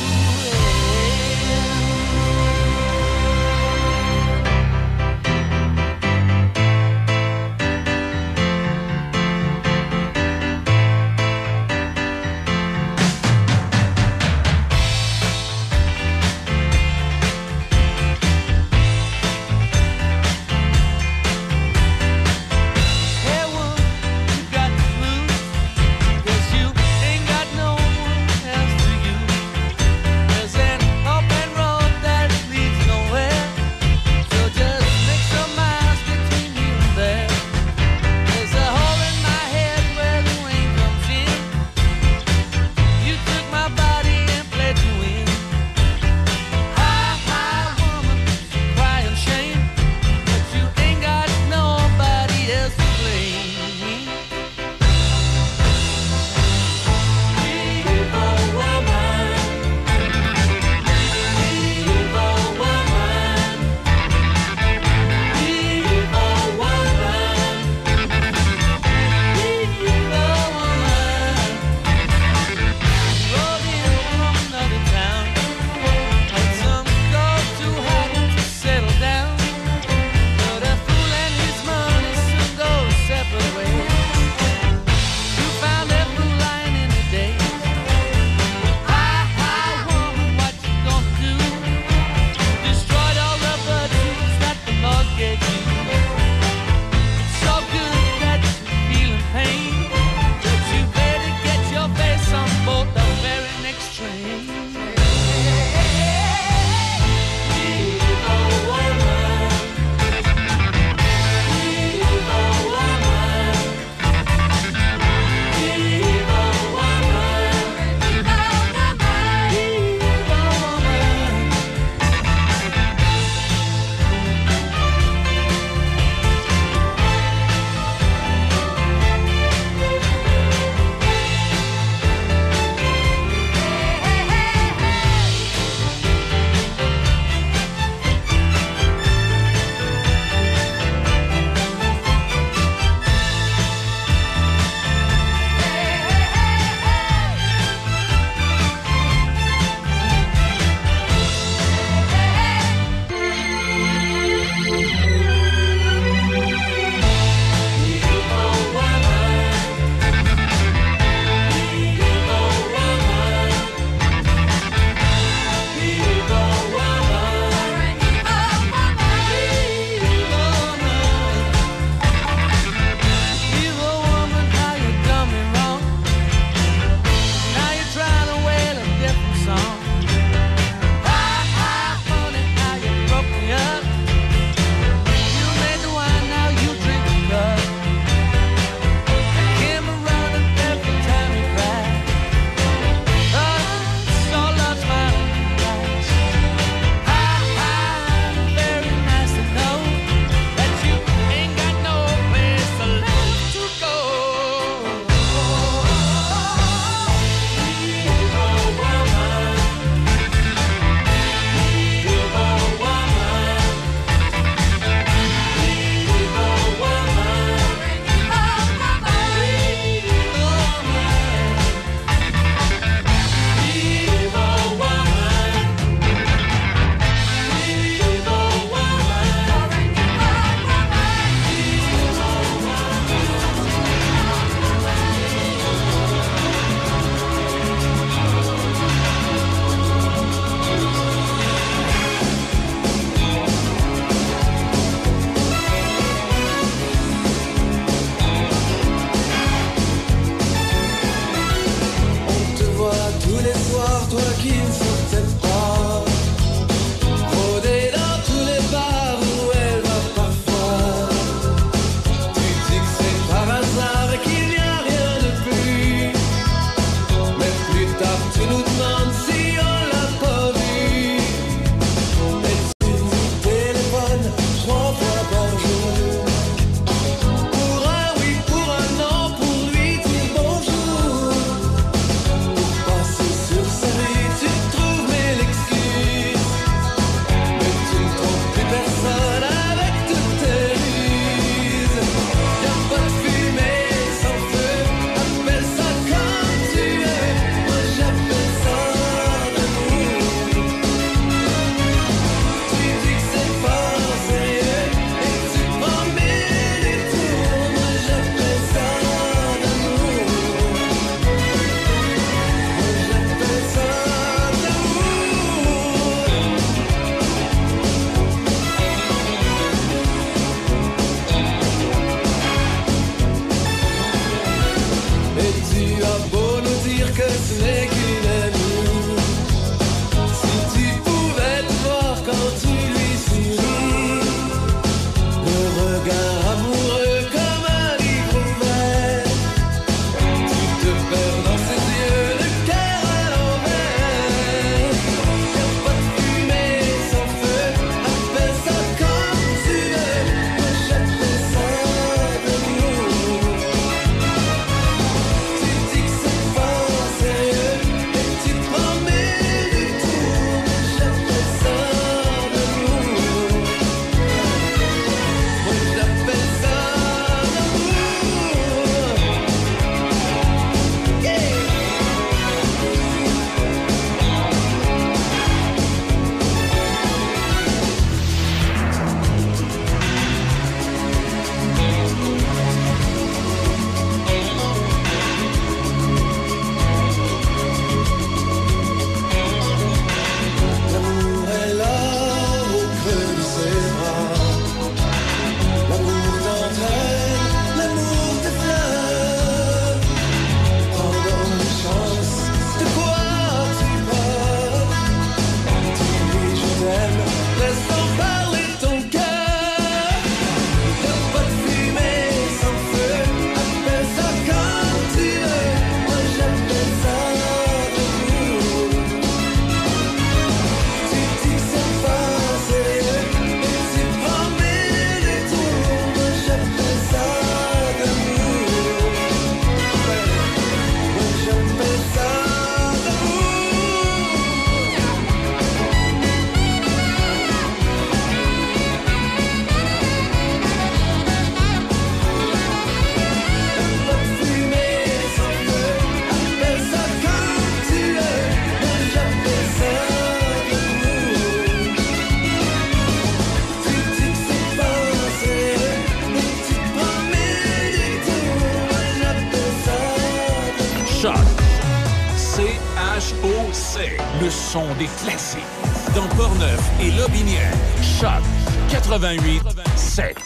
88 7.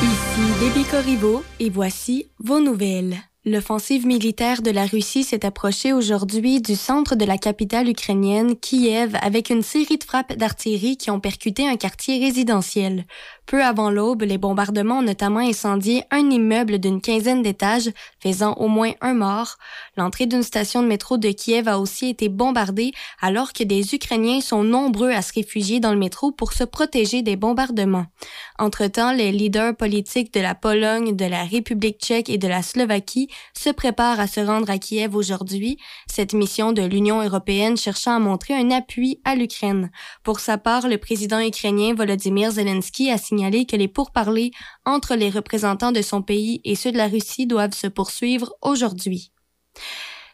Ici Déby Corriveau et voici vos nouvelles. L'offensive militaire de la Russie s'est approchée aujourd'hui du centre de la capitale ukrainienne, Kiev, avec une série de frappes d'artillerie qui ont percuté un quartier résidentiel. Peu avant l'aube, les bombardements ont notamment incendié un immeuble d'une quinzaine d'étages, faisant au moins un mort. L'entrée d'une station de métro de Kiev a aussi été bombardée, alors que des Ukrainiens sont nombreux à se réfugier dans le métro pour se protéger des bombardements. Entre-temps, les leaders politiques de la Pologne, de la République tchèque et de la Slovaquie se préparent à se rendre à Kiev aujourd'hui, cette mission de l'Union européenne cherchant à montrer un appui à l'Ukraine. Pour sa part, le président ukrainien Volodymyr Zelensky a que les pourparlers entre les représentants de son pays et ceux de la Russie doivent se poursuivre aujourd'hui.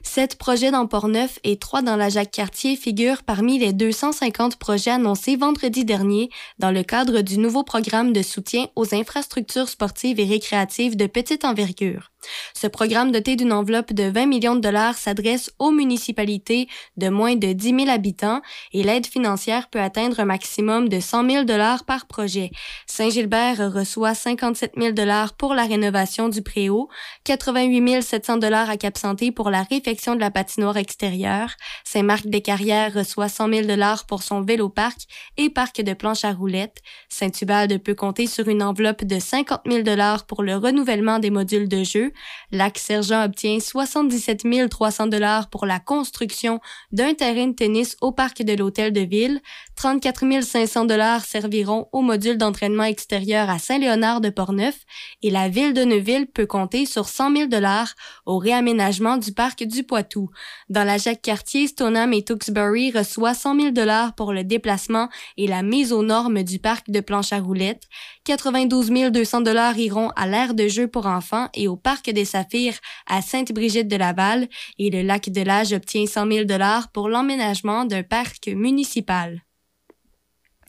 Sept projets dans Port-Neuf et trois dans la Jacques-Cartier figurent parmi les 250 projets annoncés vendredi dernier dans le cadre du nouveau programme de soutien aux infrastructures sportives et récréatives de petite envergure. Ce programme doté d'une enveloppe de 20 millions de dollars s'adresse aux municipalités de moins de 10 000 habitants et l'aide financière peut atteindre un maximum de 100 000 dollars par projet. Saint-Gilbert reçoit 57 000 dollars pour la rénovation du préau, 88 700 dollars à Cap-Santé pour la réfection de la patinoire extérieure. Saint-Marc-des-Carrières reçoit 100 000 dollars pour son vélo-parc et parc de planches à roulettes. Saint-Ubalde peut compter sur une enveloppe de 50 000 dollars pour le renouvellement des modules de jeu Lac-Sergent obtient 77 300 dollars pour la construction d'un terrain de tennis au parc de l'Hôtel de Ville. 34 500 dollars serviront au module d'entraînement extérieur à Saint-Léonard de Portneuf et la ville de Neuville peut compter sur 100 000 dollars au réaménagement du parc du Poitou. Dans la Jacques-Cartier, Stoneham et Tewksbury reçoivent 100 000 dollars pour le déplacement et la mise aux normes du parc de planche à roulettes. 92 200 dollars iront à l'aire de jeu pour enfants et au parc des Saphirs à Sainte-Brigitte-de-Laval et le lac de l'Âge obtient 100 000 dollars pour l'emménagement d'un parc municipal.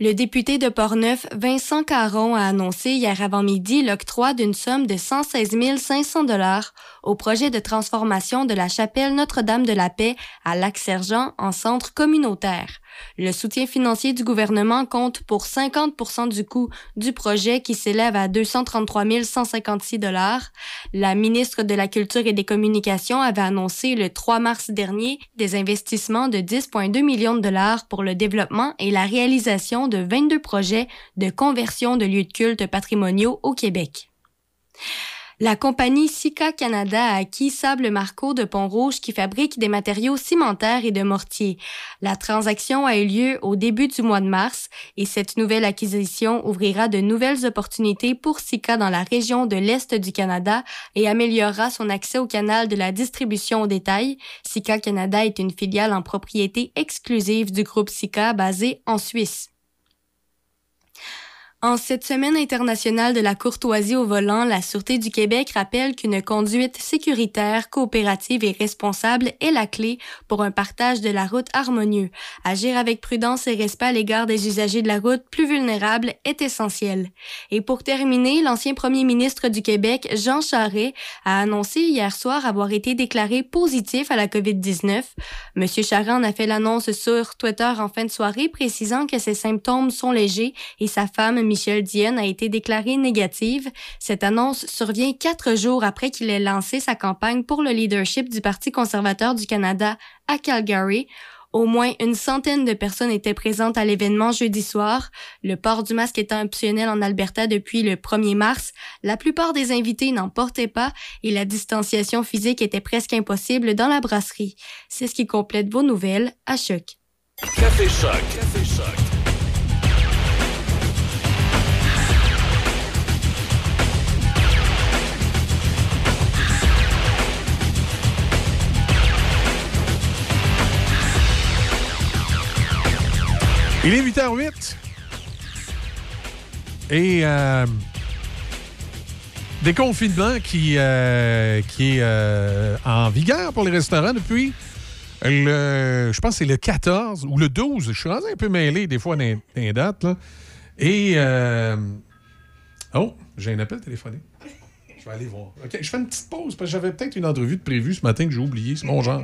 Le député de Portneuf, Vincent Caron, a annoncé hier avant-midi l'octroi d'une somme de 116 500 dollars au projet de transformation de la chapelle Notre-Dame de la Paix à Lac-Sergent en centre communautaire. Le soutien financier du gouvernement compte pour 50 du coût du projet qui s'élève à 233 156 dollars. La ministre de la Culture et des Communications avait annoncé le 3 mars dernier des investissements de 10,2 millions de dollars pour le développement et la réalisation de 22 projets de conversion de lieux de culte patrimoniaux au Québec. La compagnie Sika Canada a acquis Sable Marco de Pont-Rouge qui fabrique des matériaux cimentaires et de mortier. La transaction a eu lieu au début du mois de mars et cette nouvelle acquisition ouvrira de nouvelles opportunités pour Sika dans la région de l'Est du Canada et améliorera son accès au canal de la distribution au détail. Sika Canada est une filiale en propriété exclusive du groupe Sika basé en Suisse. En cette semaine internationale de la courtoisie au volant, la Sûreté du Québec rappelle qu'une conduite sécuritaire, coopérative et responsable est la clé pour un partage de la route harmonieux. Agir avec prudence et respect à l'égard des usagers de la route plus vulnérables est essentiel. Et pour terminer, l'ancien premier ministre du Québec, Jean Charest, a annoncé hier soir avoir été déclaré positif à la COVID-19. Monsieur Charest en a fait l'annonce sur Twitter en fin de soirée, précisant que ses symptômes sont légers et sa femme, Michel Dionne a été déclarée négative. Cette annonce survient quatre jours après qu'il ait lancé sa campagne pour le leadership du Parti conservateur du Canada à Calgary. Au moins une centaine de personnes étaient présentes à l'événement jeudi soir. Le port du masque étant optionnel en Alberta depuis le 1er mars, la plupart des invités n'en portaient pas et la distanciation physique était presque impossible dans la brasserie. C'est ce qui complète vos nouvelles à Choc. Café Choc. Café Choc. Il est 8h08. Et euh, déconfinement qui, euh, qui est euh, en vigueur pour les restaurants depuis le, je pense que c'est le 14 ou le 12. Je suis rendu un peu mêlé des fois dans les dates. Là. Et. euh, oh, j'ai un appel téléphonique. Je vais aller voir. OK, je fais une petite pause parce que j'avais peut-être une entrevue de prévue ce matin que j'ai oublié. C'est mon genre.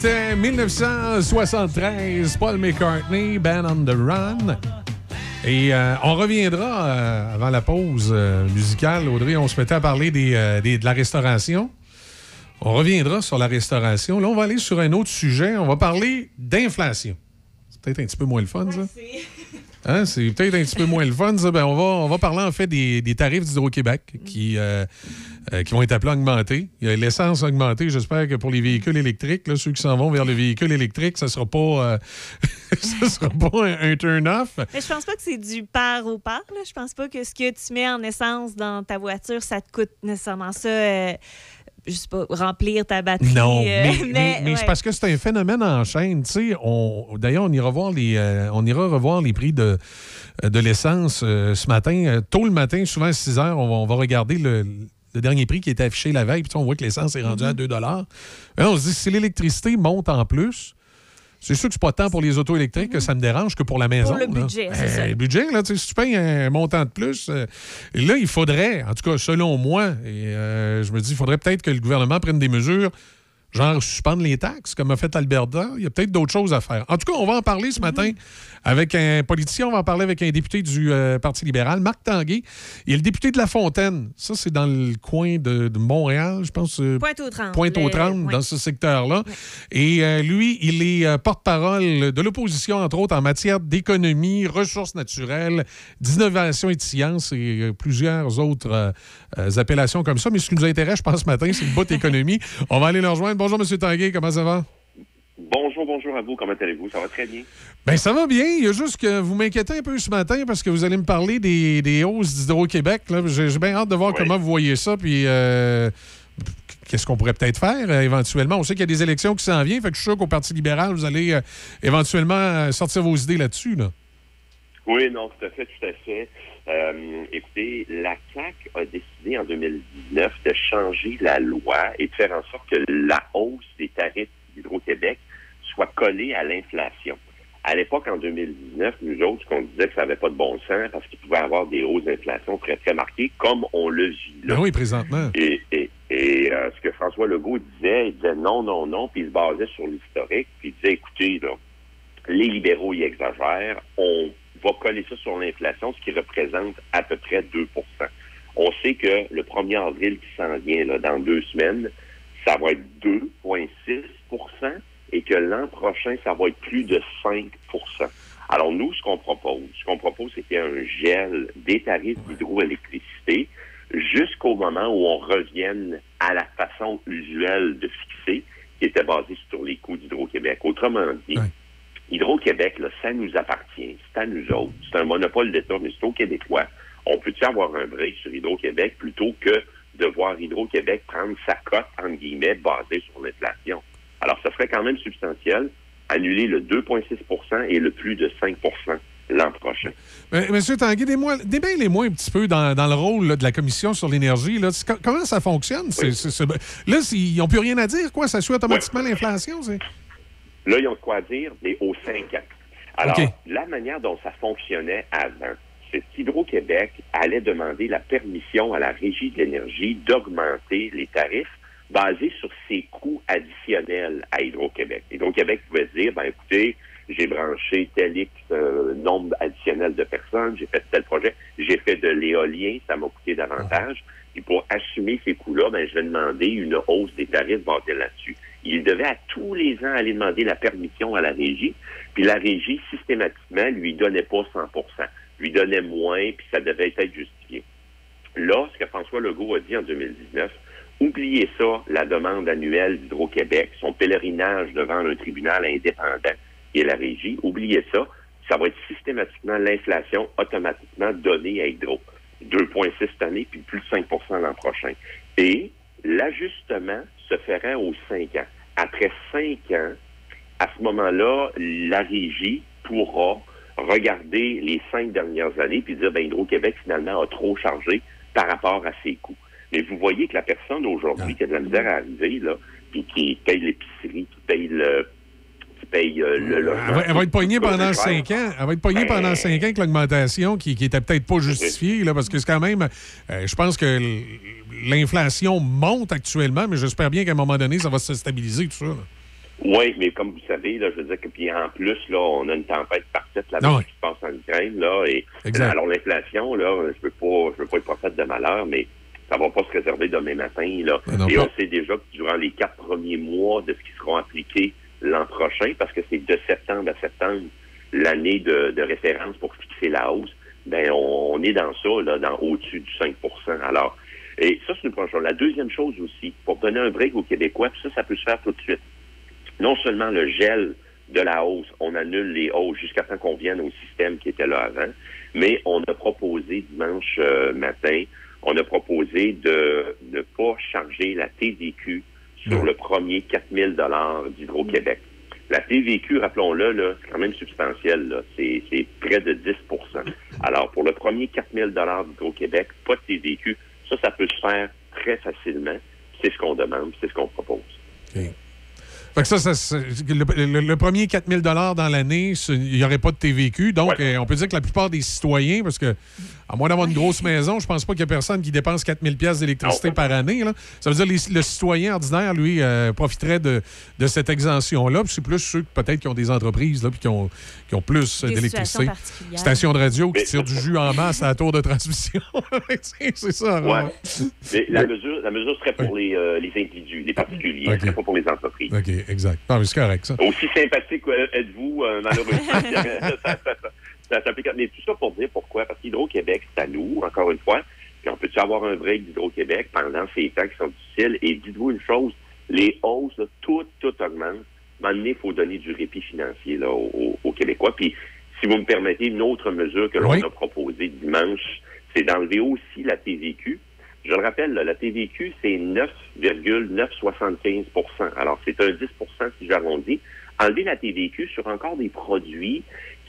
C'était 1973, Paul McCartney, Band on the Run. Et euh, on reviendra euh, avant la pause euh, musicale. Audrey, on se mettait à parler des, des- de la restauration. On reviendra sur la restauration. Là, on va aller sur un autre sujet. On va parler d'inflation. C'est peut-être un petit peu moins le fun, ça. Hein, c'est peut-être un petit peu moins le fun. ça. Ben, on, va, on va parler en fait des, des tarifs d'Hydro-Québec qui, euh, euh, qui vont être appelés à augmenter. Il y a l'essence augmentée. J'espère que pour les véhicules électriques, là, ceux qui s'en vont vers le véhicule électrique, ça ne sera pas, euh, ça sera pas un, un turn-off. Mais je pense pas que c'est du par au par. Là. Je pense pas que ce que tu mets en essence dans ta voiture, ça te coûte nécessairement ça. euh, je sais pas, remplir ta batterie. Non, euh, mais, mais- mais ouais. c'est parce que c'est un phénomène en chaîne. d'ailleurs, on ira voir les, euh, on ira revoir les prix de, de l'essence euh, ce matin. Euh, Tôt le matin, souvent à 6 heures, on va, on va regarder le, le dernier prix qui était affiché la veille. Puis on voit que l'essence est rendue à 2 Mais là, on se dit, si l'électricité monte en plus, c'est sûr que c'est pas tant pour les autos électriques que ça me dérange que pour la maison. le là. budget, c'est Eh, ça. Le budget, là, si tu payes un montant de plus, euh, là, il faudrait, en tout cas, selon moi, et euh, je me dis, il faudrait peut-être que le gouvernement prenne des mesures genre suspendre les taxes, comme a fait Alberta. Il y a peut-être d'autres choses à faire. En tout cas, on va en parler ce matin avec un politicien. On va en parler avec un député du euh, Parti libéral, Marc Tanguay. Il est le député de La Fontaine. Ça, c'est dans le coin de, de Montréal, je pense. euh, Pointe-aux-Trembles. Pointe-aux-Trembles, Le- dans ce secteur-là. Et euh, lui, il est porte-parole de l'opposition, entre autres, en matière d'économie, ressources naturelles, d'innovation et de sciences et plusieurs autres appellations comme ça. Mais ce qui nous intéresse, je pense, ce matin, c'est le bout économie. On va aller le rejoindre. Bonjour, M. Tanguay. Comment ça va? Bonjour, bonjour à vous. Comment allez-vous? Ça va très bien. Ben ça va bien. Il y a juste que vous m'inquiétez un peu ce matin parce que vous allez me parler des, des hausses d'Hydro-Québec. J'ai bien hâte de voir comment vous voyez ça. Puis euh, qu'est-ce qu'on pourrait peut-être faire euh, éventuellement? On sait qu'il y a des élections qui s'en viennent. Fait que je suis sûr qu'au Parti libéral, vous allez euh, éventuellement sortir vos idées là-dessus. Là. Oui, non, tout à fait, tout à fait. Euh, écoutez, la CAC a décidé en 2019 de changer la loi et de faire en sorte que la hausse des tarifs d'Hydro-Québec soit collée à l'inflation. À l'époque, en 2019, nous autres, on disait que ça n'avait pas de bon sens parce qu'il pouvait y avoir des hausses d'inflation très, très marquées, comme on le vit là. Ben oui, présentement. Et, et, et, euh, ce que François Legault disait, il disait non, non, non, puis il se basait sur l'historique, puis il disait, écoutez, là, les libéraux y exagèrent, on va coller ça sur l'inflation, ce qui représente à peu près 2% On sait que le 1er avril qui s'en vient, là, dans deux semaines, ça va être 2,6% et que l'an prochain, ça va être plus de 5% Alors, nous, ce qu'on propose, ce qu'on propose, c'est qu'il y ait un gel des tarifs d'hydroélectricité jusqu'au moment où on revienne à la façon usuelle de fixer, qui était basée sur les coûts d'Hydro-Québec. Autrement dit, Hydro-Québec, là, ça nous appartient, c'est à nous autres. C'est un monopole d'État, mais c'est aux Québécois. On peut-tu avoir un break sur Hydro-Québec plutôt que de voir Hydro-Québec prendre sa cote, entre guillemets, basée sur l'inflation? Alors, ça serait quand même substantiel, annuler le 2,6% et le plus de 5% l'an prochain. Monsieur Tanguay, démêlez-moi démêlez-moi un petit peu dans, dans le rôle là, de la Commission sur l'énergie. là. Comment ça fonctionne? C'est- Là, ils n'ont plus rien à dire, quoi? Ça suit automatiquement l'inflation? Là, ils ont de quoi dire, mais aux 5 ans. Alors, la manière dont ça fonctionnait avant, c'est qu'Hydro-Québec allait demander la permission à la Régie de l'énergie d'augmenter les tarifs basés sur ses coûts additionnels à Hydro-Québec. Hydro-Québec pouvait dire, ben écoutez, j'ai branché tel X euh, nombre additionnel de personnes, j'ai fait tel projet, j'ai fait de l'éolien, ça m'a coûté davantage. Et pour assumer ces coûts-là, ben, je vais demander une hausse des tarifs basée là-dessus. Il devait à tous les ans aller demander la permission à la régie, puis la régie, systématiquement, lui donnait pas 100% lui donnait moins, puis ça devait être justifié. Là, ce que François Legault a dit en 2019, oubliez ça, la demande annuelle d'Hydro-Québec, son pèlerinage devant un tribunal indépendant est la régie, oubliez ça, ça va être systématiquement l'inflation automatiquement donnée à Hydro. 2,6 cette année, puis plus de 5% l'an prochain. Et l'ajustement se ferait aux 5 ans. Après 5 ans, à ce moment-là, la régie pourra regarder les cinq dernières années puis dire, ben, Hydro-Québec, finalement, a trop chargé par rapport à ses coûts. Mais vous voyez que la personne aujourd'hui qui a de la misère à arriver, là, puis qui paye l'épicerie, qui paye le, paye euh, le logement, Elle va, elle va être poignée pendant cinq ans. Elle va être poignée Ben, pendant cinq ans avec l'augmentation qui, qui était peut-être pas justifiée, là, parce que c'est quand même. euh, je pense que l'inflation monte actuellement, mais j'espère bien qu'à un moment donné, ça va se stabiliser, tout ça. là. Oui, mais comme vous savez, là, je veux dire que puis en plus, là, on a une tempête parfaite là ouais. qui se passe en Ukraine, là, et Exact. alors l'inflation, là, je veux pas, je veux pas être prophète de malheur, mais ça va pas se réserver demain matin, là. Non et pas. on sait déjà que durant les quatre premiers mois de ce qui seront appliqués l'an prochain, parce que c'est de septembre à septembre l'année de, de référence pour fixer la hausse, ben on, on est dans ça, là, dans au-dessus du 5% Alors, et ça, c'est une première chose. La deuxième chose aussi, pour donner un break aux Québécois, puis ça, ça peut se faire tout de suite non seulement le gel de la hausse, on annule les hausses jusqu'à temps qu'on vienne au système qui était là avant, mais on a proposé dimanche euh, matin, on a proposé de ne pas charger la TVQ sur le premier 4000 dollars d'Hydro-Québec. La TVQ, rappelons-le, là, c'est quand même substantiel. C'est près de 10 Alors, pour le premier 4000 dollars d'Hydro-Québec, pas de TVQ, ça, ça peut se faire très facilement. C'est ce qu'on demande, c'est ce qu'on propose. Fait que ça, ça, le, le- le premier 4000 dans l'année, il n'y aurait pas de TVQ. Donc, euh, on peut dire que la plupart des citoyens, parce que À moins d'avoir une grosse maison, je pense pas qu'il y a personne qui dépense 4000 pièces d'électricité par année. là. Ça veut dire que le citoyen ordinaire, lui, euh, profiterait de, de cette exemption-là. Puis c'est plus ceux peut-être qui ont des entreprises là, puis qui ont, qui ont plus Des d'électricité. Station de radio qui tire du jus en masse à la tour de transmission. c'est ça. Ouais. Mais la mesure, la mesure serait pour les, euh, les individus, les particuliers, Ok. ce serait pas pour les entreprises. OK, exact. Non, mais c'est correct, ça. Aussi sympathique euh, êtes-vous, euh, malheureusement? ça, ça, ça, ça Mais tout ça pour dire pourquoi. Parce qu'Hydro-Québec, c'est à nous, encore une fois. Puis on peut-tu avoir un break d'Hydro-Québec pendant ces temps qui sont difficiles? Et dites-vous une chose, les hausses, là, tout, tout augmente. À un moment donné, il faut donner du répit financier là, aux, aux- aux Québécois. Puis, si vous me permettez, une autre mesure que l'on Oui. a proposée dimanche, c'est d'enlever aussi la TVQ. Je le rappelle, là, la TVQ, c'est 9,975% Alors, c'est un 10% si j'arrondis. Enlever la TVQ sur encore des produits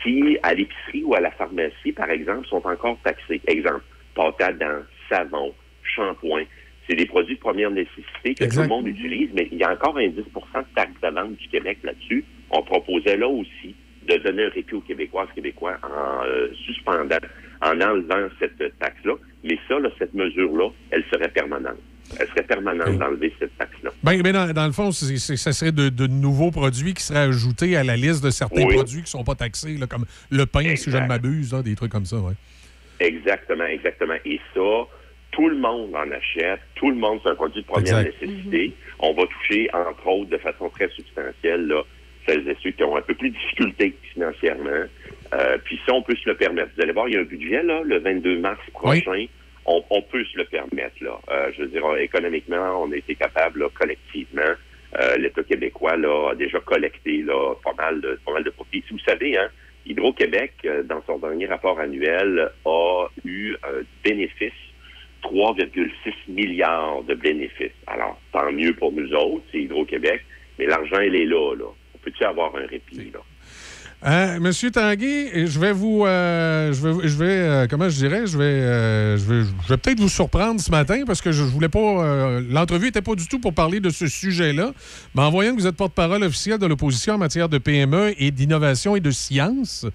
qui, à l'épicerie ou à la pharmacie, par exemple, sont encore taxés? Exemple, pâte à dents, savon, shampoing. C'est des produits de première nécessité que Exact. tout le monde utilise, mais il y a encore un 10 de taxe de vente du Québec là-dessus. On proposait là aussi de donner un répit aux Québécois, aux Québécois en euh, suspendant, en enlevant cette taxe-là. Mais ça, là, cette mesure-là, elle serait permanente. Elle serait permanente d'enlever cette taxe-là. Ben, ben, dans, dans le fond, c'est, c'est- ça serait de, de nouveaux produits qui seraient ajoutés à la liste de certains Oui. produits qui ne sont pas taxés, là, comme le pain, si je ne m'abuse, là, des trucs comme ça. Ouais. Exactement, exactement. Et ça, tout le monde en achète, tout le monde, c'est un produit de première Exact. nécessité. On va toucher, entre autres, de façon très substantielle, là, celles et ceux qui ont un peu plus de difficultés financièrement. Euh, puis ça, on peut se le permettre. Vous allez voir, il y a un budget, là, le 22 mars prochain. On, on peut se le permettre, là. Euh, je veux dire, économiquement, on a été capable, là, collectivement, euh, l'État québécois, là, a déjà collecté, là, pas mal de, pas mal de profits. Vous savez, hein, Hydro-Québec, euh, dans son dernier rapport annuel, a eu un bénéfice 3,6 milliards de bénéfices. Alors, tant mieux pour nous autres, c'est Hydro-Québec, mais l'argent, il est là, là. On peut-tu avoir un répit, là? Hein, Monsieur Tanguy, je vais vous, euh, je vais, je vais, euh, comment je dirais, je vais, euh, je vais, je vais peut-être vous surprendre ce matin parce que je, voulais pas, euh, l'entrevue n'était pas du tout pour parler de ce sujet-là, mais en voyant que vous êtes porte-parole officiel de l'opposition en matière de PME et d'innovation et de science,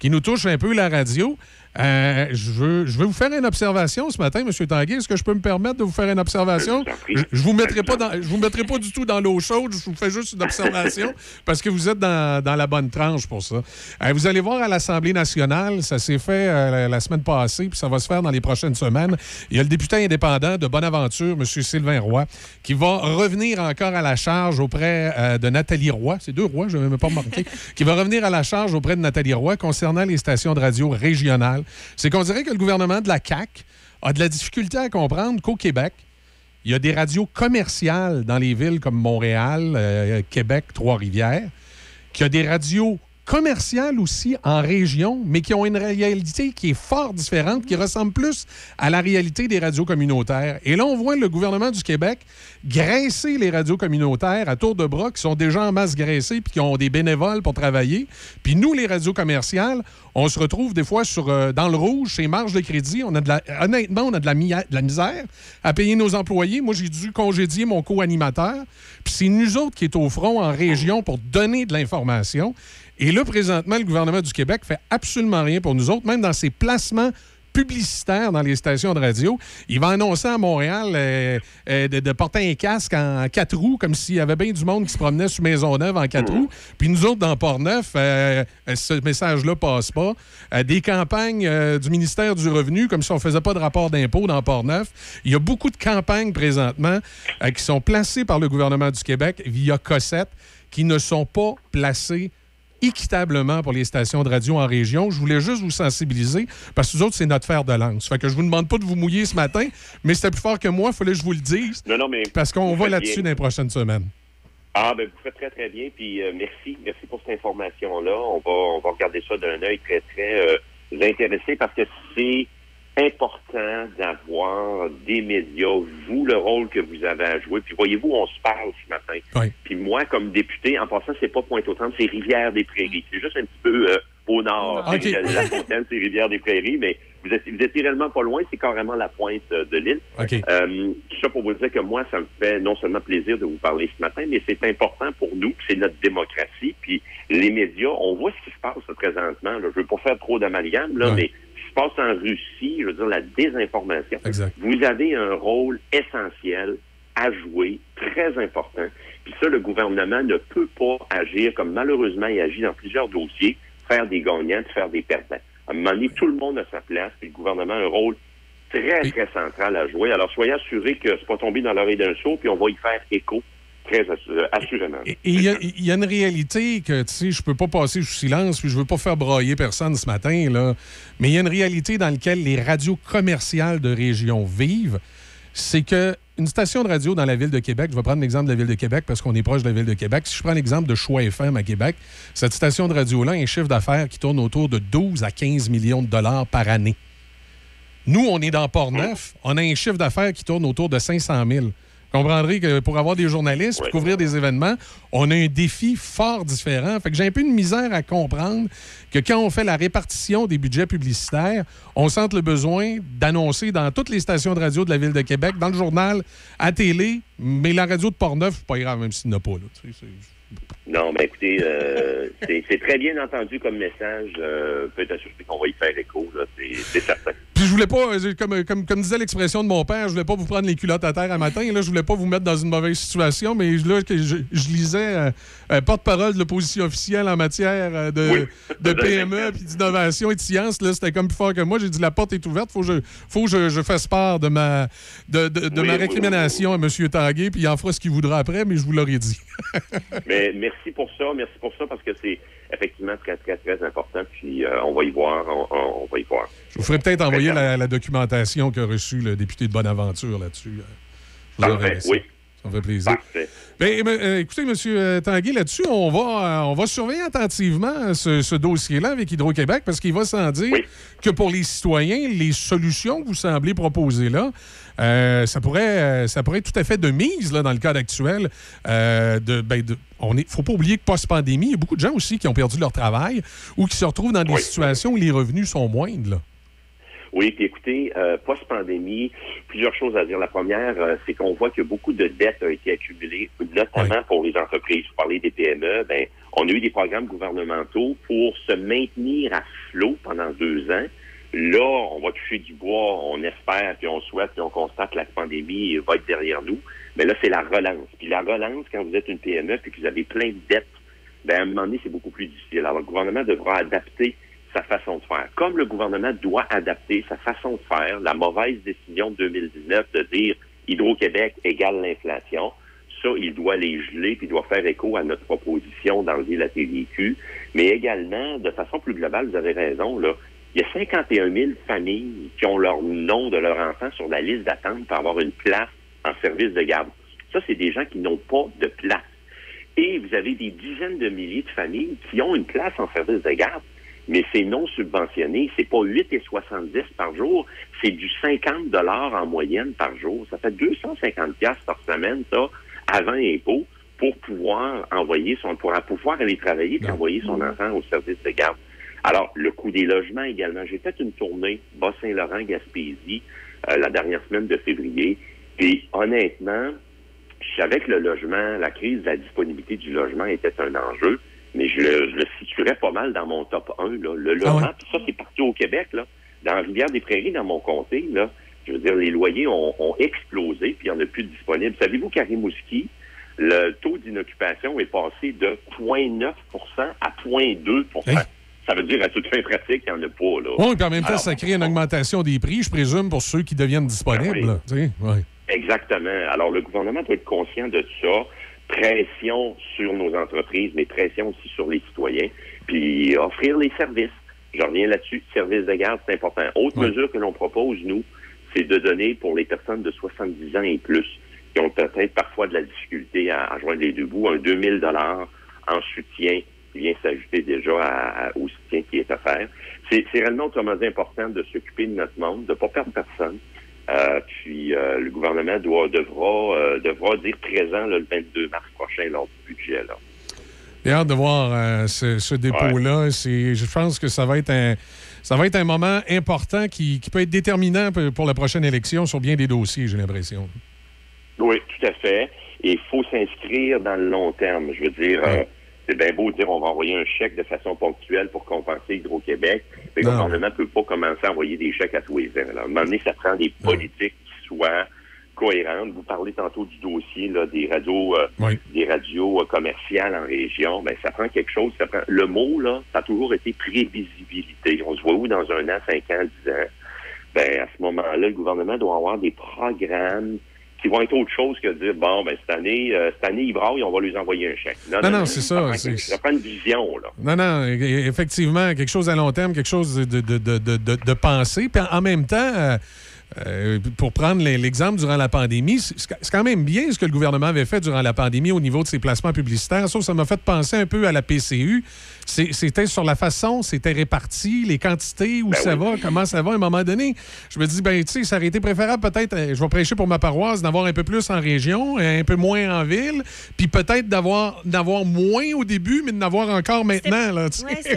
qui nous touche un peu la radio. Euh, je, veux, je veux vous faire une observation ce matin, M. Tanguy. Est-ce que je peux me permettre de vous faire une observation? Je, je vous mettrai pas dans, je vous mettrai pas du tout dans l'eau chaude. Je vous fais juste une observation parce que vous êtes dans, dans la bonne tranche pour ça. Euh, vous allez voir à l'Assemblée nationale, ça s'est fait euh, la, semaine passée, puis ça va se faire dans les prochaines semaines. Il y a le député indépendant de Bonaventure, M. Sylvain Roy, qui va revenir encore à la charge auprès de Nathalie Roy. C'est deux Roy, je ne vais même pas remarquer. qui va revenir à la charge auprès de Nathalie Roy concernant les stations de radio régionales. C'est qu'on dirait que le gouvernement de la CAQ a de la difficulté à comprendre qu'au Québec, il y a des radios commerciales dans les villes comme Montréal, euh, Québec, Trois-Rivières, qu'il y a des radios commerciales aussi en région, mais qui ont une réalité qui est fort différente, qui ressemble plus à la réalité des radios communautaires. Et là, on voit le gouvernement du Québec graisser les radios communautaires à tour de bras, qui sont déjà en masse graissées, puis qui ont des bénévoles pour travailler. Puis nous, les radios commerciales, on se retrouve des fois sur, euh, dans le rouge, chez marge de crédit. On a honnêtement, on a de la, de la misère à payer nos employés. Moi, j'ai dû congédier mon co-animateur. Puis c'est nous autres qui est au front en région pour donner de l'information. Et là, présentement, le gouvernement du Québec fait absolument rien pour nous autres, même dans ses placements publicitaires dans les stations de radio. Il va annoncer à Montréal euh, euh, de, de porter un casque en quatre roues, comme s'il y avait bien du monde qui se promenait sur Maisonneuve en quatre roues. Puis nous autres, dans Port-Neuf, euh, ce message-là passe pas. Des campagnes du ministère du Revenu, comme si on faisait pas de rapport d'impôt dans Port-Neuf. Il y a beaucoup de campagnes présentement qui sont placées par le gouvernement du Québec via Cossette, qui ne sont pas placées équitablement pour les stations de radio en région. Je voulais juste vous sensibiliser parce que nous autres, c'est notre fer de lance. Fait que je vous demande pas de vous mouiller ce matin, mais c'était plus fort que moi, il fallait que je vous le dise. Non, non, mais. Parce qu'on va là-dessus dans les prochaines semaines. Ah, ben, vous faites très, très bien. Puis, euh, merci. Merci pour cette information-là. On va, on va regarder ça d'un œil très, très euh, intéressé parce que c'est important d'avoir des médias, vous, le rôle que vous avez à jouer. Puis, voyez-vous, on se parle ce matin. Puis, moi, comme député, en passant, c'est pas Pointe-aux-Trembles, c'est Rivière-des-Prairies. C'est juste un petit peu euh, au nord. Ok. C'est- La Fontaine, c'est Rivière-des-Prairies, mais vous êtes, vous êtes réellement pas loin. C'est carrément la pointe euh, de l'île. OK. Euh, tout ça pour vous dire que moi, ça me fait non seulement plaisir de vous parler ce matin, mais c'est important pour nous, c'est notre démocratie, puis les médias, on voit ce qui se passe présentement. Là. Je veux pas faire trop d'amalgame, là, Ouais. mais se passe en Russie, je veux dire, la désinformation, Exact. vous avez un rôle essentiel à jouer, très important. Puis ça, le gouvernement ne peut pas agir comme malheureusement il agit dans plusieurs dossiers, faire des gagnants, faire des perdants. À un moment donné, tout le monde a sa place, puis le gouvernement a un rôle très, très central à jouer. Alors, soyez assurés que c'est pas tombé dans l'oreille d'un saut, puis on va y faire écho très assu- assurément. Et il y, a- il y a une réalité que, tu sais, je peux pas passer sous silence, puis je veux pas faire broyer personne ce matin, là, mais il y a une réalité dans laquelle les radios commerciales de région vivent, c'est que une station de radio dans la ville de Québec, je vais prendre l'exemple de la ville de Québec parce qu'on est proche de la ville de Québec. Si je prends l'exemple de Choix FM à Québec, cette station de radio-là a un chiffre d'affaires qui tourne autour de 12 à 15 millions de dollars par année. Nous, on est dans Port-Neuf, on a un chiffre d'affaires qui tourne autour de 500 000. Vous comprendrez que pour avoir des journalistes, pour couvrir des événements, on a un défi fort différent. Fait que j'ai un peu une misère à comprendre que quand on fait la répartition des budgets publicitaires, on sente le besoin d'annoncer dans toutes les stations de radio de la Ville de Québec, dans le journal, à télé, mais la radio de Port-Neuf, c'est pas grave, même s'il n'y en a pas. Là, Non, mais écoutez, euh, c'est très bien entendu comme message. Euh, peut être assuré qu'on va y faire écho, c'est certain. Puis je voulais pas, euh, comme, comme, comme disait l'expression de mon père, je voulais pas vous prendre les culottes à terre à matin. Là, je voulais pas vous mettre dans une mauvaise situation, mais là, je, je lisais euh, euh, porte-parole de l'opposition officielle en matière euh, de, de PME, puis d'innovation et de science. Là, c'était comme plus fort que moi. J'ai dit la porte est ouverte, faut que je, faut que je, je fasse part de ma, de, de- de Oui, ma oui, récrimination à M. Tanguay, puis il en fera ce qu'il voudra après, mais je vous l'aurais dit. Mais merci pour ça, merci pour ça, parce que c'est effectivement très, très, très important. Puis euh, on va y voir, on, va y voir. Je vous ferai peut-être envoyer la, la documentation qu'a reçue le député de Bonaventure là-dessus. euh. Parfait, oui. Ça me fait plaisir. Parfait. Ben, euh, écoutez, M. Tanguy, là-dessus, on va, euh, on va surveiller attentivement ce, ce dossier-là avec Hydro-Québec parce qu'il va sans dire que pour les citoyens, les solutions que vous semblez proposer là, euh, ça, pourrait, ça pourrait être tout à fait de mise là, dans le cadre actuel. De, ben, de- on est, faut pas oublier que post-pandémie, il y a beaucoup de gens aussi qui ont perdu leur travail ou qui se retrouvent dans des situations où les revenus sont moindres. là. Oui, puis écoutez, euh, post-pandémie, plusieurs choses à dire. La première, euh, c'est qu'on voit que beaucoup de dettes ont été accumulées, notamment pour les entreprises. Vous parlez des PME, ben, on a eu des programmes gouvernementaux pour se maintenir à flot pendant deux ans. Là, on va toucher du bois, on espère, puis on souhaite, puis on constate que la pandémie va être derrière nous. Mais là, c'est la relance. Puis la relance, quand vous êtes une PME, puis que vous avez plein de dettes, ben, à un moment donné, c'est beaucoup plus difficile. Alors, le gouvernement devra adapter sa façon de faire. Comme le gouvernement doit adapter sa façon de faire, la mauvaise décision de 2019 de dire Hydro-Québec égale l'inflation, ça, il doit les geler, puis il doit faire écho à notre proposition d'enlever la TVQ. Mais également, de façon plus globale, vous avez raison, là, il y a 51 000 familles qui ont leur nom de leur enfant sur la liste d'attente pour avoir une place en service de garde. Ça, c'est des gens qui n'ont pas de place. Et vous avez des dizaines de milliers de familles qui ont une place en service de garde, mais c'est non subventionné. C'est pas 8,70 par jour, c'est du 50 dollars en moyenne par jour. Ça fait 250 pièces par semaine, ça, avant impôt, pour pouvoir envoyer son, pour pouvoir aller travailler et envoyer son enfant au service de garde. Alors, le coût des logements également. J'ai fait une tournée Bas-Saint-Laurent, Gaspésie, euh, la dernière semaine de février. Puis, honnêtement, je savais que le logement, la crise de la disponibilité du logement était un enjeu, mais je le, je le situerais pas mal dans mon top 1. Là. Le logement, puis ça, c'est partout au Québec. Là. Dans Rivière-des-Prairies, dans mon comté, là, je veux dire, les loyers ont, ont explosé, puis il n'y en a plus de disponibles. Savez-vous qu'à Rimouski, le taux d'inoccupation est passé de 0,9% à 0,2% Ça veut dire, à toute fin pratique, il n'y en a pas. Là. Oui, puis en même temps, Alors, ça crée une augmentation des prix, je présume, pour ceux qui deviennent disponibles. Ben là, sais, ouais. Exactement. Alors, le gouvernement doit être conscient de ça. Pression sur nos entreprises, mais pression aussi sur les citoyens. Puis offrir les services. Je reviens là-dessus. Services de garde, c'est important. Autre mesure que l'on propose, nous, c'est de donner pour les personnes de 70 ans et plus qui ont peut-être parfois de la difficulté à, à joindre les deux bouts, un 2000 dollars en soutien qui vient s'ajouter déjà à- à- au soutien qui est offert. C'est c'est réellement, autrement dit, important de s'occuper de notre monde, de ne pas perdre personne. Euh, puis euh, le gouvernement doit devra euh, devra dire présent là, le 22 mars prochain lors du budget. Là. J'ai hâte de voir ce, ce dépôt-là. Je pense que ça va être un. Ça va être un moment important qui, qui peut être déterminant pour la prochaine élection sur bien des dossiers, j'ai l'impression. Oui, tout à fait. Et il faut s'inscrire dans le long terme. Je veux dire, c'est bien beau de dire on va envoyer un chèque de façon ponctuelle pour compenser Hydro-Québec, mais le gouvernement ne peut pas commencer à envoyer des chèques à tous les ans. Alors, à un moment donné, ça prend des politiques qui soient cohérentes. Vous parlez tantôt du dossier là, des radios, euh, des radios euh, commerciales en région. Ben, ça prend quelque chose. Ça prend... Le mot, là, ça a toujours été prévisibilité. On se voit où dans un an, cinq ans, dix ans? Ben, à ce moment-là, le gouvernement doit avoir des programmes qui vont être autre chose que de dire, bon, ben, cette année, euh, cette année, ils braillent, on va lui envoyer un chèque. Non, non, c'est ça, prend, ça prend une vision, là. Non, non, e- e- effectivement, quelque chose à long terme, quelque chose de, de, de, de, pensé. Puis en même temps, euh, euh, pour prendre l'e- l'exemple durant la pandémie, c'est c'est quand même bien ce que le gouvernement avait fait durant la pandémie au niveau de ses placements publicitaires. Sauf que ça m'a fait penser un peu à la PCU. C'est- C'était sur la façon, c'était réparti, les quantités, où Ben ça va, comment ça va. À un moment donné, je me dis, ben, tu sais, ça aurait été préférable peut-être, euh, je vais prêcher pour ma paroisse, d'avoir un peu plus en région, euh, un peu moins en ville, puis peut-être d'avoir d'avoir moins au début, mais de n'avoir encore maintenant. Ouais,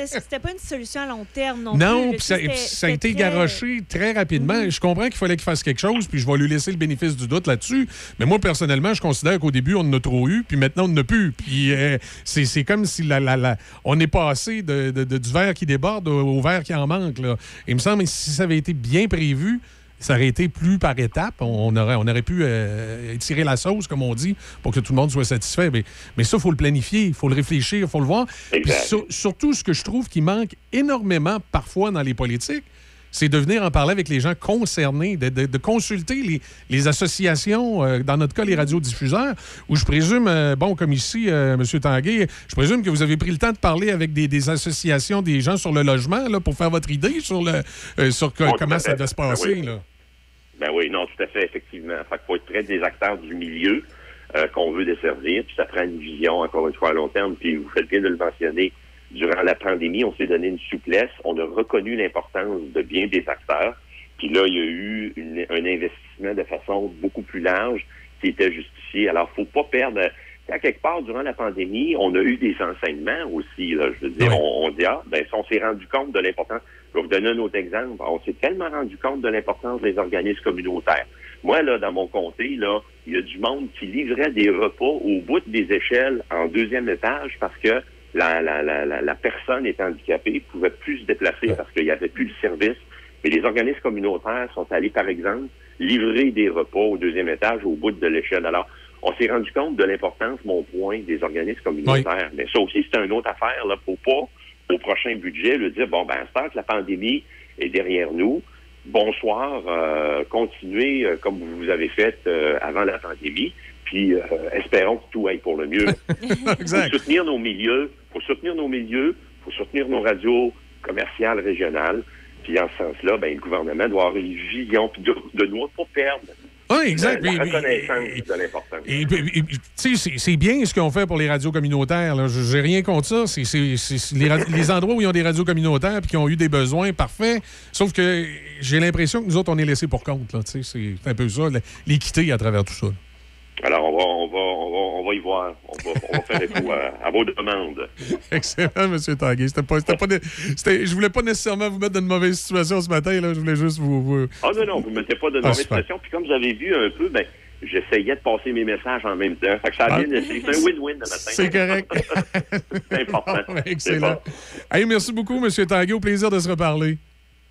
c'était pas une solution à long terme non, Non, plus. puis ça, C'était- puis ça a été très- garoché très rapidement. Je comprends qu'il fallait qu'il fasse quelque chose, puis je vais lui laisser le bénéfice du doute là-dessus. Mais moi, personnellement, je considère qu'au début, on en a trop eu, puis maintenant, on n'en a plus. Puis euh, c'est c'est comme si la, la- la- on est de, de- de- du verre qui déborde au, au verre qui en manque. Là. Il me semble que si ça avait été bien prévu, ça aurait été plus par étapes. On aurait, on aurait pu euh, étirer la sauce, comme on dit, pour que tout le monde soit satisfait. Mais, mais ça, il faut le planifier, il faut le réfléchir, il faut le voir. Puis sur- surtout, ce que je trouve qui manque énormément parfois dans les politiques, c'est de venir en parler avec les gens concernés, de, de- de consulter les, les associations, euh, dans notre cas, les radiodiffuseurs, où je présume, euh, bon, comme ici, euh, M. Tanguay, je présume que vous avez pris le temps de parler avec des, des associations, des gens sur le logement, là, pour faire votre idée sur, le, sur que- comment ça doit se Ben passer. oui. là. Ben oui, non, tout à fait, effectivement. Fait qu'il faut être près des acteurs du milieu qu'on veut desservir, puis ça prend une vision, encore une fois, à long terme. Puis vous faites bien de le mentionner, durant la pandémie, on s'est donné une souplesse, on a reconnu l'importance de bien des acteurs, puis là, il y a eu une- un investissement de façon beaucoup plus large qui était justifié. Alors, faut pas perdre... À quelque part, durant la pandémie, on a eu des enseignements aussi. Là. Je veux dire, on, on dit, ah, ben, si on s'est rendu compte de l'importance. Je vais vous donner un autre exemple. On s'est tellement rendu compte de l'importance des organismes communautaires. Moi, là, dans mon comté, là, il y a du monde qui livrait des repas au bout des échelles en deuxième étage parce que la, la, la, la, la personne est handicapée pouvait plus se déplacer parce qu'il n'y avait plus de service. Mais les organismes communautaires sont allés, par exemple, livrer des repas au deuxième étage au bout de l'échelle. Alors, on s'est rendu compte de l'importance, mon point, des organismes communautaires. Mais ça aussi, c'est une autre affaire. Là, faut pas, au prochain budget, le dire, bon, ben, à ce temps que la pandémie est derrière nous, bonsoir, euh, continuez euh, comme vous avez fait euh, avant la pandémie, puis euh, espérons que tout aille pour le mieux. exact. faut soutenir nos milieux, faut soutenir nos milieux, faut soutenir nos radios commerciales régionales, puis en ce sens-là, ben, le gouvernement doit avoir une vision, de, de nous pas perdre Oui, exact. la, la reconnaissance de l'importance. Tu sais, c'est- bien ce qu'ils ont fait pour les radios communautaires. J'ai rien contre ça. C'est les, endroits où ils ont des radios communautaires et qui ont eu des besoins, parfait. Sauf que j'ai l'impression que nous autres, on est laissés pour compte. C'est un peu ça, l'équité à travers tout ça. Alors, on va, on va, on va, on va y voir. On va, on va faire écho à, à vos demandes. Excellent, M. Tanguay. C'était pas, c'était pas né- c'était- je voulais pas nécessairement vous mettre dans une mauvaise situation ce matin. Là. Je voulais juste vous... vous- Ah non, non, vous ne mettez pas de Ah, mauvaise pression. Puis comme vous avez vu un peu, ben, j'essayais de passer mes messages en même temps. Fait que ça a Ah. bien. C'est un win-win le matin. C'est correct. C'est important. C'est Excellent. bon. Hey, merci beaucoup, M. Tanguay. Au plaisir de se reparler.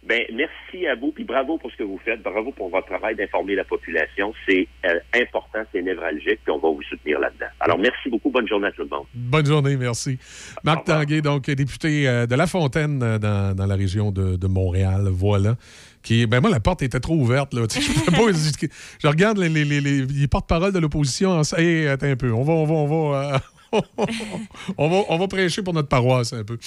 Ben, merci à vous, puis bravo pour ce que vous faites. Bravo pour votre travail d'informer la population. C'est euh, important, c'est névralgique, puis on va vous soutenir là-dedans. Alors, merci beaucoup. Bonne journée à tout le monde. Bonne journée, merci. Marc Tanguay, donc député euh, de La Fontaine euh, dans, dans la région de, de Montréal, voilà. Qui, ben moi, la porte était trop ouverte. Là. Je, pas- je- je regarde les, les, les, les- porte-parole de l'opposition. en- Hey, attends un peu. On va, on va, on va, on va, on va prêcher pour notre paroisse un peu.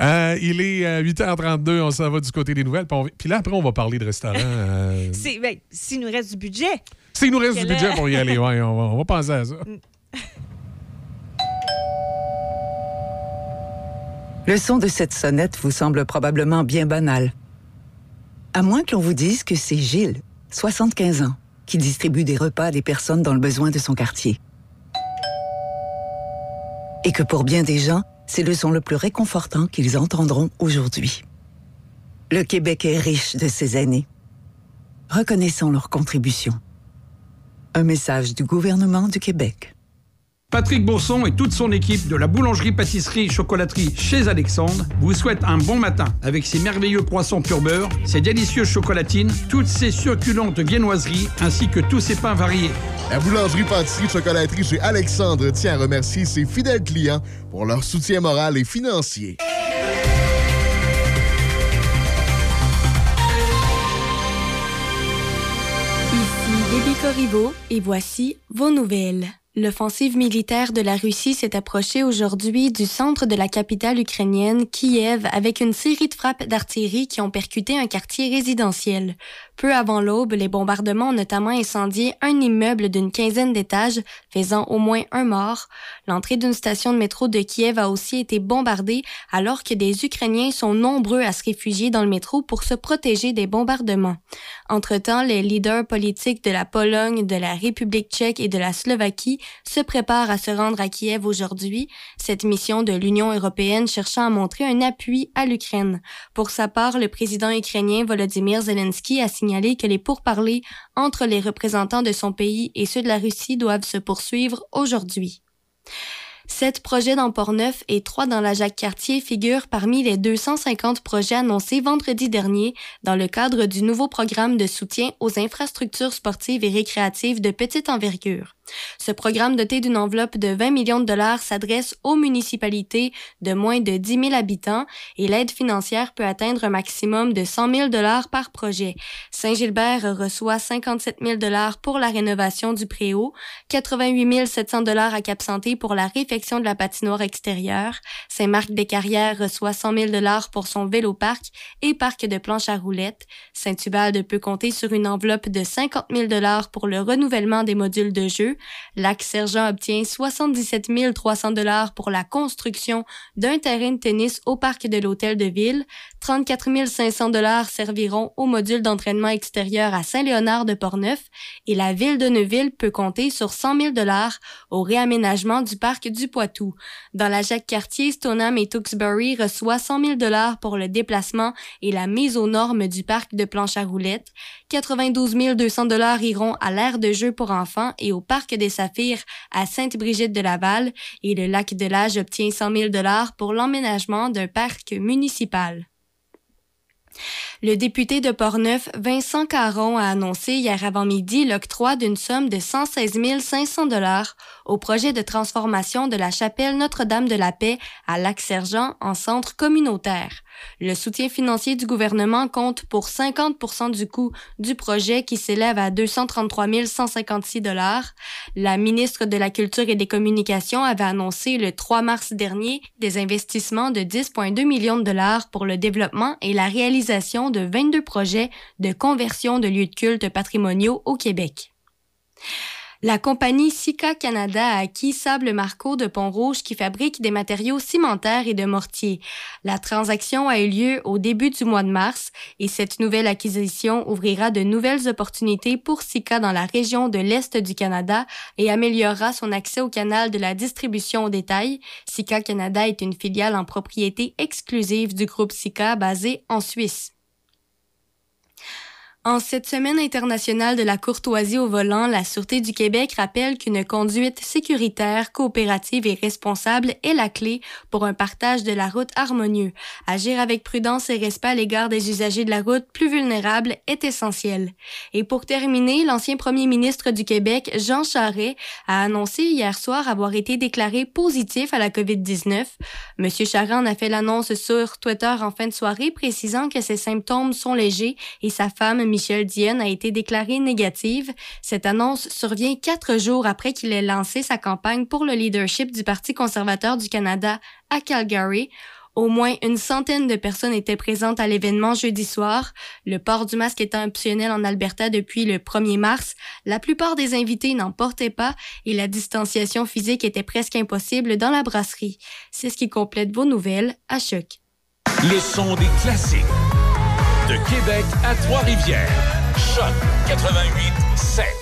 Euh, il est euh, 8h32. On s'en va du côté des nouvelles. Puis, on- puis là, après, on va parler de restaurant. euh, ben, S'il nous reste du budget. S'il nous reste du budget pour y aller, ouais, on, va, on va penser à ça. Le son de cette sonnette vous semble probablement bien banal. À moins que l'on vous dise que c'est Gilles, 75 ans, qui distribue des repas à des personnes dans le besoin de son quartier. Et que pour bien des gens, c'est le son le plus réconfortant qu'ils entendront aujourd'hui. Le Québec est riche de ces années. Reconnaissons leur contribution. Un message du gouvernement du Québec. Patrick Bourson et toute son équipe de la boulangerie-pâtisserie-chocolaterie chez Alexandre vous souhaitent un bon matin avec ses merveilleux poissons pur beurre, ses délicieuses chocolatines, toutes ses succulentes viennoiseries ainsi que tous ses pains variés. La boulangerie-pâtisserie-chocolaterie chez Alexandre tient à remercier ses fidèles clients pour leur soutien moral et financier. Ici Déby Corriveau et voici vos nouvelles. L'offensive militaire de la Russie s'est approchée aujourd'hui du centre de la capitale ukrainienne, Kiev, avec une série de frappes d'artillerie qui ont percuté un quartier résidentiel. Peu avant l'aube, les bombardements ont notamment incendié un immeuble d'une quinzaine d'étages, faisant au moins un mort. L'entrée d'une station de métro de Kiev a aussi été bombardée, alors que des Ukrainiens sont nombreux à se réfugier dans le métro pour se protéger des bombardements. Entre-temps, les leaders politiques de la Pologne, de la République tchèque et de la Slovaquie se préparent à se rendre à Kiev aujourd'hui, cette mission de l'Union européenne cherchant à montrer un appui à l'Ukraine. Pour sa part, le président ukrainien Volodymyr Zelensky a que les pourparlers entre les représentants de son pays et ceux de la Russie doivent se poursuivre aujourd'hui. Sept projets dans Port-Neuf et trois dans la Jacques-Cartier figurent parmi les 250 projets annoncés vendredi dernier dans le cadre du nouveau programme de soutien aux infrastructures sportives et récréatives de petite envergure. Ce programme doté d'une enveloppe de 20 millions de dollars s'adresse aux municipalités de moins de 10 000 habitants et l'aide financière peut atteindre un maximum de 100 000 dollars par projet. Saint-Gilbert reçoit 57 000 dollars pour la rénovation du préau, 88 700 dollars à Cap-Santé pour la réfection de la patinoire extérieure, Saint-Marc-des-Carrières reçoit 100 000 dollars pour son vélo-parc et parc de planches à roulettes. Saint-Ubalde peut compter sur une enveloppe de 50 000 dollars pour le renouvellement des modules de jeu Lac Sergent obtient 77 300 dollars pour la construction d'un terrain de tennis au parc de l'hôtel de ville. 34 500 dollars serviront au module d'entraînement extérieur à Saint-Léonard de Portneuf et la ville de Neuville peut compter sur 100 000 dollars au réaménagement du parc du Poitou. Dans la Jacques-Cartier, Stoneham et Tewksbury reçoivent 100 000 dollars pour le déplacement et la mise aux normes du parc de planche à roulettes. 92 200 dollars iront à l'aire de jeu pour enfants et au parc des Saphirs à Sainte-Brigitte-de-Laval et le lac de l'Âge obtient 100 000 dollars pour l'emménagement d'un parc municipal. Le député de Portneuf, Vincent Caron, a annoncé hier avant-midi l'octroi d'une somme de 116 500 dollars au projet de transformation de la chapelle Notre-Dame de la Paix à Lac-Sergent en centre communautaire. Le soutien financier du gouvernement compte pour 50% du coût du projet qui s'élève à 233 156 dollars. La ministre de la Culture et des Communications avait annoncé le 3 mars dernier des investissements de 10,2 millions de dollars pour le développement et la réalisation de 22 projets de conversion de lieux de culte patrimoniaux au Québec. La compagnie Sika Canada a acquis Sable Marco de Pont-Rouge qui fabrique des matériaux cimentaires et de mortier. La transaction a eu lieu au début du mois de mars et cette nouvelle acquisition ouvrira de nouvelles opportunités pour Sika dans la région de l'Est du Canada et améliorera son accès au canal de la distribution au détail. Sika Canada est une filiale en propriété exclusive du groupe Sika basé en Suisse. En cette semaine internationale de la courtoisie au volant, la Sûreté du Québec rappelle qu'une conduite sécuritaire, coopérative et responsable est la clé pour un partage de la route harmonieux. Agir avec prudence et respect à l'égard des usagers de la route plus vulnérables est essentiel. Et pour terminer, l'ancien premier ministre du Québec, Jean Charest, a annoncé hier soir avoir été déclaré positif à la COVID-19. Monsieur Charest en a fait l'annonce sur Twitter en fin de soirée, précisant que ses symptômes sont légers et sa femme Michel Dionne a été déclarée négative. Cette annonce survient quatre jours après qu'il ait lancé sa campagne pour le leadership du Parti conservateur du Canada à Calgary. Au moins une centaine de personnes étaient présentes à l'événement jeudi soir. Le port du masque étant optionnel en Alberta depuis le 1er mars, la plupart des invités n'en portaient pas et la distanciation physique était presque impossible dans la brasserie. C'est ce qui complète vos nouvelles à Choc. Des classiques. De Québec à Trois-Rivières. Choc 88 7.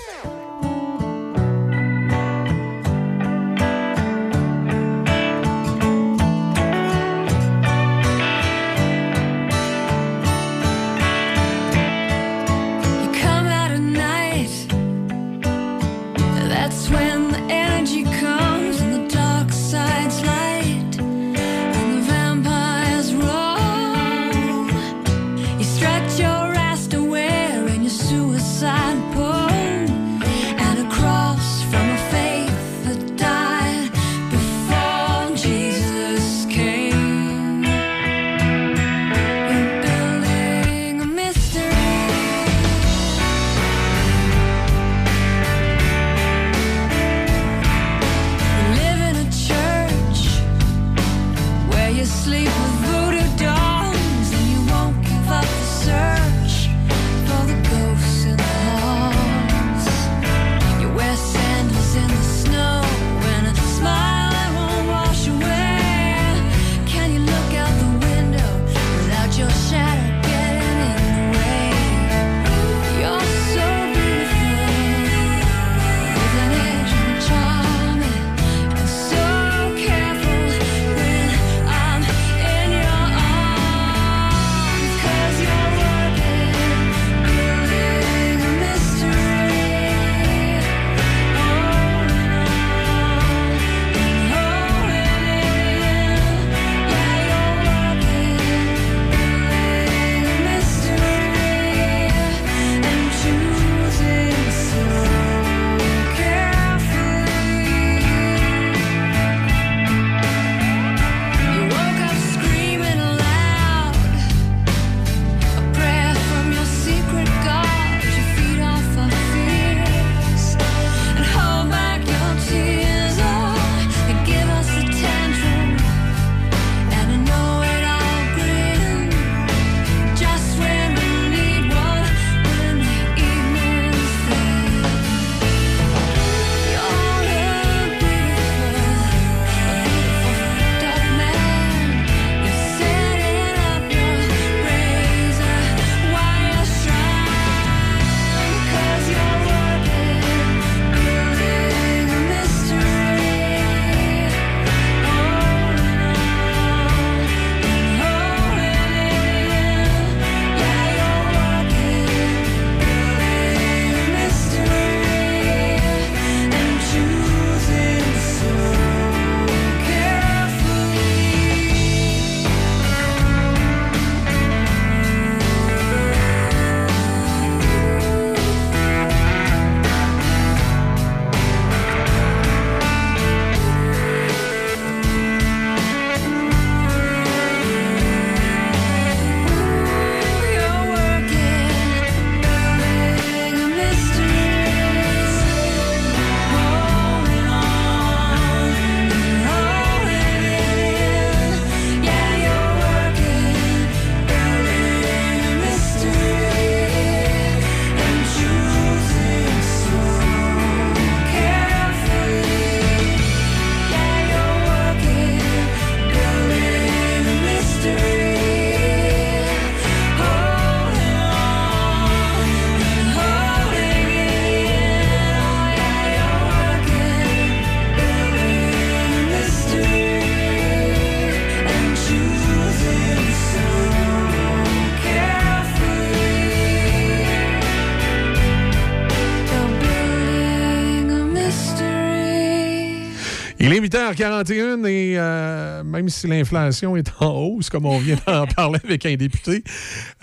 18h41 et euh, même si l'inflation est en hausse, comme on vient d'en parler avec un député,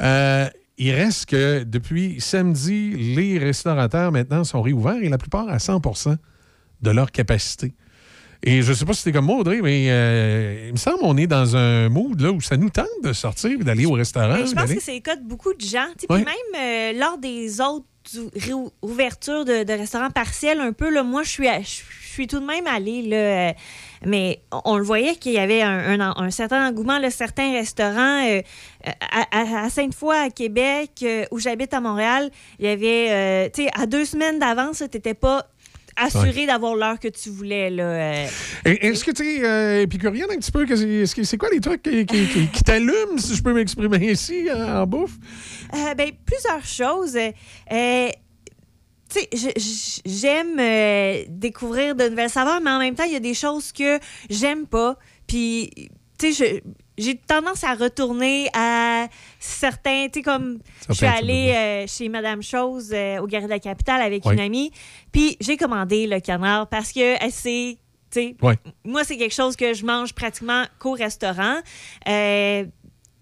euh, il reste que depuis samedi, les restaurateurs maintenant sont réouverts et la plupart à 100% de leur capacité. Et je ne sais pas si c'était comme moi, Audrey, mais euh, il me semble qu'on est dans un mood là, où ça nous tente de sortir et d'aller au restaurant. Mais je pense que c'est le cas de beaucoup de gens. Tu sais, Ouais. Puis même euh, lors des autres ouvertures de, de restaurants partiels, un peu, là, moi, je suis, suis tout de même allée. Là, euh, mais on, le voyait qu'il y avait un, un- un certain engouement. Là, certains restaurants, euh, à, à- à Sainte-Foy, à Québec, euh, où j'habite à Montréal, il y avait, euh, tu sais, à deux semaines d'avance, tu n'étais pas assuré d'avoir l'heure que tu voulais. Là, euh. Est-ce que tu es euh, épicurienne un petit peu? c'est- C'est quoi les trucs qui, qui- qui- qui t'allument, si je peux m'exprimer ici, en, en bouffe? Euh, ben, plusieurs choses. Euh, tu sais, j'aime euh, découvrir de nouvelles saveurs, mais en même temps, il y a des choses que j'aime pas. Puis, tu sais, j'ai tendance à retourner à certains, tu sais, comme je suis allée euh, chez Madame Chose euh, au Galerie de la Capitale avec Oui. une amie, puis j'ai commandé le canard parce que elle sait, Ouais. moi, c'est quelque chose que je mange pratiquement qu'au restaurant. Euh,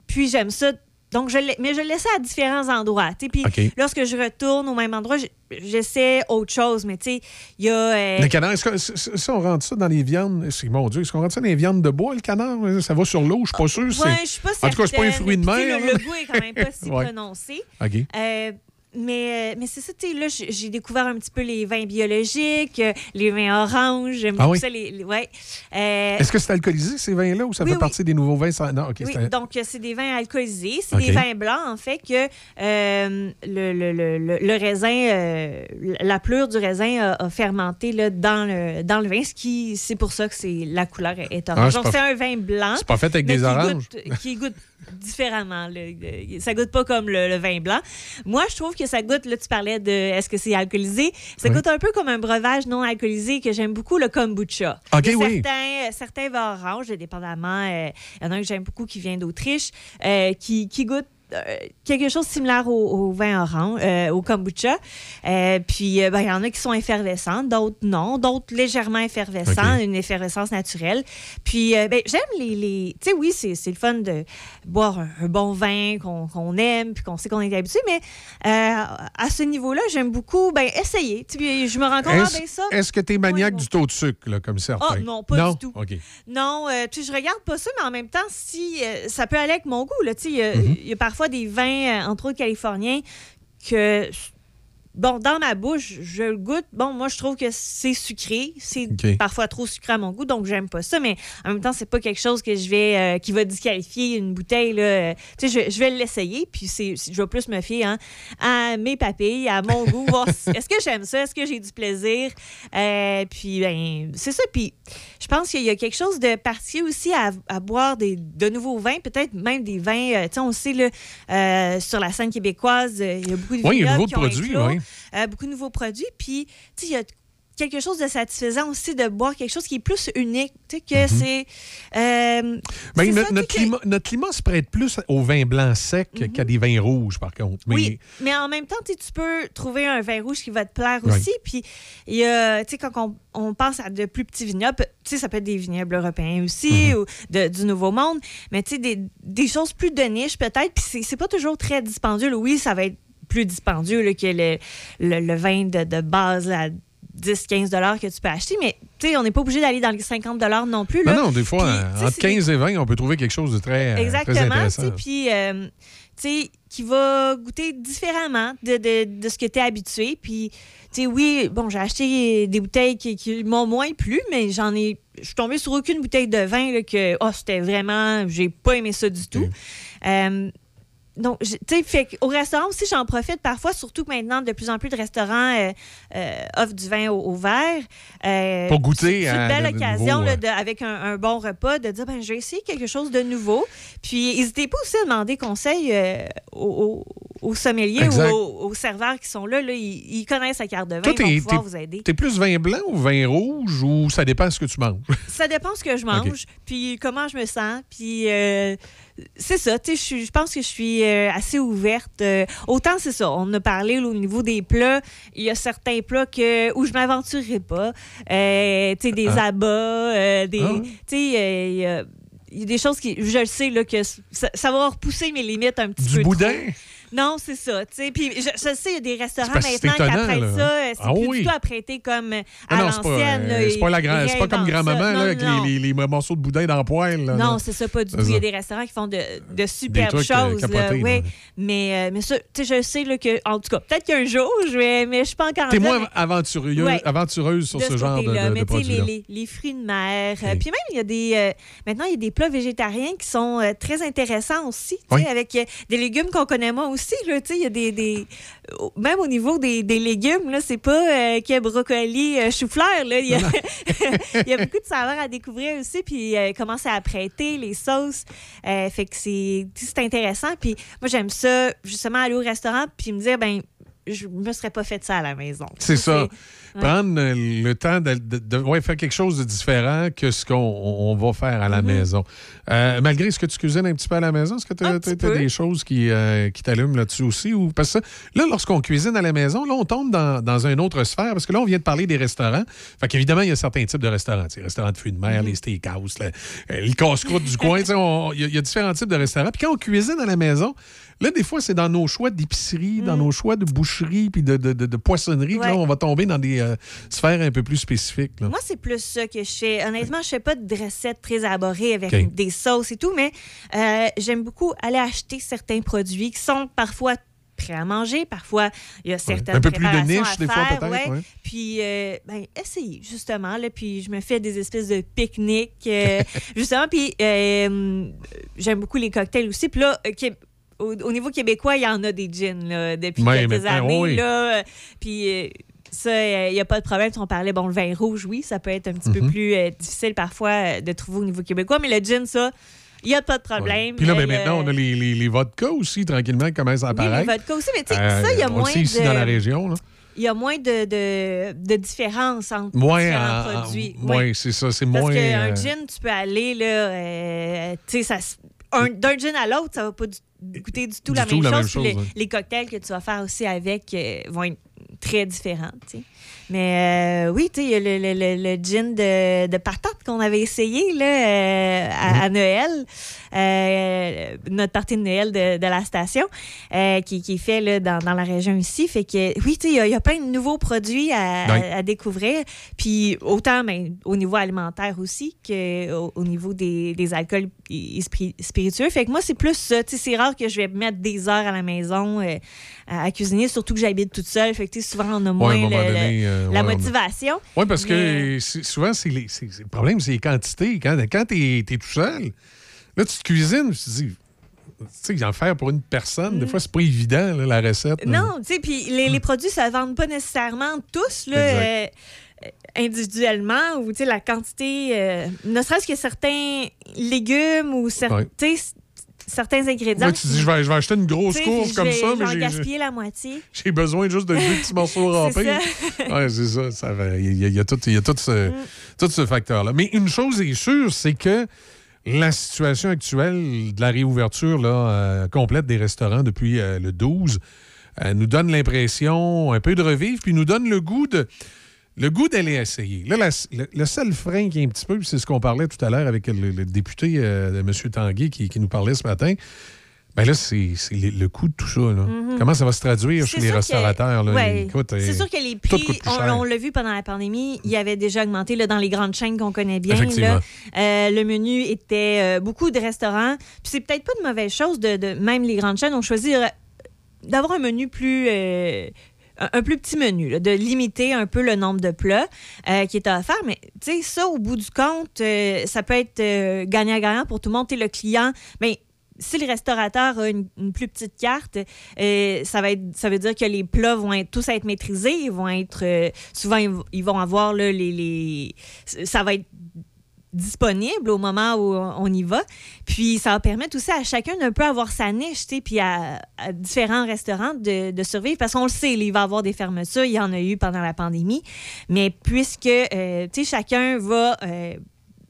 puis j'aime ça. Donc, je l'ai- mais je le laissais à différents endroits. Puis lorsque je retourne au même endroit, j'essaie autre chose. Mais tu sais, il y a. euh, Le canard, est-ce que si- on rentre ça dans les viandes, c'est mon Dieu, est-ce qu'on rentre ça dans les viandes de bois, le canard? Ça va sur l'eau, je suis pas sûr. Ouais, je suis pas En tout cas, c'est pas un fruit de mer. Le, goût est quand même pas si Ouais. prononcé. Euh, mais, euh, mais c'est ça, tu sais, là, j'ai découvert un petit peu les vins biologiques, euh, les vins oranges. J'aime Ah oui? ça. Les, les- ouais. Euh, Est-ce que c'est alcoolisé, ces vins-là, ou ça oui, fait oui. partie des nouveaux vins? sans- Non, OK. Oui, donc c'est des vins alcoolisés. C'est des vins blancs, en fait, que euh, le, le- le- le- le raisin, euh, la pleure du raisin a, a fermenté là, dans, le, dans le vin, ce qui, c'est pour ça que c'est, la couleur est Ah, orange. donc c'est un vin blanc. c'est pas fait avec des oranges. goûte- qui goûte différemment. là. Ça goûte pas comme le, le vin blanc. Moi, je trouve que ça goûte, là, tu parlais de est-ce que c'est alcoolisé? Ça Oui. goûte un peu comme un breuvage non alcoolisé que j'aime beaucoup, le kombucha. OK, Il y a oui. certains, euh, certains vins oranges, dépendamment. euh, Il y en a un que j'aime beaucoup qui vient d'Autriche, euh, qui, qui goûte euh, quelque chose de similaire au, au vin orange, euh, au kombucha. Euh, puis, ben, il y en a qui sont effervescents, d'autres non, d'autres légèrement effervescents, une effervescence naturelle. Puis, ben, j'aime les. les... Tu sais, oui, c'est le fun de boire un, un bon vin qu'on aime, puis qu'on sait qu'on est habitué, mais à ce niveau-là, j'aime beaucoup ben, essayer. Tu sais, puis je me rends compte, ah, Est-ce ben, ça. est-ce que tu es maniaque du taux de sucre, là, comme certains? Ah, non, pas du tout. Non, euh, tu sais, je regarde pas ça, mais en même temps, si ça peut aller avec mon goût, là, tu sais, il y a- Mhm. il y, a parfois des vins, euh, entre autres californiens, que bon, dans ma bouche, je le goûte. Bon, moi, je trouve que c'est sucré. C'est parfois trop sucré à mon goût, donc j'aime pas ça. Mais en même temps, c'est pas quelque chose que je vais, euh, qui va disqualifier une bouteille. Là. Tu sais, je, je vais l'essayer, puis c'est, je vais plus me fier hein, à mes papilles, à mon goût, voir si- est-ce que j'aime ça, est-ce que j'ai du plaisir? Euh, puis, ben, c'est ça. Puis, je pense qu'il y a quelque chose de particulier aussi à, à boire des, de nouveaux vins, peut-être même des vins. euh, tu sais, on sait, là, euh, sur la scène québécoise, il y a beaucoup de Oui, il y a qui ont produits, oui. Euh, beaucoup de nouveaux produits. Puis, tu sais, il y a quelque chose de satisfaisant aussi de boire quelque chose qui est plus unique. Tu sais, que c'est. euh, Ben, no- notre, que- climat, notre climat se prête plus au vin blanc sec qu'à des vins rouges, par contre. Mais, Oui, mais en même temps, tu peux trouver un vin rouge qui va te plaire aussi. Puis, il y a, tu sais, quand on, on pense à de plus petits vignobles, tu sais, ça peut être des vignobles européens aussi Mhm. ou de- du Nouveau Monde, mais tu sais, des, des choses plus de niche peut-être. Puis, c'est- pas toujours très dispendieux. Oui, ça va être plus dispendieux là, que le, le, le vin de, de base là, à 10-15 que tu peux acheter, mais tu sais, on n'est pas obligé d'aller dans les 50 non plus. Là. non, non, des fois, tu sais, entre c'est 15 et 20, on peut trouver quelque chose de très, euh, très Exactement, tu intéressant. puis euh, tu sais, qui va goûter différemment de, de- de ce que tu es habitué. Puis, tu sais, oui, bon, j'ai acheté des bouteilles qui, qui m'ont moins plu, mais j'en ai. Je suis tombée sur aucune bouteille de vin là, que, oh, c'était vraiment. J'ai pas aimé ça du tout. Euh, donc, tu sais, fait au restaurant aussi, j'en profite parfois, surtout que maintenant, de plus en plus de restaurants euh, euh, offrent du vin au, au verre. Euh, Pour goûter C'est une belle de- de occasion, nouveau, là, de- avec un, un bon repas, de dire, ben, je vais essayer quelque chose de nouveau. Puis, n'hésitez pas aussi à demander conseil aux, aux- sommeliers Exact. ou aux, aux serveurs qui sont là. là ils, ils connaissent la carte de vin, Toi, ils vont pouvoir vous aider. T'es plus vin blanc ou vin rouge ou ça dépend de ce que tu manges? Ça dépend ce que je mange, puis comment je me sens, puis c'est ça. Tu sais, je pense que je suis euh, assez ouverte. Euh, autant c'est ça. On a parlé là, au niveau des plats. Il y a certains plats que où je m'aventurerai pas. Euh, tu sais, des Ah. abats, euh, des. Ah. Tu sais, il y a- des choses qui, je le sais, là, que ça, ça va repousser mes limites un petit Du peu. boudin? trop. Non, c'est ça. tu sais. Puis je, je sais, il y a des restaurants maintenant qui apprêtent ça. euh, C'est Ah plus oui. du tout apprêté comme à Ah non, c'est pas, l'ancienne. euh, c'est pas, grand- comme grand-maman avec non. Les, les- les morceaux de boudin dans le poêle. là, Non, c'est ça, pas du tout. Il y a des restaurants qui font de, de superbes euh, choses. là, oui. Mais, euh, mais ça, je sais là, que, en tout cas, peut-être qu'un jour, je vais, mais je suis pas encore T'es moins aventureuse, Ouais. aventureuse sur de ce genre de, de, mais de tu sais, les, les, les fruits de mer. euh, puis même, il y a des. euh, maintenant, il y a des plats végétariens qui sont euh, très intéressants aussi. Oui. Avec euh, des légumes qu'on connaît moins aussi. Là, tu sais, il y a des. des- même au niveau des, des légumes, là, c'est pas euh, que brocoli, euh, chou-fleur. là. Il y, a, il y a beaucoup de saveurs à découvrir aussi. Puis euh, comment c'est apprêté, les sauces. Euh, fait que c'est c'est intéressant. Puis moi, j'aime ça, justement, aller au restaurant puis me dire, ben je me serais pas fait ça à la maison. C'est ça. Ouais. Prendre euh, le temps de, de- de- ouais, faire quelque chose de différent que ce qu'on on- on va faire à la Mhm. maison. Euh, malgré ce que tu cuisines un petit peu à la maison, est-ce que tu as, peu. des choses qui, euh, qui t'allument là-dessus aussi? Ou, parce que là, lorsqu'on cuisine à la maison, là, on tombe dans, dans une autre sphère parce que là, on vient de parler des restaurants. Fait qu'évidemment, il y a certains types de restaurants. Les restaurants de fruits de mer, Mhm. les steakhouse, le, le casse-croûte du coin. Il y, a- il y a différents types de restaurants. Puis quand on cuisine à la maison, là, des fois, c'est dans nos choix d'épicerie, dans nos choix de boucherie puis de, de, de- de poissonnerie que là. Ouais. on va tomber dans des euh, sphères un peu plus spécifiques. là. Moi, c'est plus ça que je fais. Honnêtement, je fais pas de recettes très élaborées avec OK. des sauces et tout, mais euh, j'aime beaucoup aller acheter certains produits qui sont parfois prêts à manger, parfois il y a certaines Un peu plus de niche, des fois, faire, peut-être, ouais. ouais. Puis, euh, ben, essayer, justement, là, puis je me fais des espèces de pique-niques, euh, justement, puis euh, j'aime beaucoup les cocktails aussi. Puis là, euh, au, au niveau québécois, il y en a des gins, là, depuis Ouais, quelques maintenant, années, là. Puis... euh, ça, il n'y a pas de problème. On parlait, bon, le vin rouge, oui, ça peut être un petit peu Mhm. plus euh, difficile parfois euh, de trouver au niveau québécois, mais le gin, ça, il n'y a pas de problème. Puis là, ben, Euh, maintenant, on a les, les, les vodkas aussi, tranquillement, qui commencent à oui, les apparaître. vodkas aussi, mais tu sais, Euh, ça, il y a on le moins sait ici de... dans la région. Là. Il y a moins de, de, de différence entre Moins, différents produits. moins, Oui. c'est ça, c'est Parce moins. qu'un euh, gin, tu peux aller, là, euh, tu sais, d'un gin à l'autre, ça va pas du- goûter du tout, Du la, tout même la même chose. Chose, les, ouais. les cocktails que tu vas faire aussi avec euh, vont être très différents, tu sais. Mais euh, oui, il y a le, le- le- le gin de, de patate qu'on avait essayé là, euh, à, à Noël, euh, notre partie de Noël de, de la station, qui, qui est fait là, dans, dans la région ici. Fait que oui, il y a- il y, a plein de nouveaux produits à, Ouais. à- à découvrir. Puis autant ben, au niveau alimentaire aussi qu'au au niveau des, des alcools et- et spiri- spiritueux. Fait que moi, c'est plus ça. C'est rare que je vais mettre des heures à la maison euh, à, à cuisiner, surtout que j'habite toute seule. Fait que souvent, on a moins moment le- donné, le- euh, la ouais, on a- motivation. Oui, parce Mais- que souvent, c'est les, le problème, c'est les quantités. Quand, quand tu es, tout seul, là, tu te cuisines, tu te dis, tu sais, en faire pour une personne, des fois, c'est pas évident, là, la recette. là. Mm. Non, tu sais, puis les, les produits, ça ne vendent pas nécessairement tous, là, euh, individuellement, ou, la quantité, euh, ne serait-ce que certains légumes ou cer- Ouais. tu sais, c- certains ingrédients. Tu dis, je vais, je vais acheter une grosse je comme vais- ça, mais j'ai- gaspiller la moitié. j'ai besoin juste de deux petits morceaux ça. Oui, c'est ça. Il y, a- il y a tout, il y a tout ce, Mm. tout ce facteur-là. Mais une chose est sûre, c'est que la situation actuelle de la réouverture là, euh, complète des restaurants depuis euh, le 12 euh, nous donne l'impression un peu de revivre, puis nous donne le goût de le goût d'aller essayer. Là, la- le, le seul frein qui est un petit peu, c'est ce qu'on parlait tout à l'heure avec le, le député euh, de M. Tanguay qui, qui nous parlait ce matin, ben là, c'est le, le coût de tout ça. là. Mhm. Comment ça va se traduire chez les que- restaurateurs? ouais. C'est euh, sûr que les prix, on, l'a vu pendant la pandémie, il y avait déjà augmenté là, dans les grandes chaînes qu'on connaît bien. Là. Euh, le menu était euh, beaucoup de restaurants. Puis c'est peut-être pas de mauvaise chose de, de- même les grandes chaînes ont choisi d'avoir un menu plus un plus petit menu, de limiter un peu le nombre de plats euh, qui est à faire. Mais tu sais, ça, au bout du compte, euh, ça peut être euh, gagnant-gagnant pour tout le monde. T'es le client, mais si le restaurateur a une, plus petite carte, ça, va être, ça veut dire que les plats vont être, tous être maîtrisés. Ils vont être. souvent, ils, vont- ils vont avoir là, les, les. Ça va être disponible au moment où on y va. Puis ça va permettre aussi à chacun d'un peu avoir sa niche, puis à, différents restaurants de, survivre. Parce qu'on le sait, il va y avoir des fermetures, il y en a eu pendant la pandémie. Mais puisque, euh, tu sais, chacun va... euh,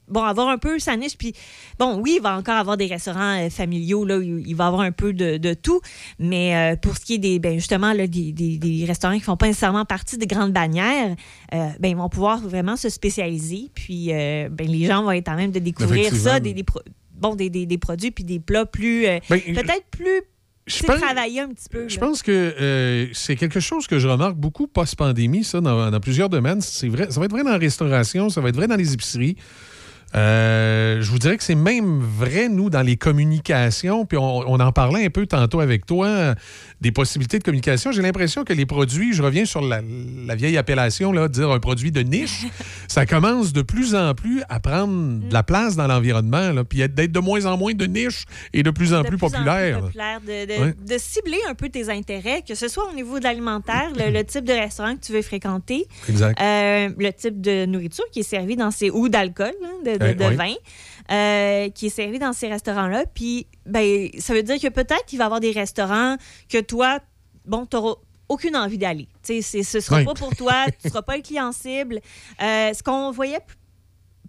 bon, avoir un peu sa niche. Puis, bon, oui, il va encore avoir des restaurants euh, familiaux, là, où il va avoir un peu de, de tout. Mais euh, pour ce qui est des, ben, justement, là, des, des- des restaurants qui font pas nécessairement partie des grandes bannières, euh, ben, ils vont pouvoir vraiment se spécialiser. Puis, euh, ben, les gens vont être en même de découvrir ça, des, des pro- bon, des, des- des produits, puis des plats plus, Ben, peut-être plus, sais, pense- travaillés un petit peu. Je pense que euh, c'est quelque chose que je remarque beaucoup post-pandémie, ça, dans, dans plusieurs domaines. C'est vrai, ça va être vrai dans la restauration, ça va être vrai dans les épiceries. Euh, je vous dirais que c'est même vrai, nous, dans les communications. Puis on, on en parlait un peu tantôt avec toi, des possibilités de communication. J'ai l'impression que les produits, je reviens sur la, la vieille appellation, là, dire un produit de niche, ça commence de plus en plus à prendre de la place dans l'environnement, là, puis d'être de moins en moins de niche et de plus en de plus plus en plus populaire. de, de- Ouais. de cibler un peu tes intérêts, que ce soit au niveau de l'alimentaire, le, le type de restaurant que tu veux fréquenter, euh, le type de nourriture qui est servi dans ces ou d'alcool, hein, de, vin, euh, qui est servi dans ces restaurants-là. Puis, ben, ça veut dire que peut-être qu'il va y avoir des restaurants que toi, bon, tu aucune envie d'aller. C'est- ce sera Oui. pas pour toi, tu seras pas le client cible. Euh, ce qu'on voyait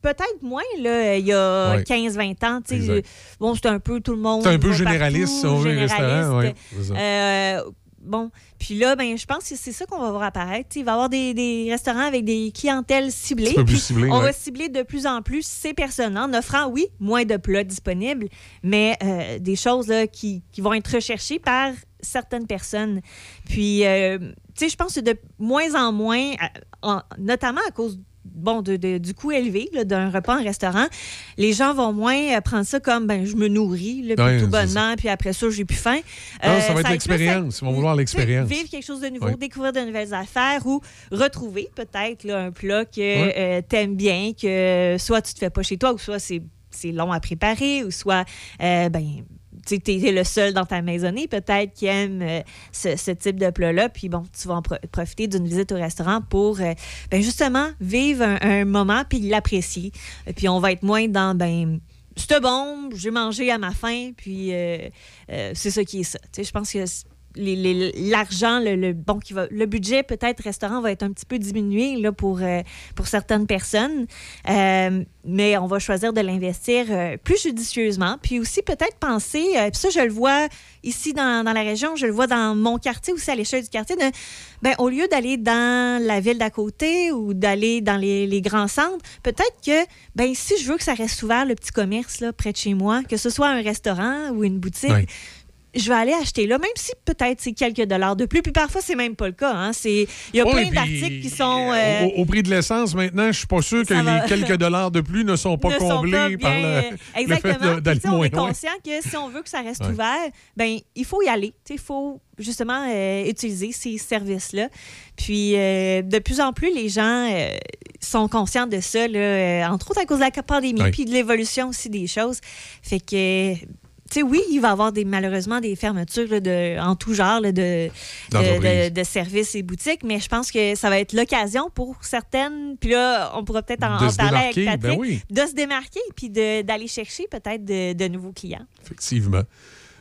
peut-être moins là, il y a Ouais. 15-20 ans. Exact. Bon, c'était un peu tout le monde. C'est un peu généraliste, partout, si on généraliste. c'est ça. Euh, bon, puis là, ben, je pense que c'est ça qu'on va voir apparaître. Il va y avoir des, des restaurants avec des clientèles ciblées. plus ciblées, on ouais. va cibler de plus en plus ces personnes en offrant, oui, moins de plats disponibles, mais euh, des choses là, qui, qui vont être recherchées par certaines personnes. Puis, euh, tu sais, je pense que de moins en moins, en- notamment à cause bon, de- de- du coût élevé d'un repas en restaurant, les gens vont moins euh, prendre ça comme ben, je me nourris là, puis tout bonnement, puis après ça, j'ai plus faim. Non, Euh, ça va être l'expérience. Ils vont vouloir l'expérience. Vivre quelque chose de nouveau, Oui. découvrir de nouvelles affaires ou retrouver peut-être là, un plat que Oui. tu aimes bien, que soit tu te fais pas chez toi ou soit c'est c'est long à préparer ou soit euh, ben tu es le seul dans ta maisonnée peut-être qui aime euh, ce, type de plat-là. Puis bon, tu vas en pro- profiter d'une visite au restaurant pour euh, ben, justement vivre un, moment puis l'apprécier. Et Puis on va être moins dans ben c'était bon, j'ai mangé à ma faim, puis euh, euh, c'est ça qui est ça. Tu sais, je pense que l'argent, le, bon, qui va, le budget peut-être restaurant va être un petit peu diminué là, pour, euh, pour certaines personnes, Euh, mais on va choisir de l'investir euh, plus judicieusement, puis aussi peut-être penser, puis ça je le vois ici dans, dans la région, je le vois dans mon quartier aussi à l'échelle du quartier, ben, au lieu d'aller dans la ville d'à côté ou d'aller dans les, les grands centres, peut-être que ben, si je veux que ça reste ouvert, le petit commerce là, près de chez moi, que ce soit un restaurant ou une boutique. Je vais aller acheter là, même si peut-être c'est quelques dollars de plus. Puis parfois, c'est même pas le cas. hein. Il y a Oui, plein d'articles qui sont. euh, Au, au prix de l'essence, maintenant, je suis pas sûr que va. les quelques dollars de plus ne sont pas ne sont comblés pas bien, par le, euh, le fait Exactement. d'aller sais, on moins est loin. conscient que si on veut que ça reste Ouais. ouvert, ben il faut y aller. Il faut justement euh, utiliser ces services-là. Puis euh, de plus en plus, les gens euh, sont conscients de ça, là, euh, entre autres à cause de la pandémie, Ouais. puis de l'évolution aussi des choses. Fait que. Tu sais, oui, il va y avoir des, malheureusement des fermetures là, de, en tout genre là, de, de, de- services et boutiques, mais je pense que ça va être l'occasion pour certaines, puis là, on pourra peut-être en, en parler avec ben Patrick, oui. de se démarquer puis d'aller chercher peut-être de, de nouveaux clients. Effectivement.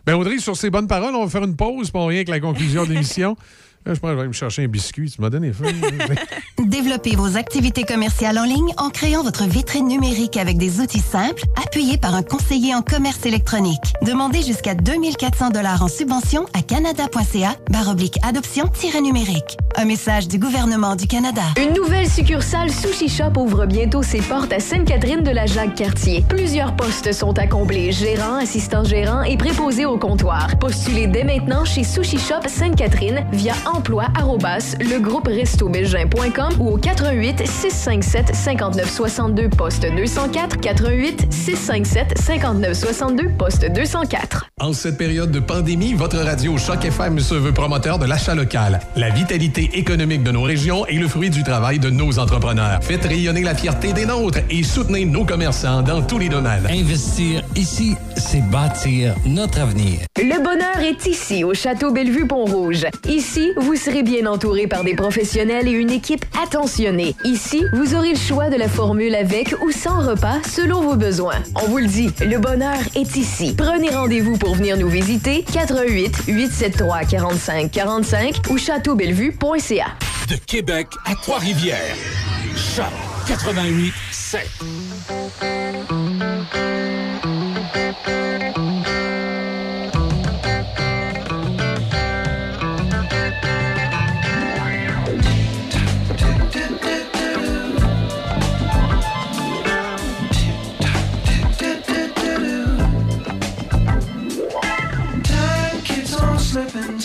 Ben Audrey, sur ces bonnes paroles, on va faire une pause, on revient avec la conclusion de l'émission. Là, je pense que je vais aller me chercher un biscuit. Tu m'as donné faim. Développez vos activités commerciales en ligne en créant votre vitrine numérique avec des outils simples, appuyés par un conseiller en commerce électronique. Demandez jusqu'à 2400 dollars en subvention à canada.ca baroblique adoption-numérique. Un message du gouvernement du Canada. Une nouvelle succursale Sushi Shop ouvre bientôt ses portes à Sainte-Catherine de la Jacques-Cartier. Plusieurs postes sont à combler, gérant, assistant gérant et préposé au comptoir. Postulez dès maintenant chez Sushi Shop Sainte-Catherine via emploi emploi@legroupestobelgin.com ou au 88 657 59 62 poste 204 88 657 59 62 poste 204. En cette période de pandémie, votre radio Choc FM se veut promoteur de l'achat local. La vitalité économique de nos régions est le fruit du travail de nos entrepreneurs. Faites rayonner la fierté des nôtres et soutenez nos commerçants dans tous les domaines. Investir ici, c'est bâtir notre avenir. Le bonheur est ici au Château Bellevue-Pont-Rouge. Ici, vous vous serez bien entouré par des professionnels et une équipe attentionnée. Ici, vous aurez le choix de la formule avec ou sans repas selon vos besoins. On vous le dit, le bonheur est ici. Prenez rendez-vous pour venir nous visiter 88 873 45 45 ou châteaubellevue.ca. De Québec à Trois-Rivières. Choc 88 7.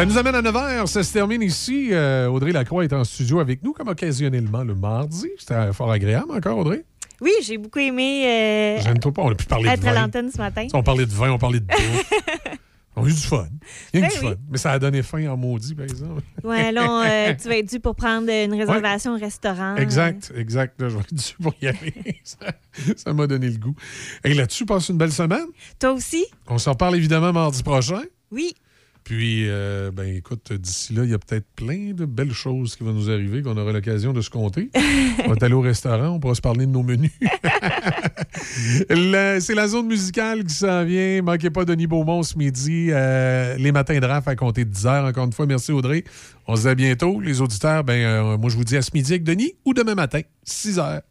Ça nous amène à 9h. Ça se termine ici. Euh, Audrey Lacroix est en studio avec nous, comme occasionnellement le mardi. C'était fort agréable encore, Audrey? Oui, j'ai beaucoup aimé euh, Gêne-toi pas, on a pu parler de être à vin. l'antenne ce matin. On parlait de vin, on parlait de bouffe. on a eu du fun. Il y a eu Ben du oui. fun. Mais ça a donné faim en maudit, par exemple. Ouais, là, euh, tu vas être dû pour prendre une réservation au restaurant. Exact, exact. Là, je vais être dû pour y aller. ça m'a donné le goût. Et là-dessus, passe une belle semaine. Toi aussi? On s'en reparle évidemment mardi prochain. Oui. Puis, euh, ben écoute, d'ici là, il y a peut-être plein de belles choses qui vont nous arriver, qu'on aura l'occasion de se compter. on va aller au restaurant, on pourra se parler de nos menus. C'est la zone musicale qui s'en vient. Manquez pas Denis Beaumont ce midi. euh, les matins de raf à compter de 10 heures. Encore une fois, merci Audrey. On se dit à bientôt. Les auditeurs, ben, euh, moi je vous dis à ce midi avec Denis ou demain matin, 6 heures.